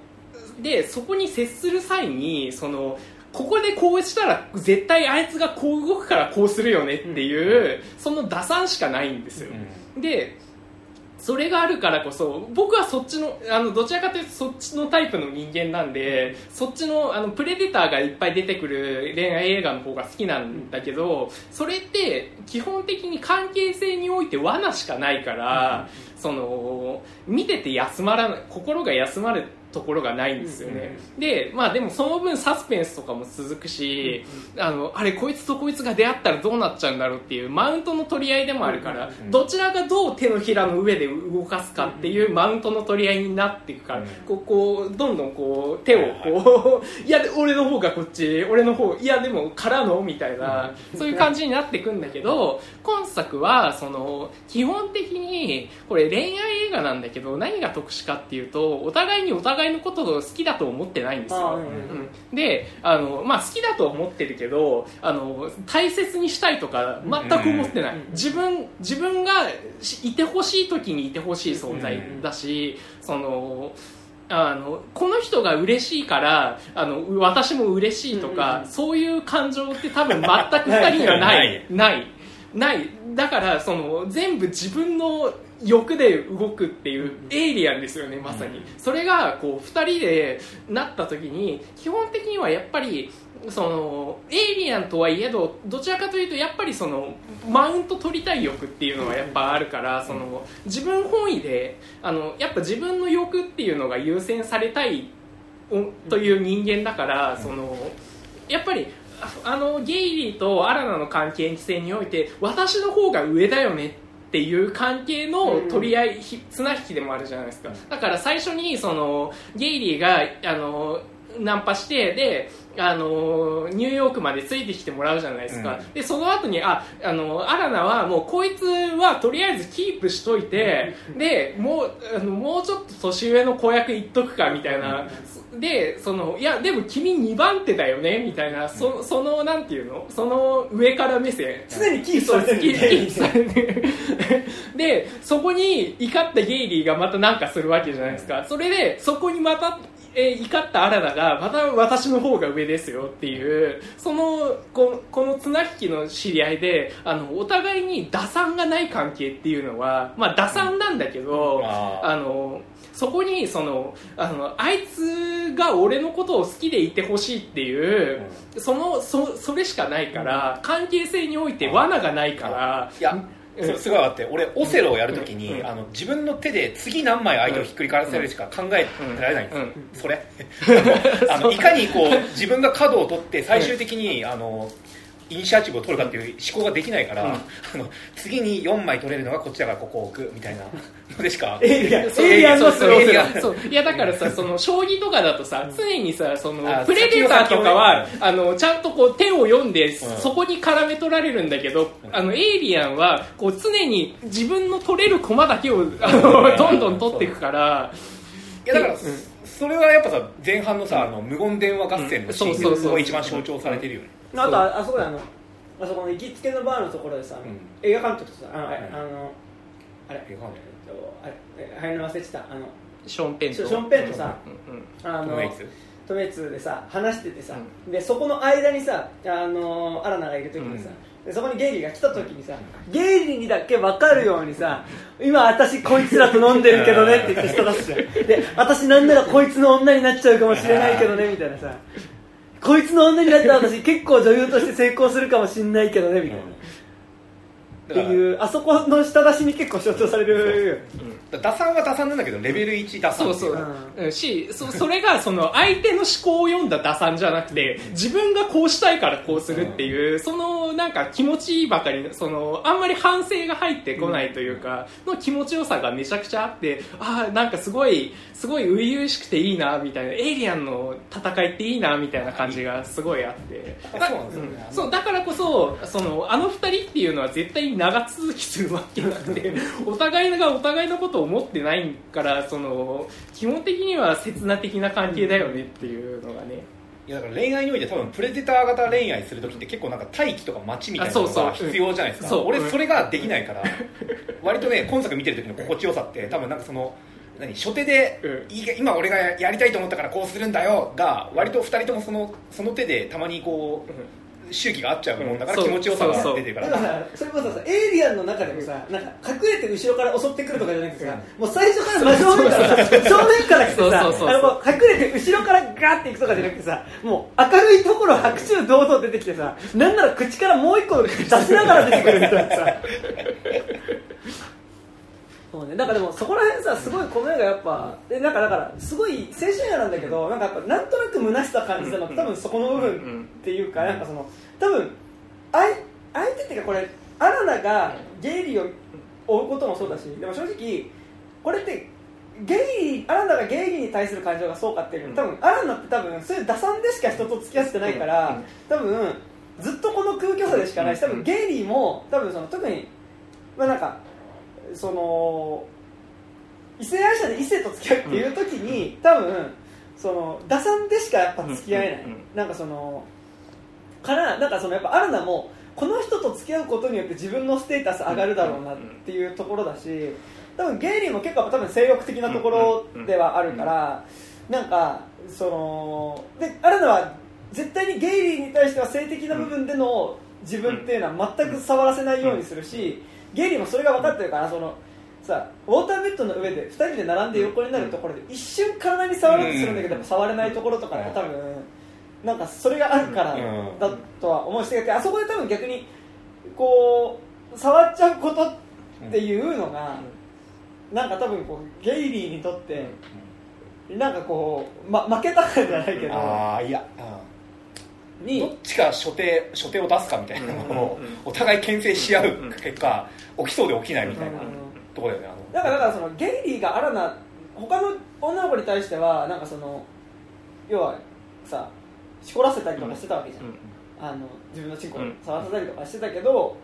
S3: でそこに接する際にそのここでこうしたら絶対あいつがこう動くからこうするよねっていう、その打算しかないんですよ、でそれがあるからこそ僕はそっちのあのどちらかというとそっちのタイプの人間なんでそっちのあのプレデターがいっぱい出てくる恋愛映画の方が好きなんだけどそれって基本的に関係性において罠しかないから、その見てて休まらない心が休まるところがないんですよね、でまあでもその分サスペンスとかも続くし、あのあれこいつとこいつが出会ったらどうなっちゃうんだろうっていうマウントの取り合いでもあるから、
S1: うん
S3: どちらがどう手のひらの上で動かすかっていうマウントの取り合いになっていくから、
S1: うん
S3: こうこうどんどんこう手をこう、い、や俺の方がこっち俺の方いやでもからのみたいな、そういう感じになっていくんだけど今作はその基本的にこれ恋愛映画なんだけど何が特殊かっていうとお互いにお互いのことを好きだと思ってないんですよ。
S2: うん
S3: うん。であの、まあ、好きだと思ってるけどあの大切にしたいとか全く思ってない、
S2: うん。
S3: 自分自分がしいてほしい時にいてほしい存在だし、そのあのこの人が嬉しいからあの私も嬉しいとか、
S2: うん
S3: そういう感情って多分全く2人にはな い。ない。ない。だからその全部自分の欲で動くっていうエイリアンですよねまさに、それがこう2人でなった時に基本的にはやっぱりそのエイリアンとはいえどどちらかというとやっぱりそのマウント取りたい欲っていうのはやっぱあるからその自分本位であのやっぱ自分の欲っていうのが優先されたいおという人間だからそのやっぱりああのゲイリーとアラナの関係性において私の方が上だよねっていう関係の取り合い、ひ綱引きでもあるじゃないですか。だから最初にそのゲイリーがあのナンパしてであのニューヨークまでついてきてもらうじゃないですか、
S1: うん。
S3: でその後にああのアラナはもうこいつはとりあえずキープしといてでもうあのもうちょっと年上の子役言っとくかみたいな、でそのいやでも君2番手だよねみたいなそそのなんていうの？その上から目線。
S2: 常にキープされてる
S3: でそこに怒ったゲイリーがまた何かするわけじゃないですか。それでそこにまた、えー怒ったアラナがまた私の方が上ですよっていうそのここの綱引きの知り合いであのお互いに打算がない関係っていうのはまあ打算なんだけど、
S1: あー。
S3: あのそこにそのあのあいつが俺のことを好きでいてほしいっていう、そのそそれしかないから関係性において罠がないから。
S1: いや
S3: うん。
S1: それすごいあって俺オセロをやるときに、
S3: うん。
S1: あの自分の手で次何枚相手をひっくり返せるしか考えられないんですそれ。あのいかにこう自分が角を取って最終的に、あのイニシアチブを取るかっていう思考ができないから、
S3: うん。
S1: あの次に4枚取れるのがこっちだからここを置くみたいなのでしか。
S2: エイリアン
S3: そう
S2: エイリアンの
S3: そうそう
S1: エイリアン。
S3: そう。いやだからさその将棋とかだとさ常にさその
S1: あ
S3: プレデターとかは
S1: 先
S3: あのちゃんとこう手を読んで
S1: ん。
S3: そこに絡め取られるんだけどあのエイリアンはこう常に自分の取れる駒だけを あのどんどん取っていくから。
S1: いやだから、
S3: うん。
S1: それはやっぱさ前半のさ、あの無言電話合戦のシーンが一番象徴されてるよね、
S2: あとああそこであのあそこの行きつけのバーのところでさ、
S1: うん。
S2: 映画監督とさあのああ
S1: うん。
S2: のあれ。あれえ入るの忘れてたあの
S3: ショーンペンと。
S2: ショショーンペンとさ
S3: うんうん
S2: あの
S1: ト
S2: メツ？でさ話しててさ、でそこの間にさあのアラナがいる時にさ、でそこにゲイリーが来た時にさゲイリーにだけ分かるようにさ今私こいつらと飲んでるけどねって言って人出すじゃん。で私なんならこいつの女になっちゃうかもしれないけどねみたいなさこいつの女になったら私結構女優として成功するかもしれないけどねみたいな、っていうあそこの下出しに結構象徴される
S1: 打算は打算なんだけどレベル1打算
S3: そうそう、
S2: う。
S3: うん。しそそれがその相手の思考を読んだ打算じゃなくて自分がこうしたいからこうするっていう、そのなんか気持ちいいばかりそのあんまり反省が入ってこないというか、の気持ちよさがめちゃくちゃあってああなんかすごいすごい初々しくていいなみたいなエイリアンの戦いっていいなみたいな感じがすごいあって。
S1: そう
S3: だからこそそのあの二人っていうのは絶対に長続きするわけなくてお互いがお互いのことを思ってないからその基本的には刹那的な関係だよねっていうのがね、
S1: いやだから恋愛において多分プレデター型恋愛する時って結構なんか大気とか街みたいなのが必要じゃないですか。俺それができないから割とね今作見てる時の心地よさって多分なんかその何初手で、今俺がやりたいと思ったからこうするんだよが割と2人ともそのその手でたまにこう周期が合っちゃうもんだから
S3: う。ん
S1: 気持ちよさが出てるか
S2: だからそれこそさエイリアンの中でもさなんか隠れて後ろから襲ってくるとかじゃなくてさもう最初から真正面からさ正面から来てさあの隠れて後ろからガーっていくとかじゃなくてさもう明るいところ白昼堂々出てきてさなんなら口からもう一個出しながら出てくるみたいなさそうね、なんかでもそこら辺さすごいこの映画やっぱでなんかだからすごい青春映画なんだけどなんかやっぱなんとなく虚しさ感じたの多分そこの部分っていうかなんかその多分相相手っていうかこれアラナがゲイリーを追うこともそうだしでも正直これってゲイリーアラナがゲイリーに対する感情がそうかっていう多分アラナって多分そういう打算でしか人と付き合ってないから多分ずっとこの空虚さでしかないし多分ゲイリーも多分その特にまあなんかその異性愛者で異性と付き合うっていう時に多分その打算でしかやっぱ付き合えない、
S3: うんうんうん。
S2: なんかそのからなんかそのやっぱアラナもこの人と付き合うことによって自分のステータス上がるだろうなっていうところだし多分ゲイリーも結構多分性欲的なところではあるからなんかそのでアラナは絶対にゲイリーに対しては性的な部分での自分っていうのは全く触らせないようにするしゲイリーもそれが分かってるからそのさウォーターベッドの上で2人で並んで横になるところで一瞬体に触ろうとするんだけど触れないところとかって多分なんかそれがあるから
S1: うん。
S2: だとは思うしあそこで多分逆にこう触っちゃうことっていうのがなんか多分こうゲイリーにとってなんかこう、ま、負けたからじゃないけど
S1: ああいや、うんどっ
S2: に
S1: ちが初手初手を出すかみたいなのをお互い牽制し合う結果起きそうで起きないみたいなところだよねあの
S2: だからだからそのゲイリーがアラナ他の女の子に対してはなんかその要はさしこらせたりとかしてたわけじゃん、あの自分のチンコを触らせたりとかしてたけど、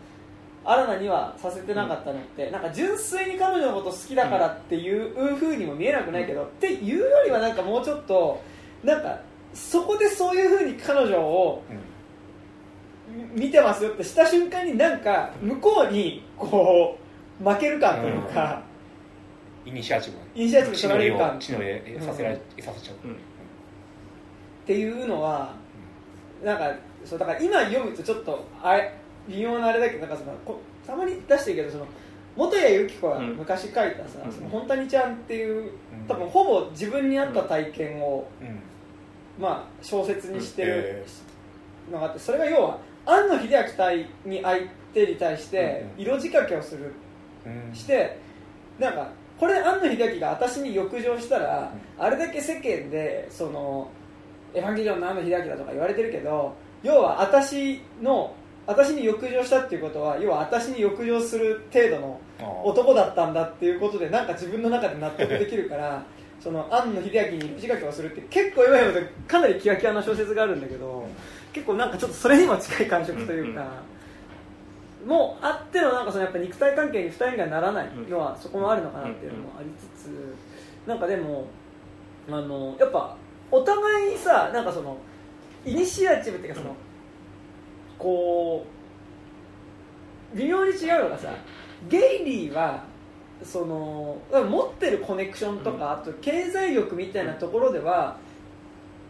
S2: アラナにはさせてなかったのって、なんか純粋に彼女のこと好きだからっていうふうにも見えなくないけど、っていうよりはなんかもうちょっとなんかそこでそういうふうに彼女を見てますよってした瞬間になんか向こうにこう負ける感というか、
S1: イニシアチブ。
S2: イニシアチブ取られる感。
S1: のりさせられさせちゃう。
S2: ていうのはなんかそうだから今読むとちょっとあれ微妙なあれだけどなんかそのこたまに出してるけどその元谷由紀子が昔書いたさ「
S3: うん。
S2: その本谷ちゃん」っていう多分ほぼ自分に合った体験を、
S1: うん
S2: まあ、小説にしてる
S1: え
S2: のがあってそれが要は庵野秀明対に相手に対して
S1: うん
S2: 色仕掛けをする。
S1: うん。
S2: してなんかこれ庵野秀明が私に浴場したら、あれだけ世間でそのエヴァンゲリオンの庵野秀明だとか言われてるけど要は私の私に浴場したっていうことは要は私に浴場する程度の男だったんだっていうことでなんか自分の中で納得できるから その庵野秀明に仕掛けをするって結構今読むとかなりキワキワな小説があるんだけど結構なんかちょっとそれにも近い感触というか、もうあってのなんかそのやっぱ肉体関係に2人がならないのはそこもあるのかなっていうのもありつつなんかでもあのやっぱお互いにさなんかそのイニシアチブっていうかそのこう微妙に違うのがさゲイリーはその持ってるコネクションとか、あと経済力みたいなところでは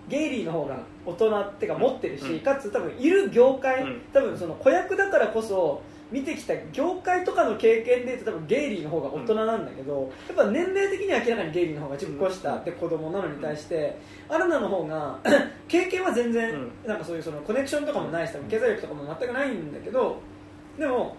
S2: ゲイリーの方が大人っていうか持ってるし、
S3: うん。
S2: かつ多分いる業界、
S3: うん。
S2: 多分その子役だからこそ見てきた業界とかの経験で多分ゲイリーの方が大人なんだけど、やっぱ年齢的には明らかにゲイリーの方が10個下って子供なのに対して、アラナの方が 経験は全然、
S3: うん。
S2: なんかそういうそのコネクションとかもないし多分経済力とかも全くないんだけどでも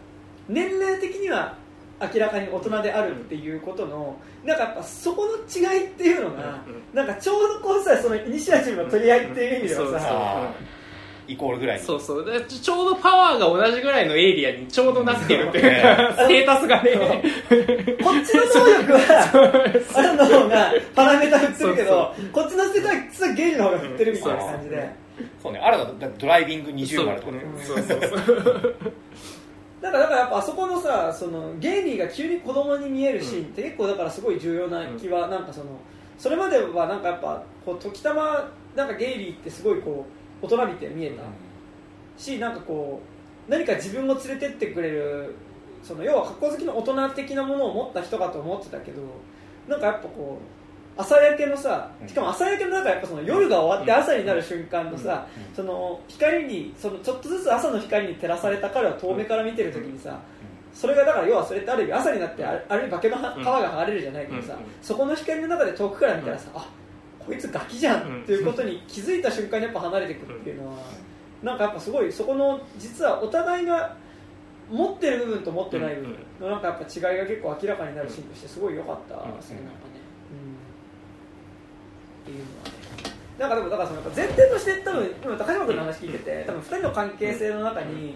S2: 年齢的には明らかに大人であるっていうことのなんかやっぱそこの違いっていうのが、なんかちょうどこうさそのイニシアチブの取り合いっていう意味ではさ、
S1: イコールぐらい。に
S3: そうそう。だちょうどパワーが同じぐらいのエイリアにちょうどなってるっていうか ステータスがね。
S2: こっちの能力はあるの方がパラメータ振ってるけどこっちのステータスはゲイリーの方が振ってるみたいな感じで。
S1: そうね。あらだってドライビング二重丸とかね。
S3: そうそうそう
S2: だからだからやっぱあそこのさそのゲイリーが急に子供に見えるシーンって結構だからすごい重要な気はなんかそのそれまではなんかやっぱこう時たまなんかゲイリーってすごいこう大人びて見えたしなんかこう何か自分を連れてってくれるその要は格好好きの大人的なものを持った人かと思ってたけどなんかやっぱこう朝焼けのさしかも朝焼けの中やっぱその夜が終わって朝になる瞬間のさ、
S1: うん。
S2: その光にそのちょっとずつ朝の光に照らされた彼は遠目から見てる時にさ、それがだから要はそれってある意味朝になってあある意味化けの皮が剥がれるじゃないけどさ、
S3: うん。
S2: そこの光の中で遠くから見たらさ、あこいつガキじゃんっていうことに気づいた瞬間にやっぱ離れていくっていうのは、なんかやっぱすごいそこの実はお互いが持ってる部分と持ってない部分のなんかやっぱ違いが結構明らかになるシーンとしてすごい良かったですね、っていうのはね。なんかでもだからその前提として多分今高島君の話聞いてて多分2人の関係性の中に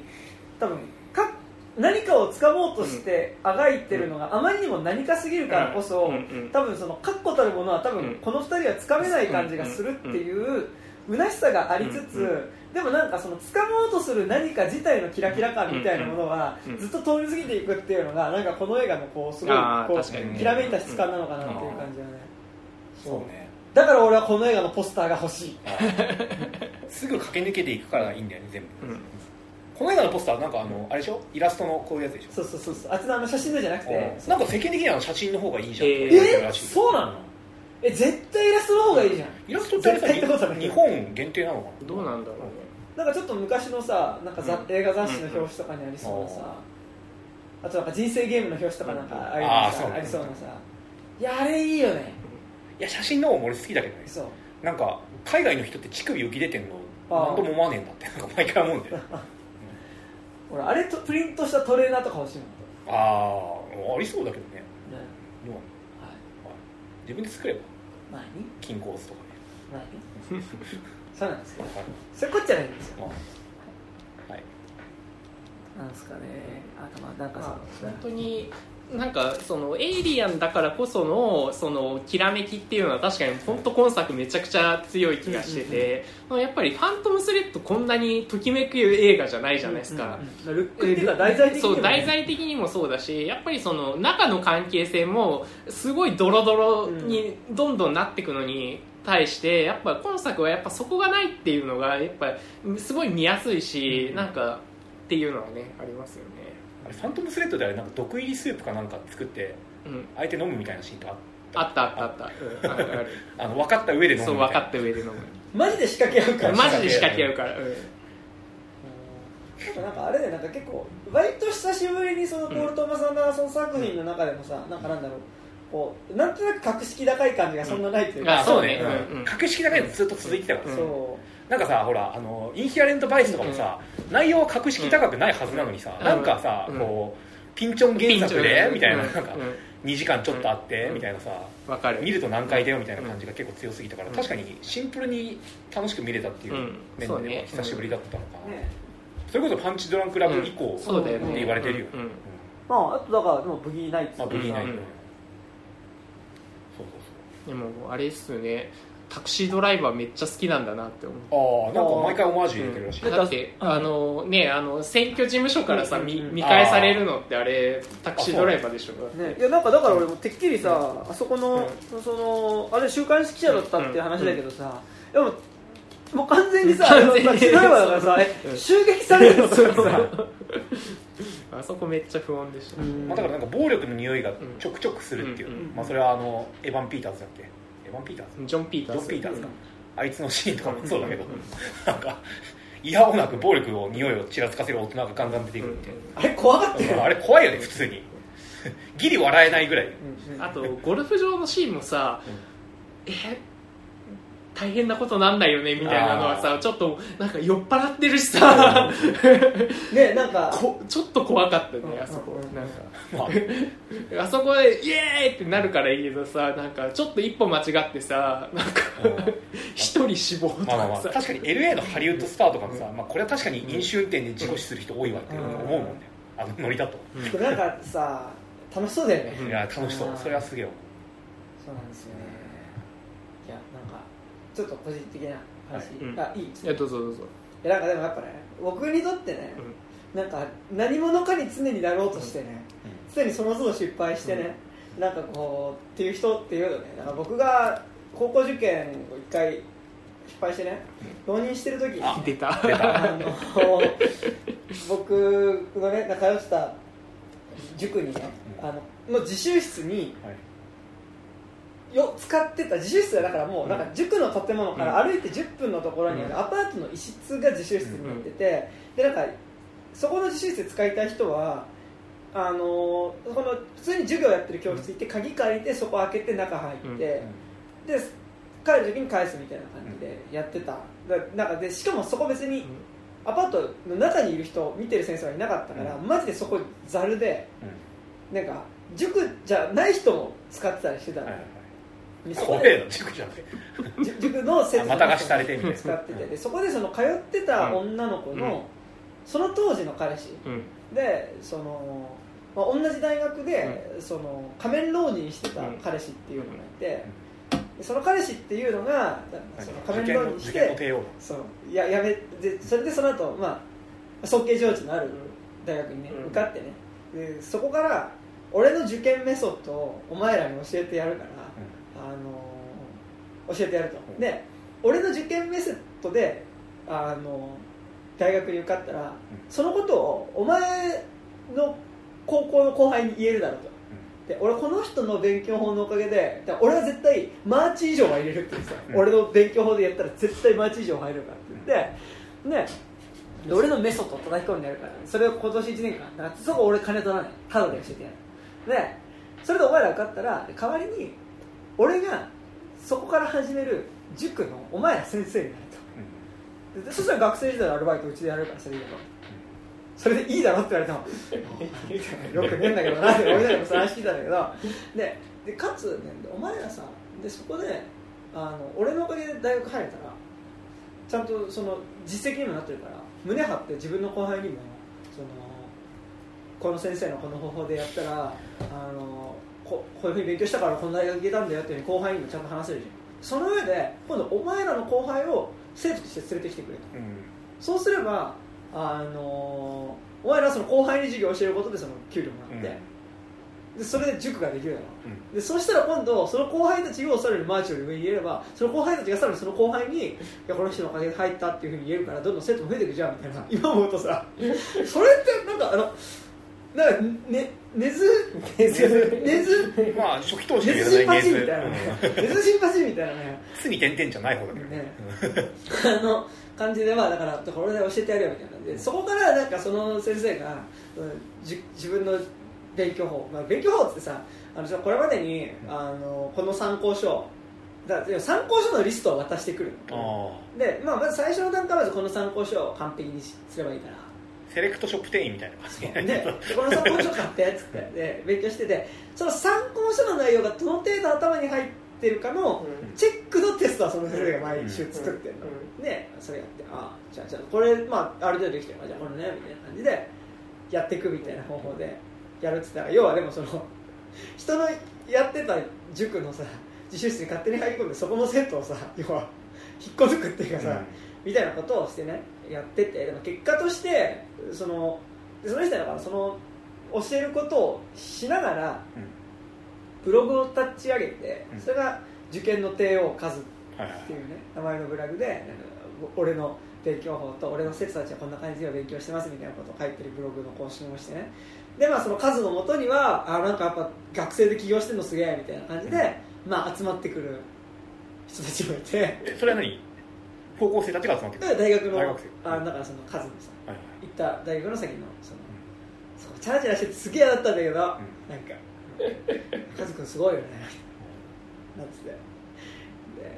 S2: 多分か何かを掴もうとしてあがいてるのがあまりにも何かすぎるからこそ、多分その確固たるものは多分この2人はつかめない感じがするっていう虚しさがありつつ、
S3: うん。
S2: でもなんかその掴もうとする何か自体のキラキラ感みたいなものはずっと通り過ぎていくっていうのがなんかこの映画のこうすごいこうきらめいた質感なのかなっていう感じだね、
S1: そうね
S2: だから俺はこの映画のポスターが欲しい。
S1: すぐ駆け抜けていくからいいんだよね全部、
S3: うん。
S1: この映画のポスターなんかあのあれでしょ？イラストのこういうやつでしょ？
S2: そうそうそうそう。あっちのあの写真のじゃなくて。
S1: なんか世間的には写真の方がいいじゃん、
S3: えー。
S2: そうなの？え絶対イラストの方がいいじゃん。
S1: イラストってあれさ
S2: 絶対ってことはない。
S1: 日本限定なのかな？
S3: どうなんだろうね。
S2: なんかちょっと昔のさなんかざ、
S3: うん。
S2: 映画雑誌の表紙とかにありそうなさ、あとなんか人生ゲームの表紙とかなんかありそうなさ。いやあれいいよね
S1: いや写真の方も俺好きだけどね。
S2: そう。
S1: なんか海外の人って乳首浮き出てんの何とも思わねえんだってなんか毎回思うんだよ。
S2: 俺あれとプリントしたトレーナーとか欲しいもん。
S1: ああありそうだけどね。
S2: ね。
S1: でも
S2: はい。
S1: 自分で作れば。
S2: 何？
S1: 金コースとかね。
S2: 何？そうなんですけど
S1: はい。
S2: そういうこっちゃないんですよ。
S1: あはい。
S2: なんですかね。あとまあなんか
S3: まあ
S2: さ
S3: 本当になんかそのエイリアンだからこそのそのきらめきっていうのは確かに本当今作めちゃくちゃ強い気がしてて、まあやっぱり「ファントムスレッド」こんなにときめく映画じゃないじゃないですか、
S2: うんうんルックっていうか題材的にも
S3: そう題材的にもそうだしやっぱりその中の関係性もすごいドロドロにどんどんなっていくのに対してやっぱ今作はやっぱそこがないっていうのがやっぱすごい見やすいし、なんかっていうのはねありますよね、
S1: あれファントムスレッドであれなんか毒入りスープかなんか作って
S3: うん、
S1: 相手飲むみたいなシーンとあっ
S3: あったあったあった、うん、あるある。
S1: あの分かった上で飲むみた
S3: そ
S1: いうな
S3: 分かった上で飲む。
S2: マジで仕掛け合うから。
S3: マジで仕掛け合うから、うん。
S2: なんかあれでなんか結構割と久しぶりにそのポール・トーマス・アンダーソン作品の中でもさ、なんかなんだろう。こうなんとなく格式高い感じがそんなないというか、
S3: あそうね。
S1: うん
S3: うん。
S1: 格式高いのずっと続いてたから、
S3: う。ん
S2: そ
S1: なんかさほらあのインヒアレントバイスとかもさ、内容は格式高くないはずなのにさ、
S3: うん。
S1: なんかさ、
S3: うん。
S1: こうピンチョン原作で、みたいな
S3: うん。
S1: なんか
S3: うん。
S1: 2時間ちょっとあって、
S3: うん。
S1: みたいなさ
S3: わかる。
S1: 見ると何回だよみたいな感じが結構強すぎたから、
S3: うん。
S1: 確かにシンプルに楽しく見れたっていう
S3: うん。
S1: 面では久しぶりだったのかな、
S2: うね
S1: それこそパンチドランクラブ以降って言われてるよ、
S3: うん。うん。
S2: まああとだからでもブギーナイツ。
S1: まあブギーナイト、
S3: うん。
S1: そうそう
S3: でもあれっすよねタクシードライバーめっちゃ好きなんだなって思う。
S1: ああなんか毎回オマージュ入れてるらしい、
S2: うん
S3: だって
S2: うん
S3: あのねあの選挙事務所からさ
S2: うんうんうん
S3: 見見返されるのってあれタクシードライバーでしょ。
S2: ね、いやなんかだから俺もてっきりさ、あそこの,、そのあれ週刊誌記者だったっていう話だけどさ、でももう完全にさ
S3: 完全に。
S2: タクシードライバーだからさえ
S3: うん。
S2: 襲撃されるの それさ
S3: あそこめっちゃ不穏でした、
S2: うん
S1: まあ、だからなんか暴力の匂いがちょくちょくするっていう、
S3: うん
S2: うん。
S1: まあ、それはあのエヴァン・ピーターズだっけエヴァン・ピーターズ？
S3: ジョン・ピーターズ。
S1: ジョン・ピーターズか、
S2: うん。
S1: あいつのシーンとかもそうだけど、
S3: うん。
S1: なんか嫌おなく暴力の匂いをちらつかせる大人がガンガン出てくるって、
S2: あれ怖かったよ、
S1: あれ怖いよね普通に。ギリ笑えないぐらい。
S2: うん。うん
S3: あとゴルフ場のシーンもさ、え大変なことなんないよねみたいなのはさちょっとなんか酔っ払ってるしさ。
S2: ねなんか。
S3: こちょっと怖かったね
S2: うん
S3: あそこ。
S2: うん
S3: なんか。
S1: ま あ
S3: あそこでイエーイってなるからいいけどさなんかちょっと一歩間違ってさなんか一人死亡とかさ。
S1: 確かに LA のハリウッドスターとかもさ、まあ、これは確かに飲酒運転で事故死する人多いわって思うもんね。あのノリだと、
S2: なんかさ楽しそうだよね、
S3: うん。
S1: いや楽しそう。それはすげえ思
S2: そうなんですよちょっと個人的な話、
S3: うん。
S2: あいいです
S3: いやどうぞどうぞ。
S2: いやなんかでもやっぱね僕にとってね、なんか何者かに常になろうとしてね、常にその都度失敗してね、なんかこうっていう人っていうのね。なんか僕が高校受験を一回失敗してね浪人してる時に
S1: あ
S3: 出た。
S2: あの僕のね通ってた塾にね、あのの自習室に
S1: はい
S2: よ使ってた自習室はだからもうなんか塾の建物から歩いて10分のところにあ
S3: うん。
S2: るアパートの一室が自習室になってて、でなんかそこの自習室使いたい人はあのこの普通に授業やってる教室行って鍵借りてそこ開けて中入って、で帰る時に返すみたいな感じでやってた。だなんかでしかもそこ別にアパートの中にいる人見てる先生はいなかったから、
S1: う
S2: マジでそこざるで
S1: うん。
S2: なんか塾じゃない人も使ってたりしてたの、でそこ
S1: 塾じゃなくて
S2: じ塾の生徒
S1: また貸しされてみたいな。
S2: 使っててでそこでその通ってた女の子の、
S3: うん。
S2: その当時の彼氏。
S3: うん。
S2: でその、まあ、同じ大学で、その仮面浪人してた彼氏っていうのがいて、でその彼氏っていうのがその仮面浪人してそう。ややめでそれでその後、まあ早慶上智のある大学にね、
S3: うん。
S2: 受かってね。でそこから俺の受験メソッドをお前らに教えてやるから、あの教えてやると、
S1: うん。
S2: で俺の受験メソッドであの大学に受かったら、そのことをお前の高校の後輩に言えるだろうと、で俺この人の勉強法のおかげで俺は絶対マーチ以上は入れるって言ってさ、
S1: うん。
S2: 俺の勉強法でやったら絶対マーチ以上入るからって言って、ねで俺のメソッドを叩き込んでやるから。それを今年1年間。だからそこ俺金取らない。タダで教えてやる。でそれでお前ら受かったら代わりに俺がそこから始める塾のお前ら先生になると。でそしたら学生時代のアルバイトうちでやるからそれいいだろそれでいいだろって言われても よくねえんだけどなって思いながらその話聞いたんだけど。ででかつ、ね、お前らさでそこであの俺のおかげで大学入れたらちゃんとその実績にもなってるから胸張って自分の後輩にもそのこの先生のこの方法でやったらあのここういうふうに勉強したからこの大学行けたんだよっていう後輩にもちゃんと話せるじゃん。その上で今度お前らの後輩を生徒として連れてきてくれと。
S1: うん。
S2: そうすればあのお前らはその後輩に授業を教えることでその給料もらって、でそれで塾ができるだろ
S1: う。ん。
S2: でそしたら今度その後輩たちをさらにマーチより上に言えればその後輩たちがさらにその後輩にいやこの人のおかげで入ったっていうふうに言えるからどんどん生徒も増えていくじゃんみたいな。今思うとさ。それってなんかあのなんかね根津根津。根津
S1: まあ初期投資
S2: 根
S1: で
S2: 津新八
S1: やらない
S2: みたいなね。根津。新八みたいなね。
S1: 常に点々じゃない方だけど
S2: ね。あの感じでまあだからこれで教えてやるよみたいな感じでそこからなんかその先生が、うんじ自分の勉強法、まあ、勉強法ってさあのこれまでにあのこの参考書だ参考書のリストを渡してくるで、まあ、まず最初の段階はこの参考書を完璧にすればいいから。
S1: あセレクトショップ店員みたいな感じ。
S2: ででこの参考書買ってっつって。で勉強しててその参考書の内容がどの程度頭に入っってるかのチェックのテストはその先生が毎週作ってるの、
S3: う
S2: でそれやってああじゃあじゃあこれ、まあ、ある程度できてるからじゃあこれねみたいな。感じでやっていくみたいな方法でやるって言ったら要はでもその人のやってた塾のさ自習室に勝手に入り込んでそこの生徒をさ要は引っこ抜くっていうかさ、みたいなことをしてねやっててでも結果としてそのでその人だからその教えることをしながらブログを立ち上げて
S1: うん。
S2: それが受験の帝王カズっていうね名前のブログで俺の勉強法と俺の生徒たちはこんな感じで勉強してますみたいなことを書いてるブログの更新をしてね。でまあその数のもとにはあなんかやっぱ学生で起業してるのすげえみたいな感じで、まあ集まってくる人たちもいて。
S1: えそれは何？高校生たちが集まってくる？
S2: で大学の
S1: 大学生。
S2: あだからその数のさった大学の先のその、そこチャラチャラしててすげえ嫌だったんだけど、なんか「カズくんすごいよね」なって。で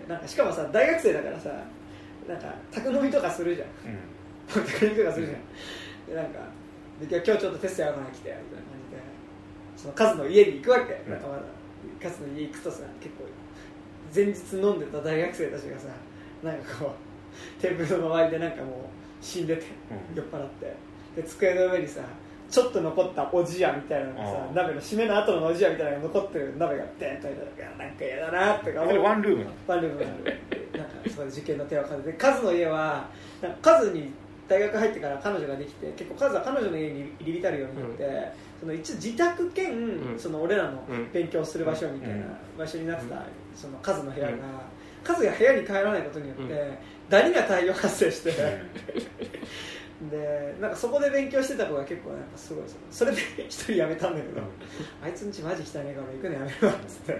S2: なんかしかもさ大学生だからさなんか宅飲みとかするじゃん。
S1: うん。
S2: 宅飲みとかするじゃん、でなんかで今日ちょっとテストやるから来てみたいな感じでそのカズの家に行くわけ、
S1: うん。
S2: なんかまだカズの家行くとさ結構前日飲んでた大学生たちがさなんかこうテーブルの周りでなんかもう死んでて
S1: うん。
S2: 酔っ払って。で机の上にさちょっと残ったおじやみたいなのがさ鍋の締めの後のおじやみたいなのが残ってる鍋がデンと置いてあるからなんか嫌だなってか
S1: それワンルーム
S2: ワンルームなんかそこで受験の手をかけてカズの家はなんかカズに大学入ってから彼女ができて結構カズは彼女の家に入り浸るようになって、その一応自宅兼、
S3: うん。
S2: その俺らの
S3: うん。
S2: 勉強する場所みたいな
S1: うん。
S2: 場所になってた、
S3: うん。
S2: そのカズの部屋が、
S3: うん。
S2: カズが部屋に帰らないことによって、
S3: うん
S2: ダニが大量発生して、
S1: う
S2: でなんかそこで勉強してた子が結構なんかすごいそれで一人辞めたんだけど、
S1: ん。
S2: あいつんちマジ汚ねえから俺行くのやめるわっつって。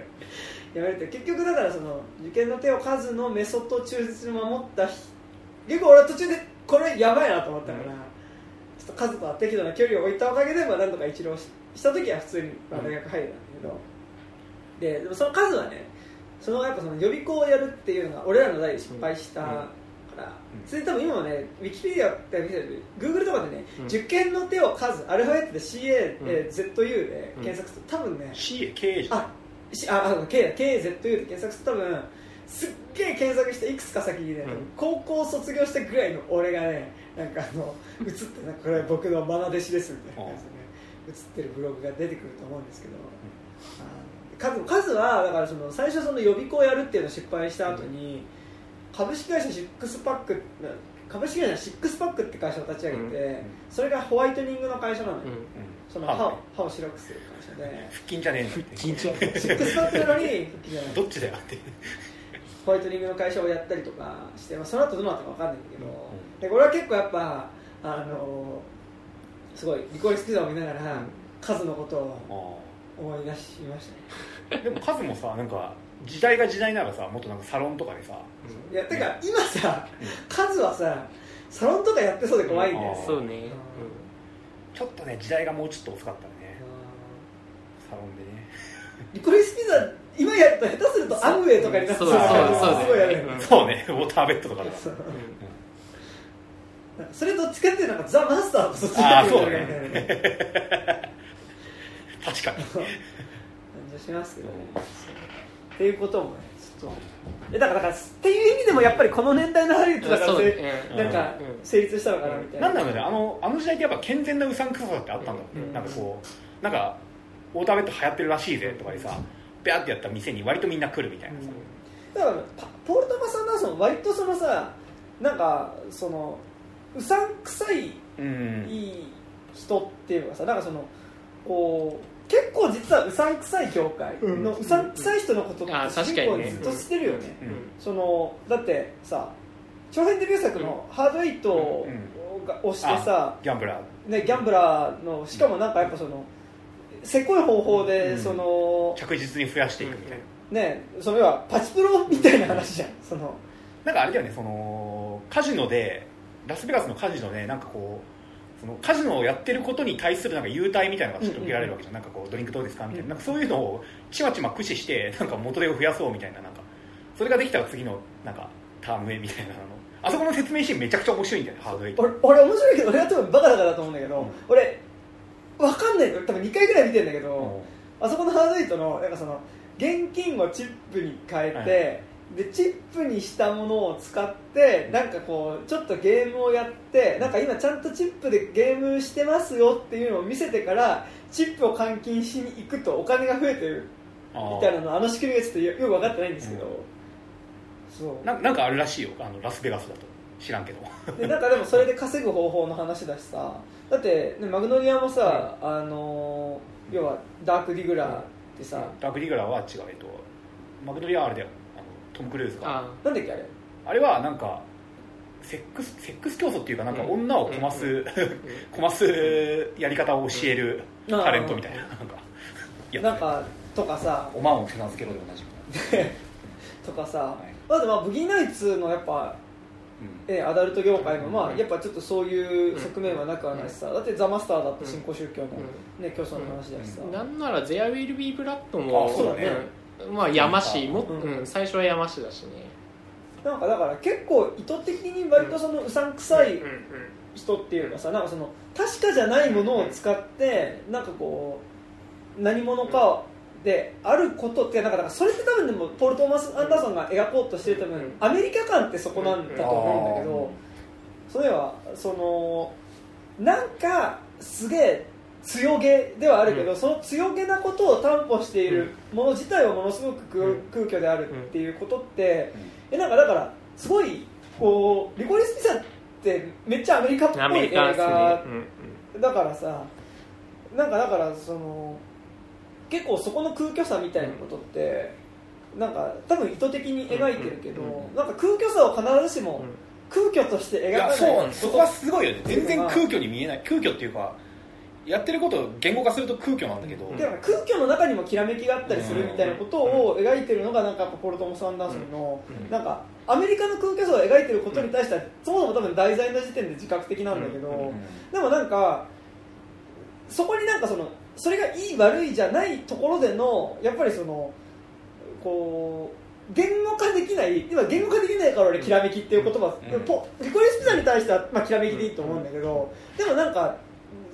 S2: やめるって結局だからその受験の手を数のメソッドを忠実に守った日結構俺は途中でこれやばいなと思ったから、ちょっと数とは適度な距離を置いたおかげでまあなんとか一浪しした時は普通にまあ大学入れたんだけど、ででもその数はねそのやっぱその予備校をやるっていうのが俺らの代で失敗したから、
S1: うん。
S2: それ多分今もねウィキペディアって見てる？Google とかでね、
S3: うん。
S2: 受験の手を数アルファベットで CAZU で検索すると多分ね、
S1: CA 経営者
S2: あしああ K だ KZU で検索すると多分すっげえ検索していくつか先にね、
S3: うん。
S2: 高校卒業したぐらいの俺がねなんかあの映ってなんかこれ僕の愛弟子ですみたいな感じでね映ってるブログが出てくると思うんですけど、数数はだからその最初その予備校をやるっていうのを失敗した後に、株式会社シックスパック株式会社シックスパックって会社を立ち上げて、
S3: うん。
S2: それがホワイトニングの会社なのよ、
S3: うん。
S2: その
S1: 歯
S2: 歯を歯を白くする会社で。
S1: 腹筋じゃねえの。
S3: 緊張
S2: シックスパックなのに復帰じゃない
S1: どっちだよって。
S2: ホワイトニングの会社をやったりとかして、まあ、その後どうなったか分かんないんだけど、
S1: うん。
S2: でこれは結構やっぱあのすごいリコリスピザを見ながら、
S3: ん。
S2: 数のことを
S1: あ
S2: 思い出しましたね。
S1: ーでも数もさなんか時代が時代ならさもっとなんかサロンとかでさ。
S2: いやてか今さ
S1: うん
S2: 数はさサロンとかやってそうで怖いんだよ、
S1: うん。
S3: そうね、
S1: ちょっとね時代がもうちょっと遅かったね。サロンでね。
S2: リコリスピザ今やったら下手するとアムウェイとかになって
S3: そうそうそう
S2: すごいやる。
S3: うん。
S1: そうね。ウォーターベッドとかだ
S2: それどっちかっていうとなんかザ・マスターとそっち
S1: あーそうだね。
S2: な
S1: 確かに。
S2: 感 じはしますけどねっていうこともねちょっと。えだからだからっていう意味でもやっぱりこの年代のハリウッドだから
S3: そう
S2: せ
S3: うん。
S2: なんか
S3: うん。
S2: 成立したのかなみたいな、
S1: なんだろうねあのあの時代ってやっぱ健全なうさんくささってあったんだろうね、
S2: うん。
S1: なんかこうなんかウォーターベッド流行ってるらしいぜとかでさビャーってやった店に割とみんな来るみたいなさ、
S2: だからパポール・トマス・アンダーソン割とそのさなんかそのうさんくさい
S1: うん。
S2: いい人っていうかさなんかそのこう結構実はうさんくさい業界のうさんくさい人のことって結構ずっと知ってるよね、
S1: うん。
S2: そのだってさ長編デビュー作の「ハードエイトが押してさ、
S1: ギャンブラー。
S2: ね、ギャンブラーのしかもなんかやっぱそのせこい方法で、
S1: うん。
S2: その
S1: 着実に増やしていくみたいな、
S2: ねその要はパチプロみたいな話じゃん。その
S1: なんかあれだよねそのカジノでラスベガスのカジノでなんかこうそのカジノをやってることに対するなんか優待みたいなのがちょっと受けられるわけじゃん、なんかこうドリンクどうですかみたいな,、
S2: うん。
S1: なんかそういうのをちまちま駆使してなんか元手を増やそうみたいななんかそれができたら次のなんかタームへみたいなの。あそこの説明シーンめちゃくちゃ面白いんだよねハードエイト
S2: 俺俺面白いけど俺は多分バカだからだと思うんだけど、
S1: うん。
S2: 俺わかんない。俺多分2回ぐらい見てんだけど、
S1: うん。
S2: あそこのハードエイトのなんかその現金をチップに変えて、でチップにしたものを使ってなんかこうちょっとゲームをやってなんか今ちゃんとチップでゲームしてますよっていうのを見せてからチップを換金しに行くとお金が増えてる。みたいなのあの仕組みがちょっとよよく分かってないんですけど、そう。
S1: ななんかあるらしいよ。あのラスベガスだと。知らんけど。
S2: でなんかでもそれで稼ぐ方法の話だしさ。だって、ね、マグノリアもさ、あのー要はダークディグラーってさ、
S1: ダークリグラーは違う。えっとマグノリアはあれだよトム・クルーズが
S3: あ
S2: なんだっけあれ？
S1: あれはなんかセックスセックス競争っていうかなんか女をこます、
S3: うん。
S1: こますやり方を教える
S2: うん。
S1: タレントみたいななんか。や つ
S2: なんかとかさ。
S1: おまんを手なずけろでおなじみ
S2: とかさ、
S1: い。
S2: まずまあブギーナイツのやっぱ
S1: うん。
S2: えアダルト業界もま
S3: うん。
S2: あやっぱちょっとそういう側面はなくはないしさ。だってザ・マスターだって新興宗教の
S3: う
S2: ね競争の話だしさ。
S3: なんなら「There Will Be Blood」も
S1: あそうだね。
S3: うんまあ山師も、
S2: うん。
S3: うん、最初は山師だしね。
S2: なんかだから結構意図的に割とそのうさんくさい人っていうかさなんかその確かじゃないものを使ってなんかこう何者かであることってなんかだからそれって多分でもポール・トーマス・アンダーソンが描こうとしてる多分
S3: う。ん。
S2: アメリカ感ってそこなんだと思うん。だけ
S1: うん。
S2: どそれはそのなんかすげえ強げではあるけど、
S3: うん。
S2: その強げなことを担保しているもの自体はものすごく空,、
S3: うん。
S2: 空虚であるっていうことって、えなんかだからすごいこうリコリスピザってめっちゃアメリカっぽい映画。
S3: うん
S2: だからさなんかだからその結構そこの空虚さみたいなことって、なんか多分意図的に描いてるけど、
S3: うんうん
S2: なんか空虚さを必ずしも
S3: うん。
S2: 空虚として描かない
S1: そうなんです。そこはすごいよね。全然空虚に見えない。空虚っていうかやってることを言語化すると空虚なんだけど、
S3: うん。
S2: でなんか空虚の中にもきらめきがあったりするみたいなことを描いてるのがなんかポルトモス・アンダーソンの
S3: うん。
S2: なんかアメリカの空虚さを描いてることに対してはそもそも多分題材の時点で自覚的なんだけど、
S3: うん。
S2: でもなんかそこになんかそのそれがいい悪いじゃないところでのやっぱりそのこう言語化できない今言語化できないから俺きらめきっていう言葉、
S1: うん。
S2: ポリコリスピザに対しては、まあ、きらめきでいいと思うんだけど、でもなんか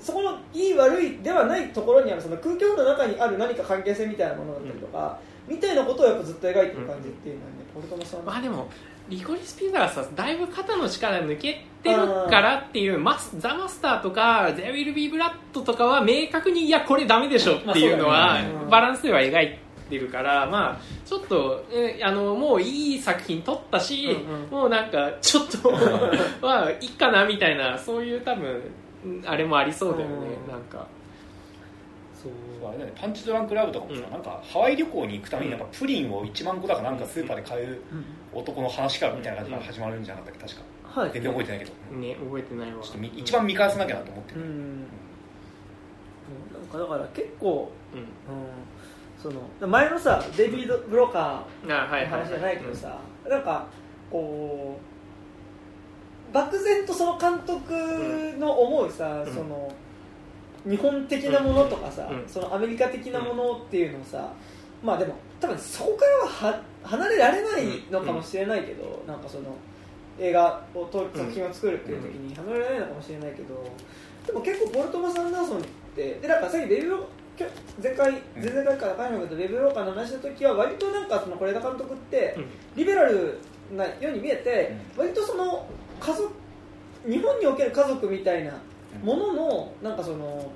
S2: そこのいい悪いではないところにあるその空虚の中にある何か関係性みたいなものだったりとか、みたいなことをやっぱずっと描いてる感じっていうのはね、ポルトモさん
S3: まあでもリコリスピザはさだいぶ肩の力抜けてるからっていうマスザ・マスターとか「There Will Be Blood」とかは明確にいやこれダメでしょっていうのは
S2: ねうん
S3: バランスでは描いてるからまあちょっとえあのもういい作品撮ったし、
S2: うんうん。
S3: もうなんかちょっと まあいいかなみたいなそういう多分うんあれもありそうだよね、
S2: うん。
S3: なんか。そう。
S1: あれだねパンチドランクラブとかもさ、
S3: うん。
S1: なんかハワイ旅行に行くためになんかプリンを1万個だかなんかスーパーで買う男の話からみたいな感じから始まるんじゃなかったっけ確か。
S2: はい。
S1: 全然覚えてないけど、
S3: ね覚えてないわ。
S1: ちょっとみ一番見返さなきゃなと思ってる、
S2: うん。なんかだから結構、
S3: うん。
S2: うん、その前のさデイビッド・ブローカーの話じゃないけどさ、なんかこう漠然とその監督の思うさ、
S3: うん。
S2: その日本的なものとかさ、
S3: うん。
S2: そのアメリカ的なものっていうのをさ、まあでも多分そこからはは離れられないのかもしれないけど、なんかその映画を撮る作品を作るっていう時に離れられないのかもしれないけどでも結構ポルトマス・アンダーソンってでなんかさっきデビュー前回前々回から分からないけどレベルローカーの話した時は割となんかその是枝監督って
S3: うん。
S2: リベラルなように見えて割とその家族日本における家族みたいなもののなんかその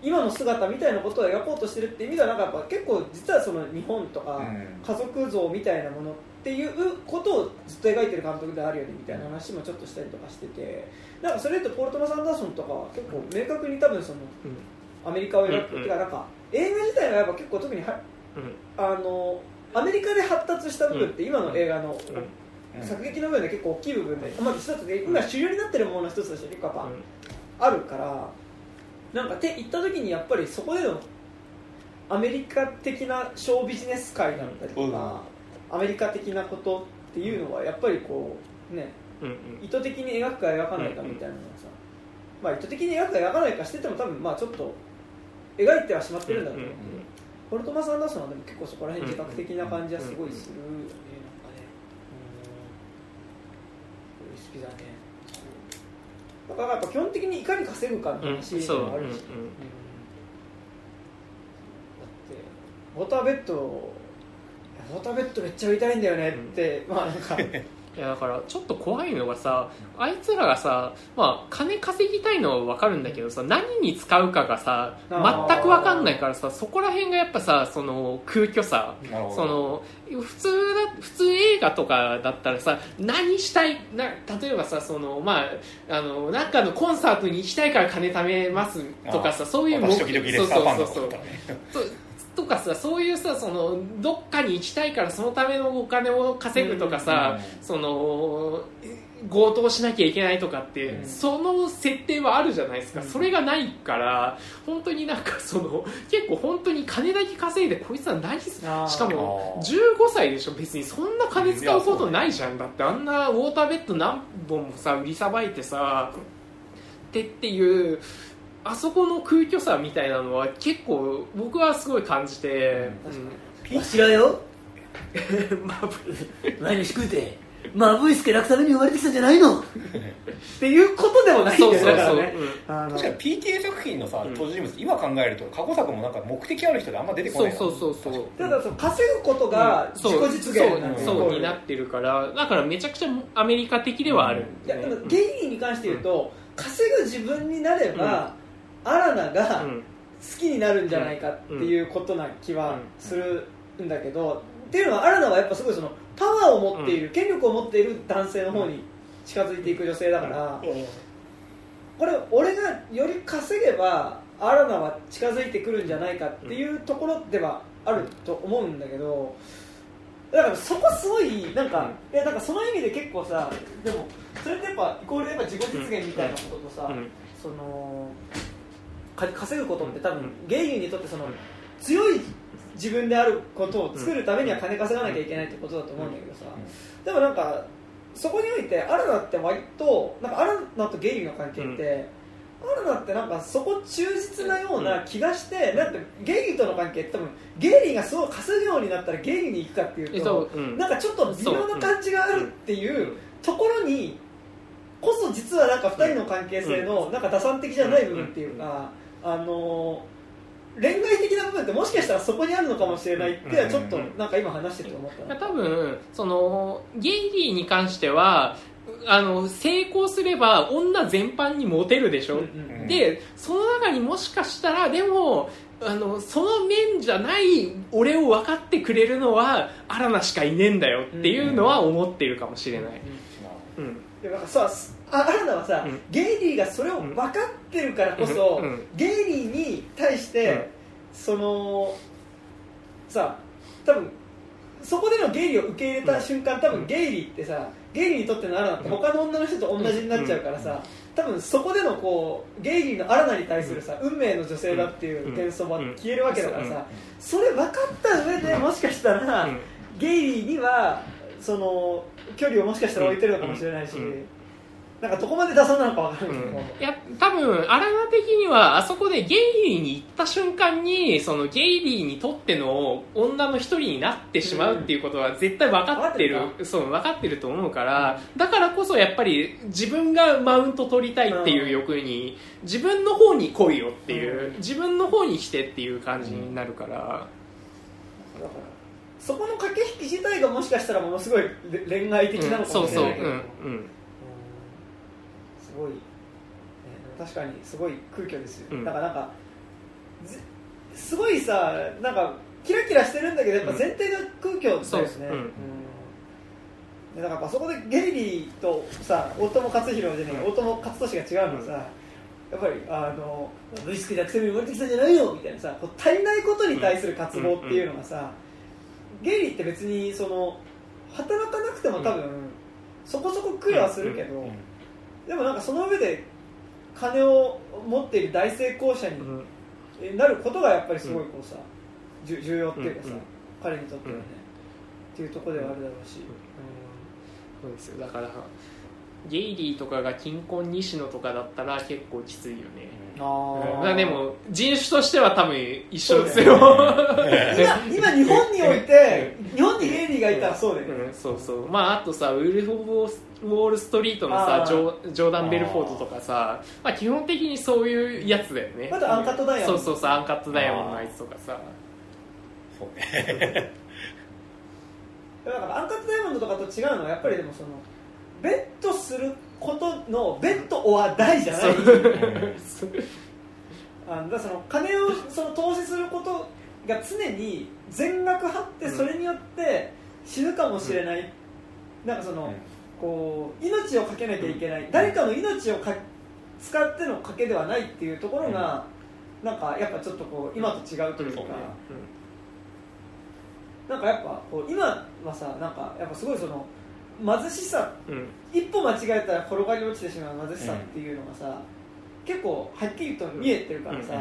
S2: 今の姿みたいなことを描こうとしてるっていう意味ではなんかやっぱ結構実はその日本とか
S1: うん。
S2: 家族像みたいなものっていうことをずっと描いてる監督であるよねみたいな話もちょっとしたりとかしててなんかそれとポルトマス・アンダーソンとかは結構明確に多分そのアメリカを描く、
S3: うん。
S2: てかなんか映画自体がやっぱ結構特には
S3: うん。
S2: あのアメリカで発達した部分って今の映画の、
S3: うん
S2: 作劇の部分で結構大きい部分で、まあ、一つで今主流になってるものの一つとして結構やっ
S3: うん。
S2: ぱあるからなんかって言った時にやっぱりそこでのアメリカ的なショービジネス界だったりとか、アメリカ的なことっていうのはやっぱりこうね意図的に描くか描かないかみたいなのがさ、まあ、意図的に描くか描かないかしてても多分まあちょっと描いてはしまってるんだと思う、
S3: うんうん
S2: ポルトマス・アンダーソンはでも結構そこら辺自覚的な感じはすごいする。よね。うん。スピザね。だからやっぱ基本的にいかに稼ぐかの
S3: うん
S2: 話で
S3: そう
S2: もあるし、
S3: うんうん
S2: だってウォーターベッドウォーターベッドめっちゃ売りたいんだよねって、まあなんか
S3: いやだからちょっと怖いのがさあいつらがさ、まあ、金稼ぎたいのは分かるんだけどさ何に使うかがさ全く分かんないからさそこら辺がやっぱさその空虚さ。その普通だ普通映画とかだったらさ何したいな例えばさその、まあ、あのなんかのコンサートに行きたいから金貯めますとかさそういう
S1: 私時々レッサーファンだ
S3: そうそうそう。
S1: ったからね
S3: ととかさそういうさそのどっかに行きたいからそのためのお金を稼ぐとかさ、
S1: うん
S3: その強盗しなきゃいけないとかって、
S1: うん。
S3: その設定はあるじゃないですか、
S2: うん。
S3: それがないから本当になんかその結構本当に金だけ稼いでこいつは何しかも
S1: あー
S3: 15歳でしょ？別にそんな金使うことないじゃんだって。あんなウォーターベッド何本もさ売りさばいてさってっていうあそこの空虚さみたいなのは結構僕はすごい感じて、
S2: わしらよ。
S3: うん。まあ
S2: 何し食うて。まぶいすけ楽ために生まれてきたんじゃないの。っていうことでもないん
S3: そうそうそう、
S2: だよだからね。
S3: うん。
S1: 確かに PTA 作品のさ
S3: うん
S1: 登場人物今考えると過去作もなんか目的ある人であんま出てこないな
S3: そうそうそうそう
S2: ただその稼ぐことが自
S3: そう
S2: 己実現なん
S3: そう。そうになってるからだからめちゃくちゃアメリカ的ではあるん
S2: いやでもゲイに関して言うと、稼ぐ自分になれば、アラナが
S3: うん。
S2: 好きになるんじゃないかっていうことな気はするんだけど、っていうのはアラナはやっぱすごいそのパワーを持っている、権力を持っている男性の方に近づいていく女性だから、これ俺がより稼げばアラナは近づいてくるんじゃないかっていうところではあると思うんだけどだからそこすごいなんか,、いやなんかその意味で結構さでもそれってやっぱイコールでやっぱ自己実現みたいなこととさ、
S3: うん。
S2: そのか稼ぐことって多分、
S3: うん
S2: ゲイリーにとってその強い自分であることを作るためには金稼がなきゃいけないってことだと思うんだけどさ、でもなんかそこにおいてアラナって割となんかアラナとゲイリーの関係って、アラナってなんかそこ忠実なような気がして、なんかゲイリーとの関係って多分ゲイリーがすごい稼ぐようになったらゲイリーに行くかっていう
S3: え
S2: と
S3: うん。
S2: なんかちょっと微妙な感じがあるっていうところにこそ実はなんか2人の関係性のなんか打算的じゃない部分っていうか、あの恋愛的な部分ってもしかしたらそこにあるのかもしれないってはちょっとなんか今話してて思ったな。
S3: 多分そのゲイリーに関してはあの成功すれば女全般にモテるでしょ、
S2: うんうん
S1: うん。
S3: でその中にもしかしたらでもあのその面じゃない俺を分かってくれるのはアラナしかいねえんだよっていうのは思ってるかもしれない、うん
S2: でなんかさあアラナはさ、
S3: うん。
S2: ゲイリーがそれを分かってるからこそ、
S3: うん。
S2: ゲイリーに対して、
S3: うん。
S2: そのさ多分そこでのゲイリーを受け入れた瞬間多分ゲイリーってさゲイリーにとってのアラナって他の女の人と同じになっちゃうからさ、多分そこでのこうゲイリーのアラナに対するさ、運命の女性だっていう転送は消えるわけだからさ、それ分かった上でもしかしたら、
S3: うん。
S2: ゲイリーにはその距離をもしかしたら置いてるのかもしれないし、なんかどこまで出さなのか分からないけど、
S3: いや多分アラナ的にはあそこでゲイリーに行った瞬間にそのゲイリーにとっての女の一人になってしまうっていうことは絶対分かってる、
S2: 分かって
S3: そう分かってると思うからだからこそやっぱり自分がマウント取りたいっていう欲に自分の方に来いよっていう、
S2: うん。
S3: 自分の方に来てっていう感じになるから、
S2: だからそこの駆け引き自体がもしかしたらものすごいれ恋愛的なのか
S3: そうそううん
S2: もしれないけど、
S3: うん
S2: すごい、ね確かにすごい空虚ですよ、
S3: うん。
S2: だからなんかずすごいさなんかキラキラしてるんだけどやっぱ全体が空虚だよね、
S3: そううん。
S2: でだからあそこでゲイリーとさ大友克洋じゃねえ
S3: うん。
S2: 大友克俊が違うのはさ、やっぱりあのウイスキーでアクセルに生まれてきたんじゃないよみたいなさこう足りないことに対する渇望っていうのがさ、ゲイリーって別にその働かなくても多分、そこそこ食えはするけど、でもなんかその上で金を持っている大成功者に
S3: うん。
S2: なることがやっぱりすごいこうさ、じゅ重要っていうかさ、
S3: うんうん。
S2: 彼にとってはね、っていうところではあるだろうし、
S3: そうですよ。だからゲイリーとかが金婚西野とかだったら結構きついよね。
S2: あ
S3: まあでも人種としては多分一緒ですよ。
S2: 今今日本において日本にゲイリーがいたらそうだよね、
S3: うん、そうそう。まああとさウルフ・オブ・ウォール・ストリートのさジョジョーダン・ベルフォートとかさまあ、基本的にそういうやつだよね。
S2: またアンカットダイヤモンド。
S3: そうそうそうアンカットダイヤモンドのあいつとかさ。
S1: そうね。
S2: だからアンカットダイヤモンドとかと違うのはやっぱりでもそのベットすることのベットは大じゃない。あのだからその金をその投資することが常に全額張ってそれによって死ぬかもしれない、なんかその、こう命をかけなきゃいけない、誰かの命をか使っての賭けではないっていうところが、なんかやっぱちょっとこう今と違うというか、
S1: そうね
S2: なんかやっぱこう今はさなんかやっぱすごいその貧しさ
S3: うん。うん
S2: 一歩間違えたら転がり落ちてしまう貧しさっていうのがさ、結構はっきりと見えてるからさ、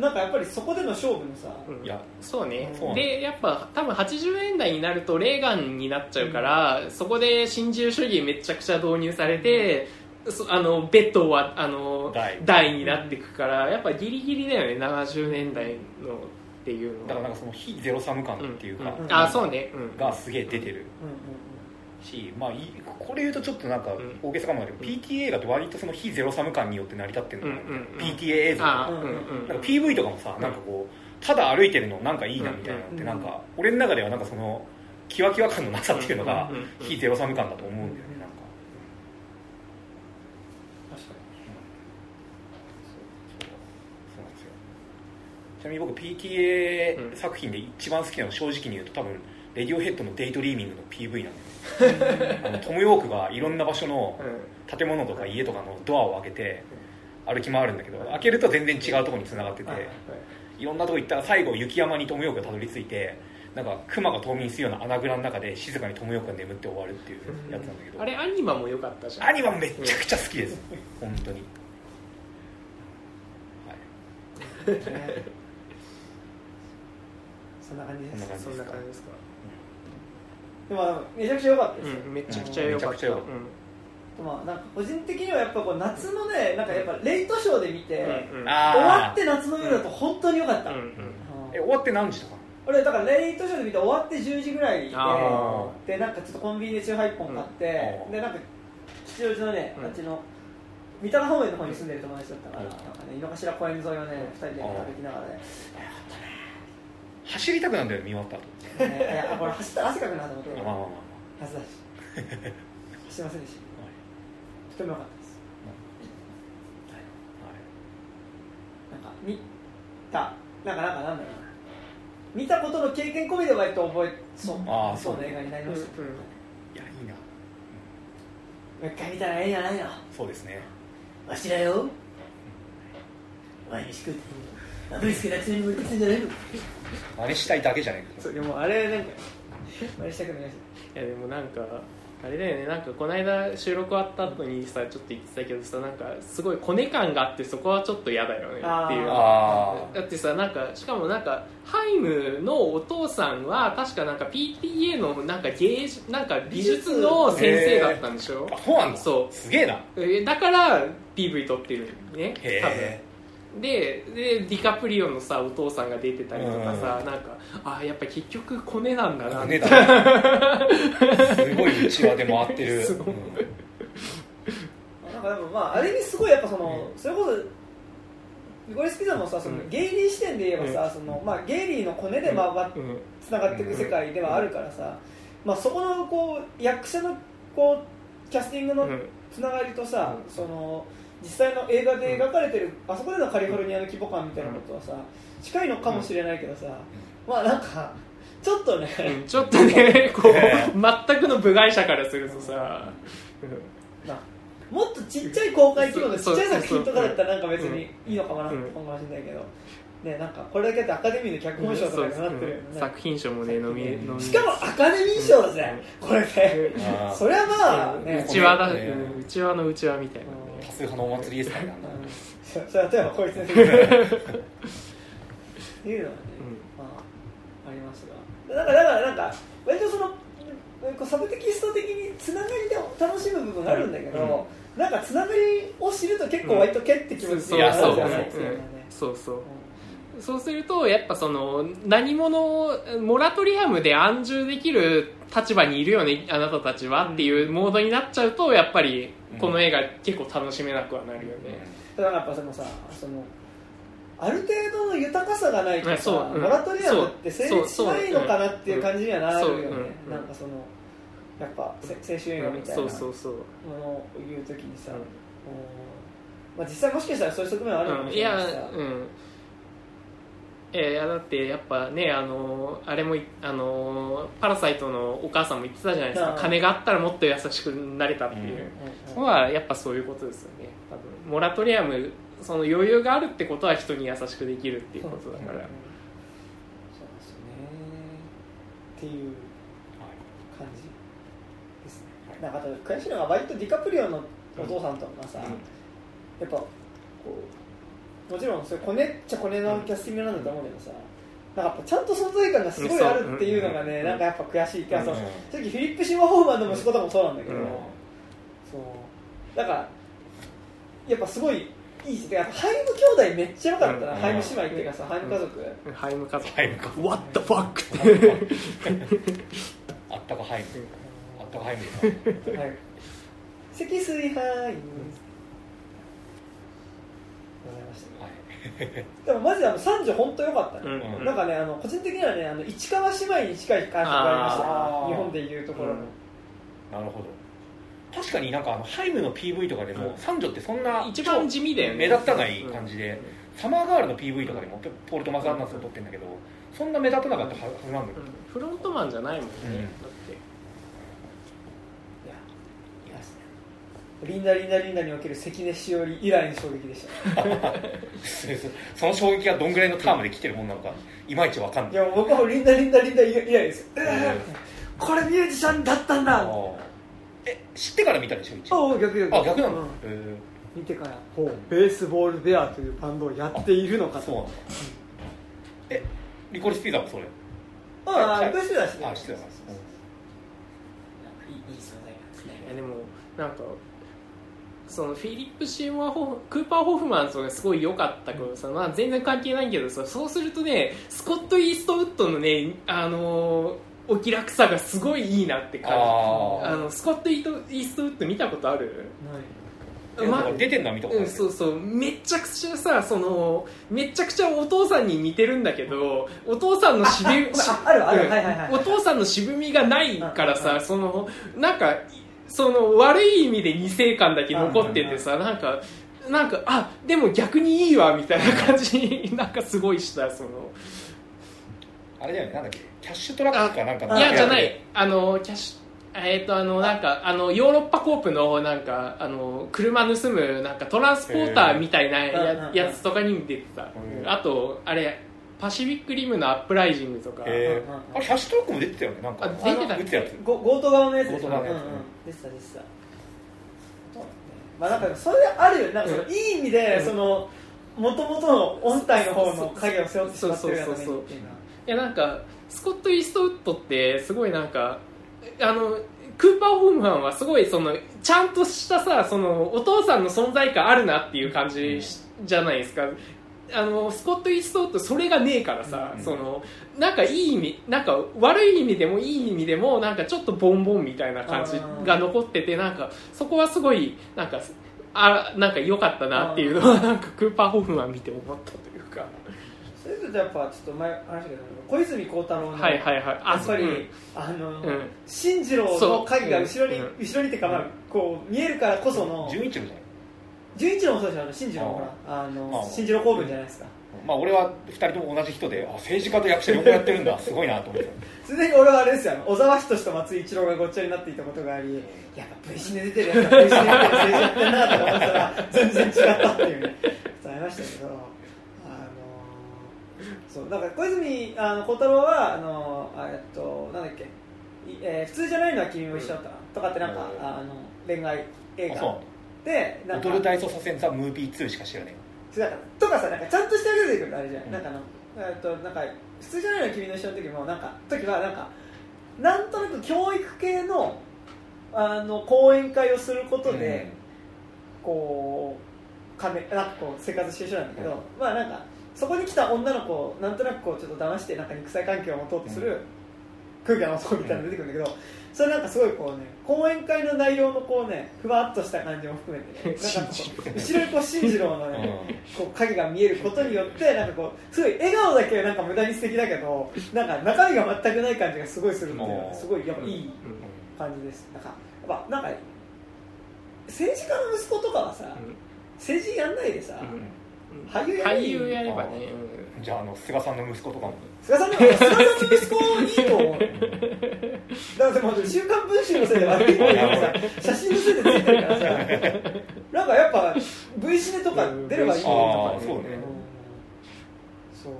S2: なんかやっぱりそこでの勝負のさ、
S3: うん。
S1: いや
S3: そうね。
S1: そう
S3: でやっぱ多分80年代になるとレーガンになっちゃうから、そこで新自由主義めちゃくちゃ導入されて、そあのベッドはあの
S1: 大
S3: 大になっていくからやっぱギリギリだよね70年代のっていうのは。
S1: だからなんかその非ゼロサム感っていうか、
S3: ん。ん。あそうね、うん、
S1: がすげえ出てる
S2: うんうん
S1: し、まあ、いこれ言うとちょっとなんか
S3: ん。
S1: 大げさかもだけど、PTA が割とその非ゼロサム感によって成り立ってるのかな、
S3: うんうんうん。
S1: PTA 映像
S3: あ
S2: うん。
S3: うんうん
S1: なんか PV とかもさ、なんかこうただ歩いてるのなんかいいなみたいな。のって、
S2: うん
S1: なん。か俺の中ではなんかそのキワキワ感のなさっていうのが
S3: うんうんうん
S1: 非ゼロサム感だと思うんだよねなんか。
S2: 確か
S1: そうなんですよ。ちなみに僕 PTA 作品で一番好きなの正直に言うと多分レディオヘッドの「デイドリーミング」の PV なんだよ あのトム・ヨークがいろんな場所の
S3: うん。
S1: 建物とか家とかのドアを開けて歩き回るんだけど開けると全然違うところに繋がってて
S2: はい
S1: いろんなとこ行ったら最後雪山にトム・ヨークがたどり着いてなんか熊が冬眠するような穴蔵の中で静かにトム・ヨークが眠って終わるっていうやつなんだけど。
S3: あれアニマも良かったじゃん。
S1: アニマめちゃくちゃ好きです。本当に。はい。
S2: そんな感じです。
S1: そんな感じ
S3: ですか
S2: でもめちゃくちゃ良かったです、
S3: うんめちゃくちゃ良かった。
S1: めちゃくちゃ良かっ
S2: まあなんか個人的にはやっぱこう夏のねなんかやっぱレイトショーで見て、
S3: うんうん。
S2: 終わって夏の夜だと本当に良かった、
S3: うん。うん。
S2: うん
S1: え終わって何時とか？
S2: 俺だからレイトショーで見て終わって10時ぐらいで
S3: あ
S2: でなんかちょっとコンビニでチューハイ1本買って、
S1: うん。
S2: でなんか吉祥寺のね、
S3: うん。
S2: あっちの三鷹方面の方に住んでる友達だったから、
S1: うん
S2: なんかね井の頭公園沿いをね2人で歩きながらね
S1: 走りたくなんだよ見終わった後。
S2: ねいやこれ走ったら汗かくなと思って。
S1: まあまあまあま
S2: 夏だし走りませんでした。
S1: あはい。
S2: とても良かったです。なんか見た。なんかなんかなんだろうな。見たことの経験込みで割と覚えそう。
S1: あーそう。
S2: な映画になりました、
S3: うん。うん
S1: いやいいな。
S2: もう一回見たらええんじゃないの？
S1: そうですね。
S2: わしらよ。お前にしくって油つけなくせに無理すんじゃないの
S1: 真似したいだけじゃないか。
S2: そうでもあれなんか真似したくない。です
S3: いやでもなんかあれだよね。なんかこの間収録終わった後にさちょっと言ってたけどさなんかすごいコネ感があってそこはちょっと嫌だよねっていう。
S1: あ
S3: だってさなんかしかもなんかハイムのお父さんは確かなんか PTA のなんか芸術なんか美術の先生だったんでしょ？
S1: あそうなんだ。
S3: そ
S1: すげえな。
S3: えだから PV 撮ってるね。
S1: へ
S3: 多分。
S1: え
S3: ででディカプリオのさお父さんが出てたりとかさ、なんかあやっぱ結局コネなんだな
S1: ねだ。すごい内輪で回ってる。
S3: すごい
S1: う。ん
S2: なんかでもまああれにすごいやっぱその、それこそゴリスピザもさその、
S3: うん。
S2: ゲイリー視点で言えばさ、そのまあ、ゲイリーのコネで回っ
S3: うん。
S2: つながっていく世界ではあるからさ、まあ、そこのこう役者のこうキャスティングの
S3: うん。
S2: つながりとさ、
S3: うん。
S2: その実際の映画で描かれてる、あそこでのカリフォルニアの規模感みたいなことはさ近いのかもしれないけどさ、まあなんかちょっとね、
S3: うん。ちょっとね こう
S1: え
S3: 全くの部外者からするとさ、
S2: まあもっとちっちゃい公開規模のちっちゃい作品とかだったらなんか別
S3: うん
S2: にいいのかもなと
S3: うん。
S2: 思うかもしれないけど、ね、なんかこれだけでアカデミーの脚本賞とかになってるよね、
S3: うん作品賞もねノミネノミネ
S2: しかもアカデミー賞だぜ、これね。
S1: あー
S2: それはまあね、
S3: 内輪だ、
S1: ね。
S3: うん。内輪の内輪みたいな。ね
S1: 多数派のお祭りですからね。
S2: そそれは例えばこいつにっていうのはね、まあ、ありますが。だからだからなんか割とそのこうサブテキスト的につながりで楽しむ部分があるんだけど、なんかつながりを知ると結構割とけって気持ちになるじゃないですか、
S3: うん。
S2: ね
S3: そうそう。そうするとやっぱその何者モラトリアムで安住できる立場にいるよねあなたたちはっていうモードになっちゃうとやっぱりこの映画結構楽しめなくはなるよね、
S2: だからやっぱそのさそのある程度の豊かさがないとさ、モラトリアムって成立しないのかなっていう感じにはなるよね、
S3: そう。う。ん。
S2: なんかそのやっぱせ青春映画みたいなものを言うときにさ、
S3: うん。
S2: うんまあ、実際もしかしたらそういう側面はあるのかも
S3: うんいや
S2: しれないしさ、
S3: うんえーいやだってやっぱねあのーあれもいあのーパラサイトのお母さんも言ってたじゃないですか。
S2: うん。
S3: 金があったらもっと優しくなれたっていう。のはやっぱそういうことですよね。多分。モラトリアムその余裕があるってことは人に優しくできるっていうことだから。
S2: そうですよね。っていう感じですね。なんかあと悔しいのが割とディカプリオのお父さんとかさ、
S1: うん。
S2: やっぱこうもちろんそれコネっちゃコネのキャスティングなんだと思うけどさ、なんかやっぱちゃんと存在感がすごいあるっていうのがね、
S3: うん。
S2: なんかやっぱ悔しいか、
S1: うん。
S2: そう正直フィリップ・シーモア・ホフマンの息子とかもそうなんだけど、
S3: うん。
S2: そう。だからやっぱすごいいいしでハイム兄弟めっちゃ良かったな、
S1: うん。
S2: ハイム姉妹っていうかさ、ハイム家族、
S3: ハイム家族。
S1: ハイム家族。
S3: What the fuck って
S1: あったかハイム。あったかハイム
S2: はい。積水ハイムございました。
S1: はい。
S2: でもマジであの三女本当良かったね、
S3: うん
S2: なんかねあの個人的にはねあの市川姉妹に近い感じがありました。日本でいうところの、
S3: うん。
S1: なるほど。確かになんかあのハイムの PV とかでも、
S3: うん。
S1: 三女ってそんな
S3: 一番地味だよね。
S1: 目立たない感じで、サマーガールの PV とかでもポール・トマス・アンダーソン撮ってるんだけどそんな目立たなかったはずなんだけど、
S3: うん。フロントマンじゃないもんね、
S1: うん
S3: だって
S2: いやいやリンダリンダリンダにおける関根しおり以来の衝撃でした。
S1: その衝撃がどんぐらいのタームで来てるもんなのかいまいちわかんない。
S2: いや僕はもうリンダリンダリンダ以来ですよ、
S1: ん
S2: これミュージシャンだったんだ
S1: え知ってから見たでしょ一応
S2: 逆逆
S1: あ逆なの、
S2: うん
S1: え
S2: 見てからほうベースボールベアというバンドをやっているのかと
S1: ーそうなんだえリコリスピザもそれ
S2: あ
S1: はい
S2: あベースだし
S1: あ知ってた
S2: いい存在なんですね
S3: でもなんかそのフィリップ・シーモアホフクーパー・ホフマンとかすごい良かったけどさ、まあ、全然関係ないけどさそうするとねスコット・イーストウッドのねあのーお気楽さがすごいいいなって感じ。
S1: あ
S3: のスコット・イートイーストウッド見たことある？
S1: なんか出てんのは見たこと
S3: うん、
S1: ない。けど
S3: そうそう。めちゃくちゃさそのめちゃくちゃお父さんに似てるんだけどお父さんの渋み
S2: ああるある。
S3: うん。
S2: はいはいはい
S3: お父さんの渋みがないから
S2: うん。
S3: さそのなんかその悪い意味で二世感だけ残っててさなんかなんかあでも逆にいいわみたいな感じに なんかすごいしたその。
S1: あれだよねなんだっけキャッシュトラックかなんかの
S3: いやじゃない。あのキャッシュえっ、とあのなんかあのヨーロッパコープのなんかあの車盗むなんかトランスポーターみたいなややつとかにも出てた、
S1: うん。
S3: あとあれパシフィックリムのアップライジングとか、
S1: えー、あれキャッシュトラックも出てたよね。なんか。
S3: あ出てた。
S1: 撃つやつ。
S2: ゴ強盗側のやつでしょ
S1: 強盗側のやつ。
S2: うんうん。でしたでした。まあなんかそれあるよなんかその、
S3: うん。
S2: いい意味で、
S3: うん。
S2: その元々の音体の方の影を背負ってしまってるような
S3: そうそうそうそう
S2: い
S3: やなんかスコット・イーストウッドってすごいなんかあのクーパー・ホームマンはすごいそのちゃんとしたさそのお父さんの存在感あるなっていう感じしじゃないですかあのスコット・イーストウッドそれがねえからさ、
S1: うん。
S3: そのなんかいい意味なんか悪い意味でもいい意味でもなんかちょっとボンボンみたいな感じが残っててなんかそこはすごいなんかあなんか良かったなっていうのはなんかクーパー・ホームマン見て思ったというか。
S2: それとやっぱちょっと前話したけど小泉孝太郎の、
S3: はいはいはい。
S2: やっぱり、
S3: うん。
S2: あの、
S3: うん。
S2: 進次郎の影が後ろに、
S3: そう
S2: 後ろにってか、まあ、こう見えるからこその
S1: 純一郎じゃない
S2: 純一郎もそうですよあの進次郎もほらあの
S1: あ
S2: 進次郎公文じゃないですか。
S1: まあ俺は二人とも同じ人であ政治家と役者両方やってるんだ。すごいなと思って。
S2: すでに俺はあれですよ。小沢仁志と松井一郎がごっちゃになっていたことがありやっぱ V シネ出てるやつは V シネ出てる政治やってんなとか思ったら全然違ったっていうね。そうありましたけどそうだから小泉あの孝太郎はあのあえっとなんだっけ、いえー普通じゃないのは君も一緒だったなとかってなんか
S1: うん。
S2: あの恋愛映画でなんか。
S1: 踊る大捜査線ザ・ムービー2しか知らない
S2: そうだか。らとかさなんかちゃんとしてあげてくるとあれじゃん、
S1: うん。
S2: なんかあのえっとなんか普通じゃないの君の一緒の時もなんか時はなんかなんとなく教育系のあの講演会をすることで、こう金なんかこう生活してる人なんだけど、
S1: うん。
S2: まあなんかそこに来た女の子をなんとなくこうちょっと騙してなんか肉体関係を持とうとする空気の男みたいなの出てくるんだけど、それなんかすごいこうね講演会の内容のこうねふわっとした感じも含めてね なんか後ろにこう進次郎のね、こう影が見えることによってなんかこうすごい笑顔だけなんか無駄に素敵だけどなんか中身が全くない感じがすごいするっていうのがすごいやっぱいい感じですなんかやっぱなんか政治家の息子とかはさ、政治やんないでさ、俳優や
S3: ればね
S1: じゃああの菅さんの息子とかも。
S2: 菅さんの菅さんの息子いいと思う。だからでも「週刊文春」のせいで悪い方にさ写真のせいでついてるからさなんかやっぱ V シネとか出ればいい
S1: あ
S2: の
S1: あそうね。
S2: そう。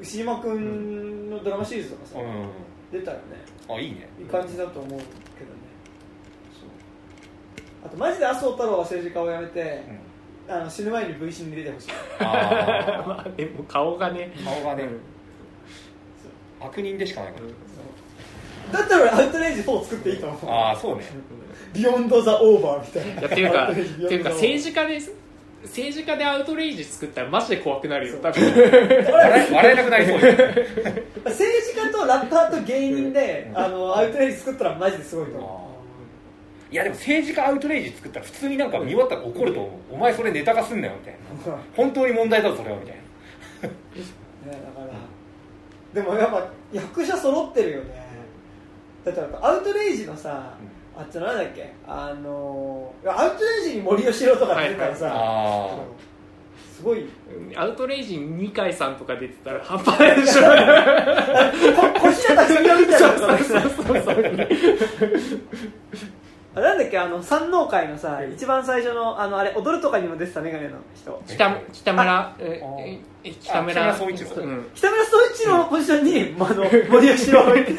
S2: 牛島君のドラマシリーズとかさ、
S1: うん
S2: 出たらね。
S1: あいいね。
S2: いい感じだと思うけどね。あとマジで麻生太郎は政治家を辞めて、あの死ぬ前に V シネに出てほしい。
S1: あ
S3: まあでも顔がね。
S1: あ顔がね。悪人でしかないか
S2: だったら俺アウトレイジ4作っていいと思う。
S1: らああそうね。
S2: ビヨンド・ザ・オーバーみたいな。い
S3: やっていうか
S2: アウト
S3: って
S2: レイジビヨンド
S3: いうか
S2: ザ
S3: 政治家です。政治家でアウトレイジ作ったらマジで怖くなるよ。多分。
S1: 笑え笑えなくなりそうね
S2: 政治家とラッパーと芸人で、あのアウトレイジ作ったらマジですごいと思
S1: いやでも政治家アウトレイジ作ったら普通になんか見終わったら怒ると思う。お前それネタ化すんなよみたいな。
S2: う、ね、
S1: 本当に問題だぞそれはみたいな。
S2: だから。でもやっぱ役者揃ってるよね。だってアウトレイジのさ、あっちのなんだっけ？あのアウトレイジに森喜朗とか出てたらさ、
S1: あ
S2: すごい。
S3: アウトレイジに二階さんとか出てたら半端ないでしょ。
S2: こ小日向文世みたいな。のが
S3: そうそうそう
S2: あなんだっけあの山王会のさ一番最初のあのあれ踊るとかにも出てた眼鏡の人。
S3: 北北村え
S1: あ
S3: ええ北
S1: 北
S3: 村
S1: 村総一郎。
S3: うん。
S2: 北村総一郎のポジションに、あの森喜朗を置いて。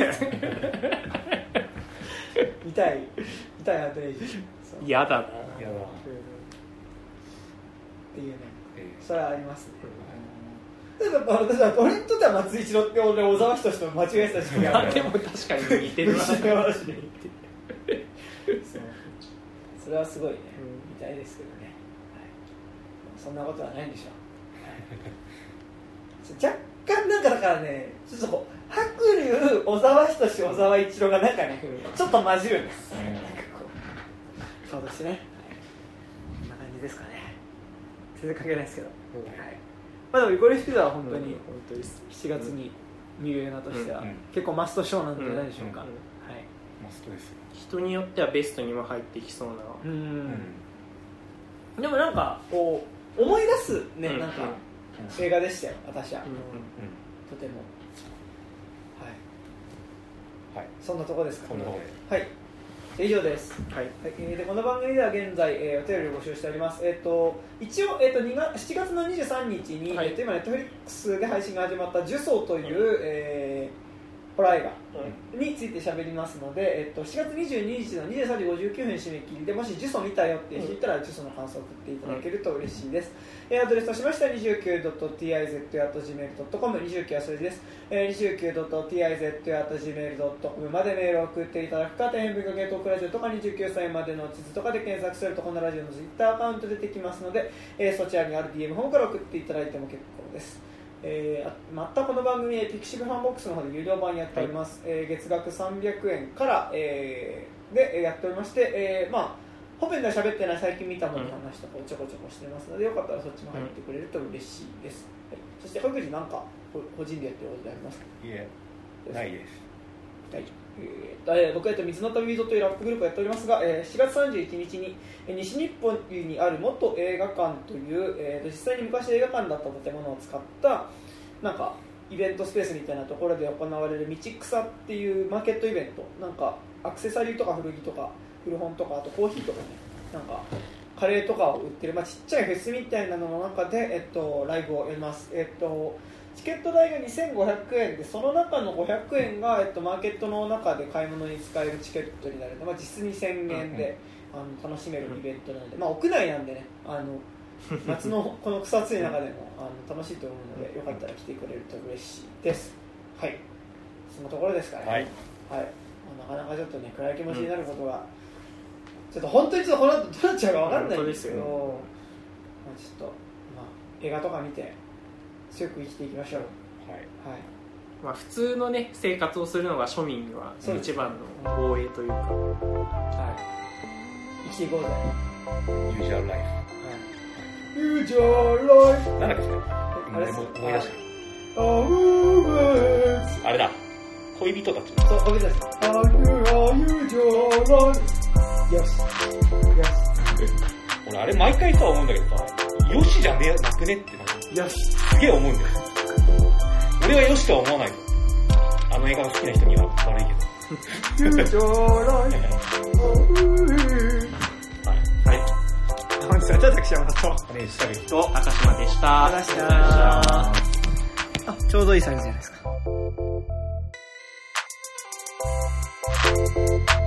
S2: 見たい。見たいアウトレイジそう。
S3: 嫌だな。
S1: あいやだ。
S2: っていうね。
S1: え
S2: それはありますね。例えば私は俺にとっては松井一郎って俺小沢仁志と間違えてた時期がある。
S3: でも確かに似てるな。
S2: 虫の話で言ってそ うそれはすごいね、
S3: うん
S2: いですけどね、はい、そんなことはないんでしょう、はい、若干なんかだからねちょっと白龍小沢仁志小沢一郎がなんかねちょっと混じるんです、
S1: うん。
S2: なんかこう。そうですね、はい、こんな感じですかね。全然関係ないですけど、
S3: うん。
S2: はい。まあでもイコリスピザは本当に
S3: 本当です。
S2: 7月に見る映画としては
S1: うん。うん。
S2: 結構マストショーなんじゃないでしょうか、
S1: ストですよ
S3: 人によってはベストにも入ってきそうな。
S2: うん。でもなんかこう思い出すね、
S3: うん。
S2: なんか
S3: うん。
S2: 映画でしたよ私は、
S3: うん。
S2: とても。はい。
S1: はい。
S2: そんなとこですか？
S1: そんなとこ
S2: はい。以上です。
S3: はい。
S2: はい、えーでこの番組では現在、えーお便りを募集しております、えー、と一応、えー、と2月7月の23日に、
S3: はい。
S2: えーと今、ネットフリックスで配信が始まった「呪詛」という、えーホラー映画について喋りますので、えっと、7月22日の23時59分締め切りでもし呪詛見たよって人いたら呪詛の感想を送っていただけると嬉しいです、えーアドレスとしましては 29.tiz.gmail.com 29は数字です、えー、29.tiz.gmail.com までメールを送っていただくか天変文化系トークラジオとか29歳までの地図とかで検索するとこのラジオのツイッターアカウント出てきますので、えーそちらにある DM フォームから送っていただいても結構ですえーあまたこの番組、 pixivFANBOX の方で有料版やっております、えー月額300円から、えーでえーやっておりまして、えーまあ、本編では喋ってない最近見たものの話とかをちょこちょこしてますので、よかったらそっちも入ってくれると嬉しいです、はい、そして各自なんかこ個人でやってることでありますか？
S1: いえないです。
S2: はいえーとえー僕は、えっと、水の旅人というラップグループをやっておりますが、えー7月31日にえー西日本にある元映画館という、えー実際に昔映画館だった建物を使ったなんかイベントスペースみたいなところで行われる道草っていうマーケットイベント。なんかアクセサリーとか古着とか古本とかあとコーヒーとかね。なんかカレーとかを売ってる、まあ、ちっちゃいフェスみたいなのの中で、えっと、ライブをやります、えっと、チケット代が2500円でその中の500円が、えっと、マーケットの中で買い物に使えるチケットになるので、まあ、実質2000円で、あの楽しめるイベントなので、まあ、屋内なんでねあの夏のこの草暑い中でもあの楽しいと思うのでよかったら来てくれると嬉しいです。はい。そのところですかね。
S1: はい。
S2: はい。まあなかなかちょっとね暗い気持ちになることが、ちょっと本当にちょっとこの後どうなっちゃうか分かんないんですけどまあ、ちょっと、まあ、映画とか見て強く生きていきましょう。
S1: はい。
S2: はい。
S3: まあ、普通のね生活をするのが庶民は
S2: そうです。
S3: 一番の防衛というか。
S2: はい。生きていこうぜ。
S1: ユージュアルライ
S2: ユージャーライ
S1: フなんだっけ
S2: あれ
S1: 思い出した。あれだ。恋人たち。
S2: そう、僕です。あゆあゆじゃらよし。よし。
S1: 俺あれ毎回さ思うんだけどさよしじゃねえなくねってなんか
S2: よし。
S1: すげえ思うんだよ俺はよしとは思わないよあの映画が好きな人には悪いけど
S2: ゆじゃらい。
S1: はいはい
S2: 本日は田崎しまと。
S1: 金内武
S3: と高島でした
S2: ありがとうございましたあ、ちょうどいいサイズじゃないですか。「